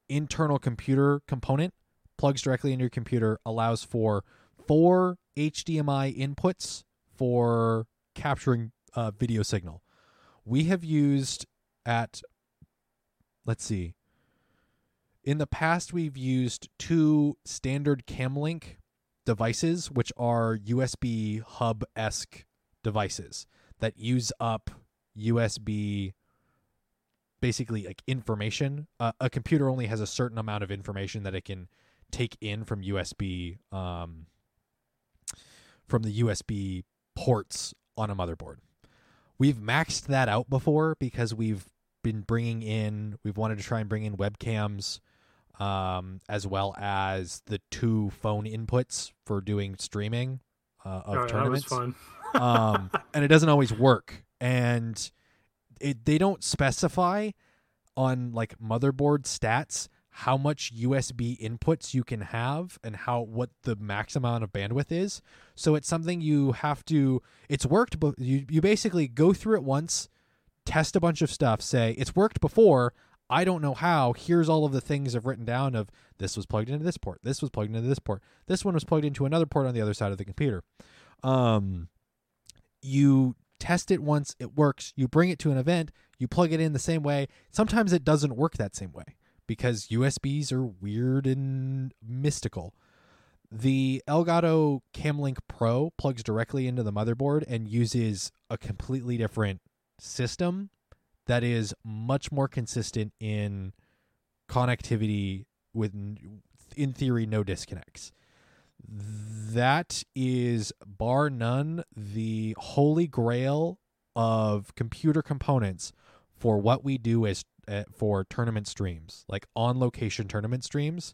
Speaker 1: internal computer component plugs directly into your computer allows for four HDMI inputs for capturing uh, video signal. We have used at let's see. In the past we've used two standard Camlink devices which are USB hub-esque devices that use up USB basically like information. Uh, a computer only has a certain amount of information that it can take in from USB um, from the USB ports on a motherboard. We've maxed that out before because we've been bringing in. We've wanted to try and bring in webcams. Um, as well as the two phone inputs for doing streaming uh, of
Speaker 2: Oh,
Speaker 1: tournaments um, and it doesn't always work. And it they don't specify on like motherboard stats how much USB inputs you can have and how what the max amount of bandwidth is. So it's something you have to. It's worked, but you you basically go through it once, test a bunch of stuff, say it's worked before. I don't know how. Here's all of the things I've written down of this was plugged into this port. This was plugged into this port. This one was plugged into another port on the other side of the computer. Um, you test it once, it works. You bring it to an event, you plug it in the same way. Sometimes it doesn't work that same way because USBs are weird and mystical. The Elgato Camlink Pro plugs directly into the motherboard and uses a completely different system that is much more consistent in connectivity with in theory no disconnects. That is bar none the holy grail of computer components for what we do as uh, for tournament streams like on location tournament streams.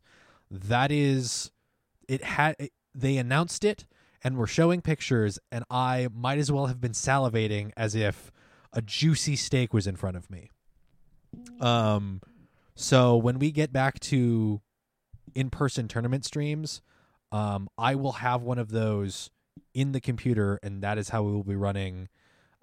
Speaker 1: That is it had they announced it and were showing pictures and i might as well have been salivating as if a juicy steak was in front of me um so when we get back to in-person tournament streams um, I will have one of those in the computer, and that is how we will be running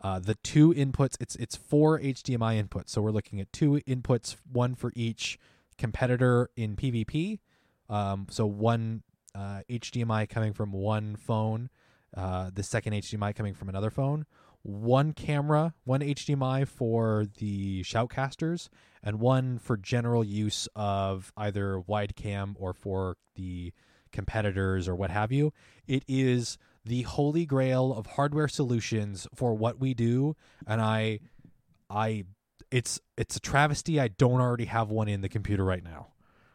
Speaker 1: uh, the two inputs. It's it's four HDMI inputs, so we're looking at two inputs, one for each competitor in PvP. Um, so one uh, HDMI coming from one phone, uh, the second HDMI coming from another phone. One camera, one HDMI for the shoutcasters, and one for general use of either wide cam or for the competitors or what have you. It is the holy grail of hardware solutions for what we do and I I it's it's a travesty I don't already have one in the computer right now.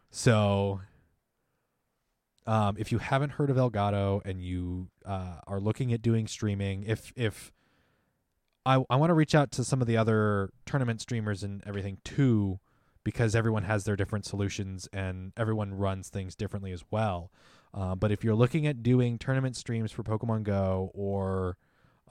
Speaker 1: So um, if you haven't heard of Elgato and you uh, are looking at doing streaming, if if I I want to reach out to some of the other tournament streamers and everything too because everyone has their different solutions and everyone runs things differently as well. Uh, but if you're looking at doing tournament streams for Pokemon Go or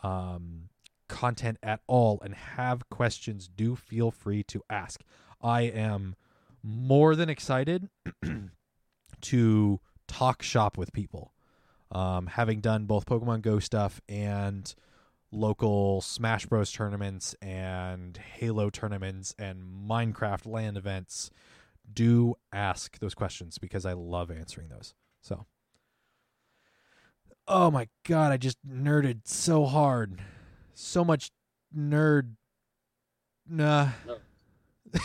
Speaker 1: um, content at all and have questions, do feel free to ask. I am more than excited to talk shop with people. Um, having done both Pokemon Go stuff and local Smash Bros tournaments and Halo tournaments and Minecraft LAN events, do ask those questions because I love answering those. So, oh my god, I just nerded so hard, so much nerd. Nah.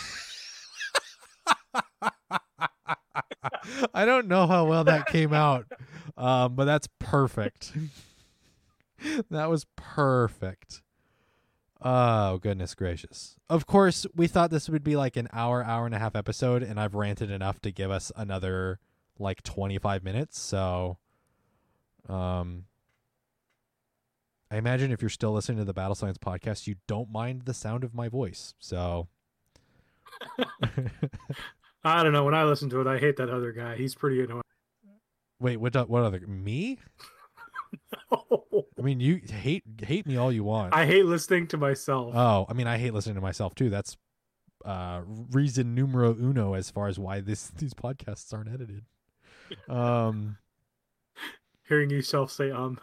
Speaker 1: I don't know how well that came out, um, but that's perfect. that was perfect. Oh, goodness gracious. Of course, we thought this would be like an hour, hour and a half episode, and I've ranted enough to give us another like 25 minutes. So, um, I imagine if you're still listening to the Battle Science podcast, you don't mind the sound of my voice. So,
Speaker 2: I don't know. When I listen to it, I hate that other guy. He's pretty annoying.
Speaker 1: wait, what? What other me? I mean, you hate hate me all you want.
Speaker 2: I hate listening to myself.
Speaker 1: Oh, I mean, I hate listening to myself too. That's uh, reason numero uno as far as why this these podcasts aren't edited. Um,
Speaker 2: Hearing yourself say um.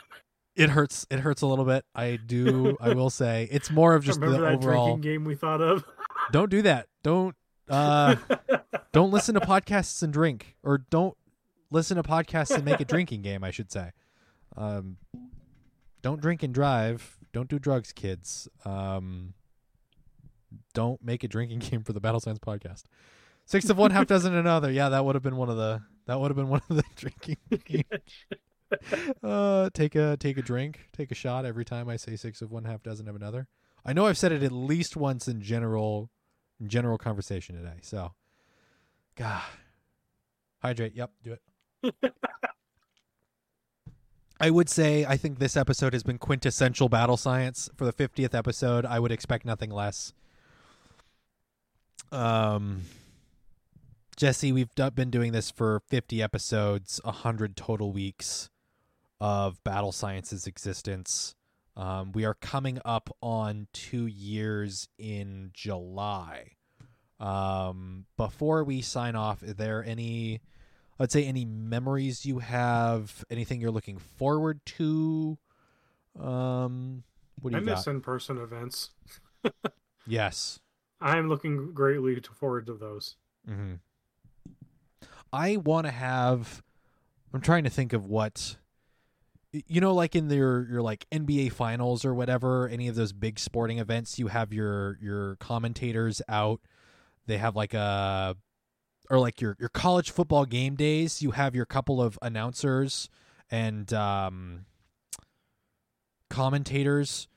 Speaker 1: it hurts. It hurts a little bit. I do. I will say it's more of just
Speaker 2: Remember
Speaker 1: the
Speaker 2: that
Speaker 1: overall.
Speaker 2: drinking game we thought of?
Speaker 1: Don't do that. Don't. Uh, don't listen to podcasts and drink, or don't listen to podcasts and make a drinking game. I should say. Um, don't drink and drive. Don't do drugs, kids. Um, don't make a drinking game for the Battle Science podcast. Six of one, half dozen another. Yeah, that would have been one of the. That would have been one of the drinking games. Uh, take a take a drink, take a shot every time I say six of one, half dozen of another. I know I've said it at least once in general, in general conversation today. So, God, hydrate. Yep, do it. I would say I think this episode has been quintessential battle science for the 50th episode. I would expect nothing less. Um, Jesse, we've do- been doing this for 50 episodes, 100 total weeks of battle science's existence. Um, we are coming up on two years in July. Um, before we sign off, are there any, I'd say, any memories you have? Anything you're looking forward to? Um, what do you
Speaker 2: I
Speaker 1: miss
Speaker 2: in person events.
Speaker 1: Yes.
Speaker 2: I'm looking greatly to forward to those.
Speaker 1: Mm-hmm. I want to have. I'm trying to think of what. You know, like in your your like NBA finals or whatever, any of those big sporting events, you have your your commentators out. They have like a, or like your your college football game days. You have your couple of announcers and um, commentators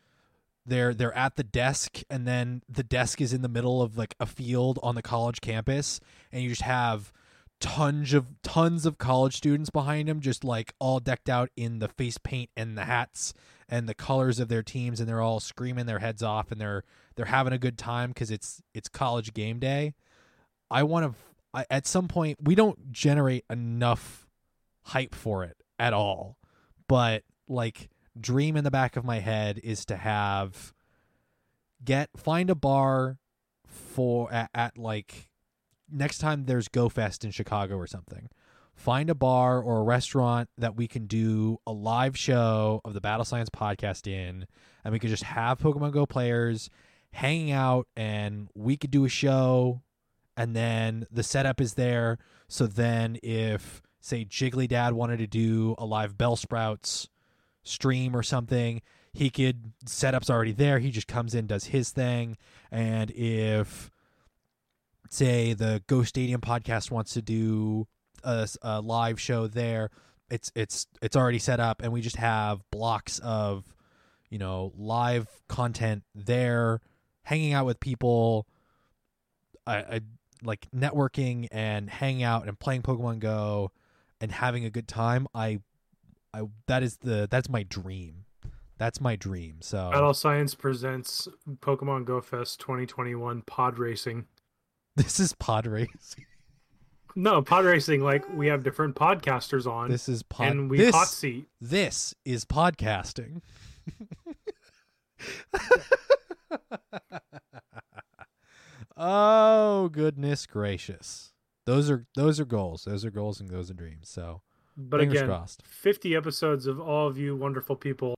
Speaker 1: they're they're at the desk and then the desk is in the middle of like a field on the college campus and you just have tons of tons of college students behind them just like all decked out in the face paint and the hats and the colors of their teams and they're all screaming their heads off and they're they're having a good time cuz it's it's college game day i want to at some point we don't generate enough hype for it at all. But like dream in the back of my head is to have get find a bar for at, at like next time there's go fest in chicago or something find a bar or a restaurant that we can do a live show of the battle science podcast in and we could just have pokemon go players hanging out and we could do a show and then the setup is there. So then if say jiggly dad wanted to do a live bell sprouts stream or something he could setup's already there. He just comes in does his thing. And if say the Ghost stadium podcast wants to do a, a live show there it's it's it's already set up and we just have blocks of you know live content there hanging out with people. I, I like networking and hanging out and playing pokemon go and having a good time i i that is the that's my dream that's my dream so
Speaker 2: Battle Science presents Pokemon Go Fest 2021 Pod Racing.
Speaker 1: this is pod racing.
Speaker 2: No, pod racing. Like we have different podcasters on,
Speaker 1: this is pod
Speaker 2: and we
Speaker 1: this,
Speaker 2: hot seat.
Speaker 1: this is podcasting oh goodness gracious those are those are goals those are goals and those are dreams so
Speaker 2: But
Speaker 1: fingers
Speaker 2: again,
Speaker 1: crossed
Speaker 2: 50 episodes of all of you wonderful people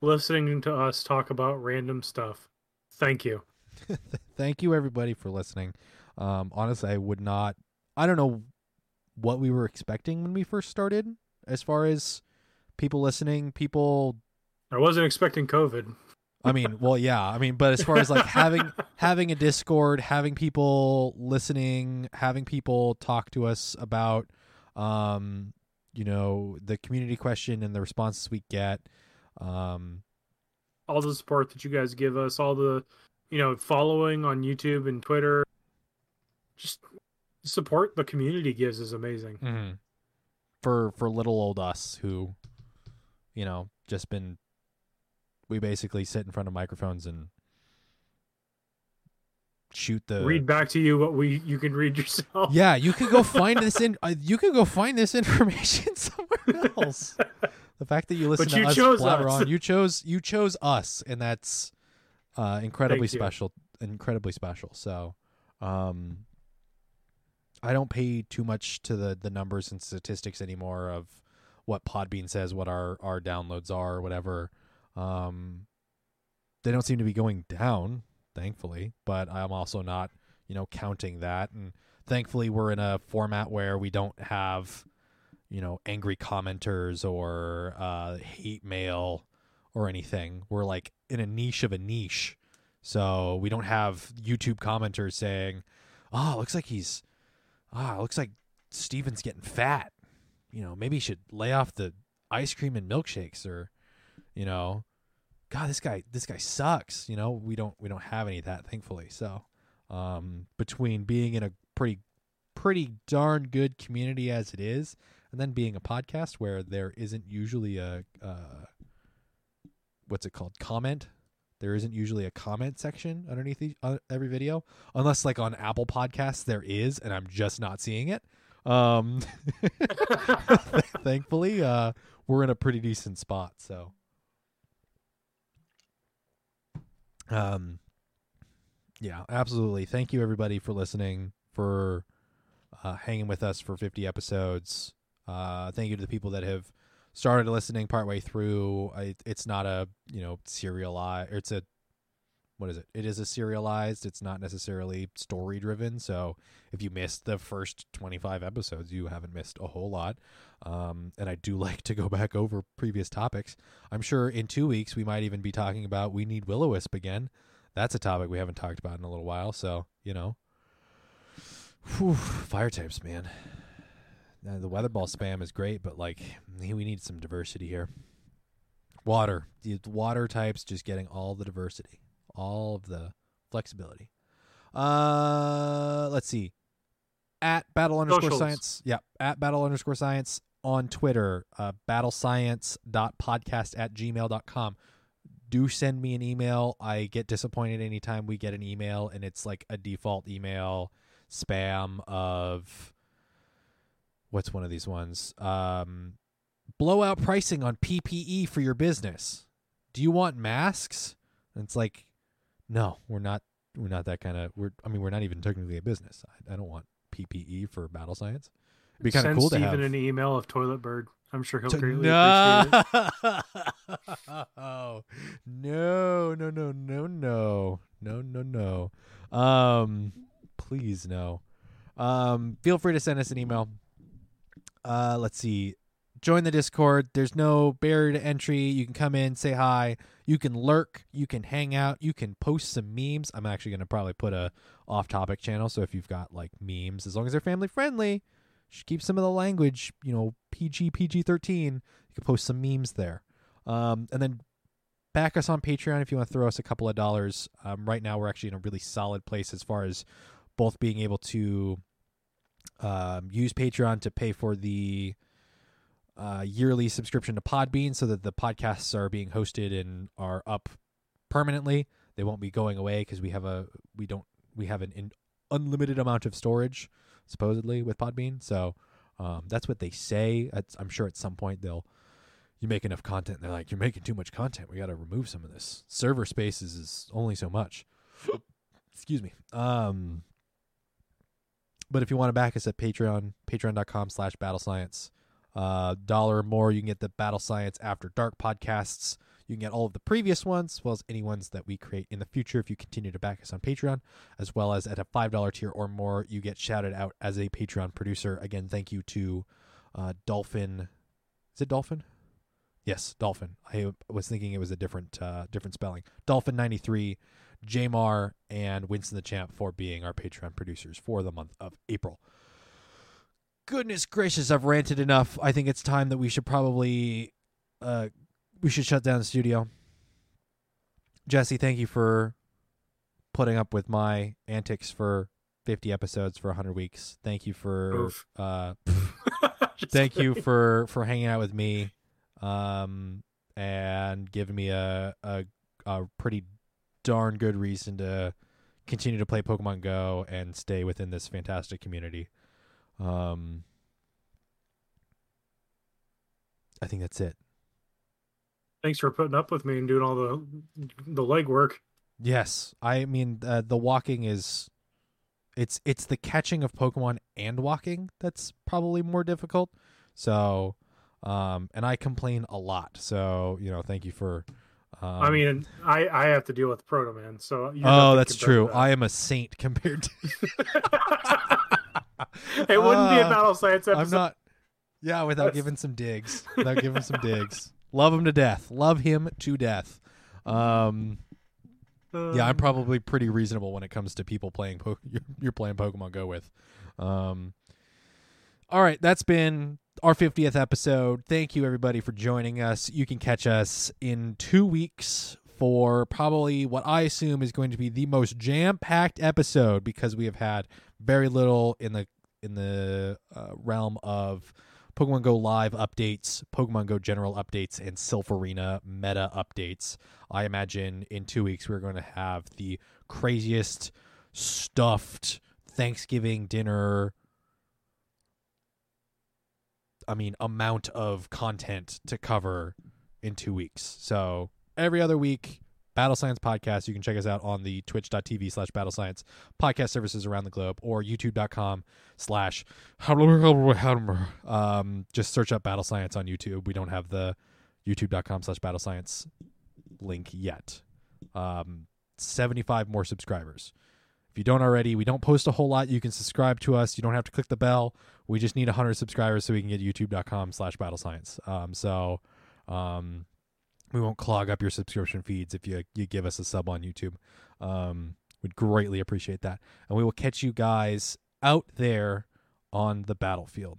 Speaker 2: listening to us talk about random stuff. Thank you.
Speaker 1: thank you everybody for listening um honestly i would not i don't know what we were expecting when we first started as far as people listening people
Speaker 2: I wasn't expecting COVID.
Speaker 1: I mean well yeah i mean but as far as like having having a discord having people listening having people talk to us about um you know the community question and the responses we get um
Speaker 2: all the support that you guys give us, all the, you know, following on YouTube and Twitter. Just support the community gives is amazing.
Speaker 1: Mhm. for for little old us who you know just been we basically sit in front of microphones and shoot the
Speaker 2: read back to you what we you can read yourself.
Speaker 1: yeah you could go find this in uh, you could go find this information somewhere else the fact that you listen
Speaker 2: But
Speaker 1: to
Speaker 2: you
Speaker 1: us
Speaker 2: chose us.
Speaker 1: on you chose you chose us and that's uh incredibly
Speaker 2: Thank you.
Speaker 1: special incredibly special. So, um, I don't pay too much to the the numbers and statistics anymore of what Podbean says, what our our downloads are, or whatever. Um, they don't seem to be going down, thankfully. But I'm also not, you know, counting that. And thankfully, we're in a format where we don't have, you know, angry commenters or uh, hate mail or anything. We're like in a niche of a niche. So we don't have YouTube commenters saying, "Oh, looks like he's, ah, looks like Steven's getting fat. You know, maybe he should lay off the ice cream and milkshakes, or, you know, God, this guy, this guy sucks. You know, we don't, we don't have any of that, thankfully. So, um, between being in a pretty, pretty darn good community as it is, and then being a podcast where there isn't usually a, uh, what's it called, comment there isn't usually a comment section underneath the, uh, every video, unless like on Apple Podcasts there is, and I'm just not seeing it. Um, thankfully, uh, we're in a pretty decent spot. So, um, yeah, absolutely. Thank you everybody for listening, for uh, hanging with us for 50 episodes. Uh, thank you to the people that have started listening partway through. I, it's not a you know serialized. It's a what is it? It is a serialized. It's not necessarily story driven. So if you missed the first twenty five episodes, you haven't missed a whole lot. Um, and I do like to go back over previous topics. I'm sure in two weeks we might even be talking about we need will wisp again. That's a topic we haven't talked about in a little while. So you know, whew, fire types, man. Now, the weather ball spam is great, but like we need some diversity here. Water, the water types, just getting all the diversity, all of the flexibility. Uh, let's see. At battle underscore
Speaker 2: Socials.
Speaker 1: science, yeah, at battle underscore science on Twitter, uh, battlescience.podcast at gmail.com. Do send me an email. I get disappointed anytime we get an email and it's like a default email spam of what's one of these ones? Um, blowout pricing on PPE for your business. Do you want masks? And it's like, no, we're not. We're not that kind of. We're. I mean, we're not even technically a business. I, I don't want PPE for battle science. It'd be kind of cool
Speaker 2: Steven
Speaker 1: to have.
Speaker 2: an email of Toilet Bird. I'm sure he'll
Speaker 1: to-
Speaker 2: greatly
Speaker 1: no.
Speaker 2: appreciate it.
Speaker 1: no, no, no, no, no, no, no, no, no. Um, please no. Um, feel free to send us an email. Uh, let's see. Join the Discord. There's no barrier to entry. You can come in, say hi. You can lurk. You can hang out. You can post some memes. I'm actually gonna probably put a off-topic channel. So if you've got like memes, as long as they're family friendly, keep some of the language, you know, PG PG 13. You can post some memes there. Um, and then back us on Patreon if you want to throw us a couple of dollars. Um, right now, we're actually in a really solid place as far as both being able to um, use Patreon to pay for the uh, yearly subscription to Podbean so that the podcasts are being hosted and are up permanently. They won't be going away because we have a we don't we have an in, unlimited amount of storage supposedly with Podbean. So um, that's what they say. I'm sure at some point they'll you make enough content. They're like, you're making too much content. We got to remove some of this. Server spaces is only so much. Excuse me. Um, but if you want to back us at Patreon, patreon.com slash battle science, uh, dollar or more, you can get the Battle Science After Dark podcasts. You can get all of the previous ones, as well as any ones that we create in the future if you continue to back us on Patreon, as well as at a $5 tier or more, you get shouted out as a Patreon producer. Again, thank you to uh, Dolphin. Is it Dolphin? Yes, Dolphin. I was thinking it was a different uh, different spelling. Dolphin ninety three, Jamar, and Winston the Champ for being our Patreon producers for the month of April. Goodness gracious, I've ranted enough. I think it's time that we should probably uh we should shut down the studio. Jesse, thank you for putting up with my antics for 50 episodes for 100 weeks. Thank you for
Speaker 2: Oof.
Speaker 1: uh thank you for for hanging out with me um and giving me a a, a pretty darn good reason to continue to play Pokemon Go and stay within this fantastic community. Um I think that's it.
Speaker 2: Thanks for putting up with me and doing all the the legwork.
Speaker 1: Yes, I mean uh, the walking is it's it's the catching of Pokemon and walking that's probably more difficult. So, um, and I complain a lot. So you know, thank you for. Um,
Speaker 2: I mean, I I have to deal with Proto Man, so
Speaker 1: oh, that's true. I am a saint compared to.
Speaker 2: it wouldn't be a
Speaker 1: Uh,
Speaker 2: battle science episode.
Speaker 1: I'm not. Yeah, without
Speaker 2: That's-
Speaker 1: giving some digs. Without giving some digs. Love him to death. Love him to death. Um, yeah, I'm probably pretty reasonable when it comes to people playing po- you're, you're playing Pokemon Go with. Um, all right, that's been our 50th episode. Thank you everybody for joining us. You can catch us in 2 weeks for probably what I assume is going to be the most jam-packed episode because we have had very little in the in the uh, realm of Pokemon Go live updates, Pokemon Go general updates, and Silph Arena meta updates. I imagine in two weeks we're going to have the craziest stuffed Thanksgiving dinner. I mean, amount of content to cover in two weeks. So every other week, Battle Science Podcast. You can check us out on the twitch.tv slash battle science podcast services around the globe or youtube.com slash um just search up battle science on youtube. We don't have the youtube.com slash battle science link yet. Um 75 more subscribers. If you don't already we don't post a whole lot. You can subscribe to us. You don't have to click the bell. We just need 100 subscribers so we can get youtube.com slash battle science. Um so um we won't clog up your subscription feeds if you you give us a sub on youtube. Um would greatly appreciate that. And we will catch you guys out there on the battlefield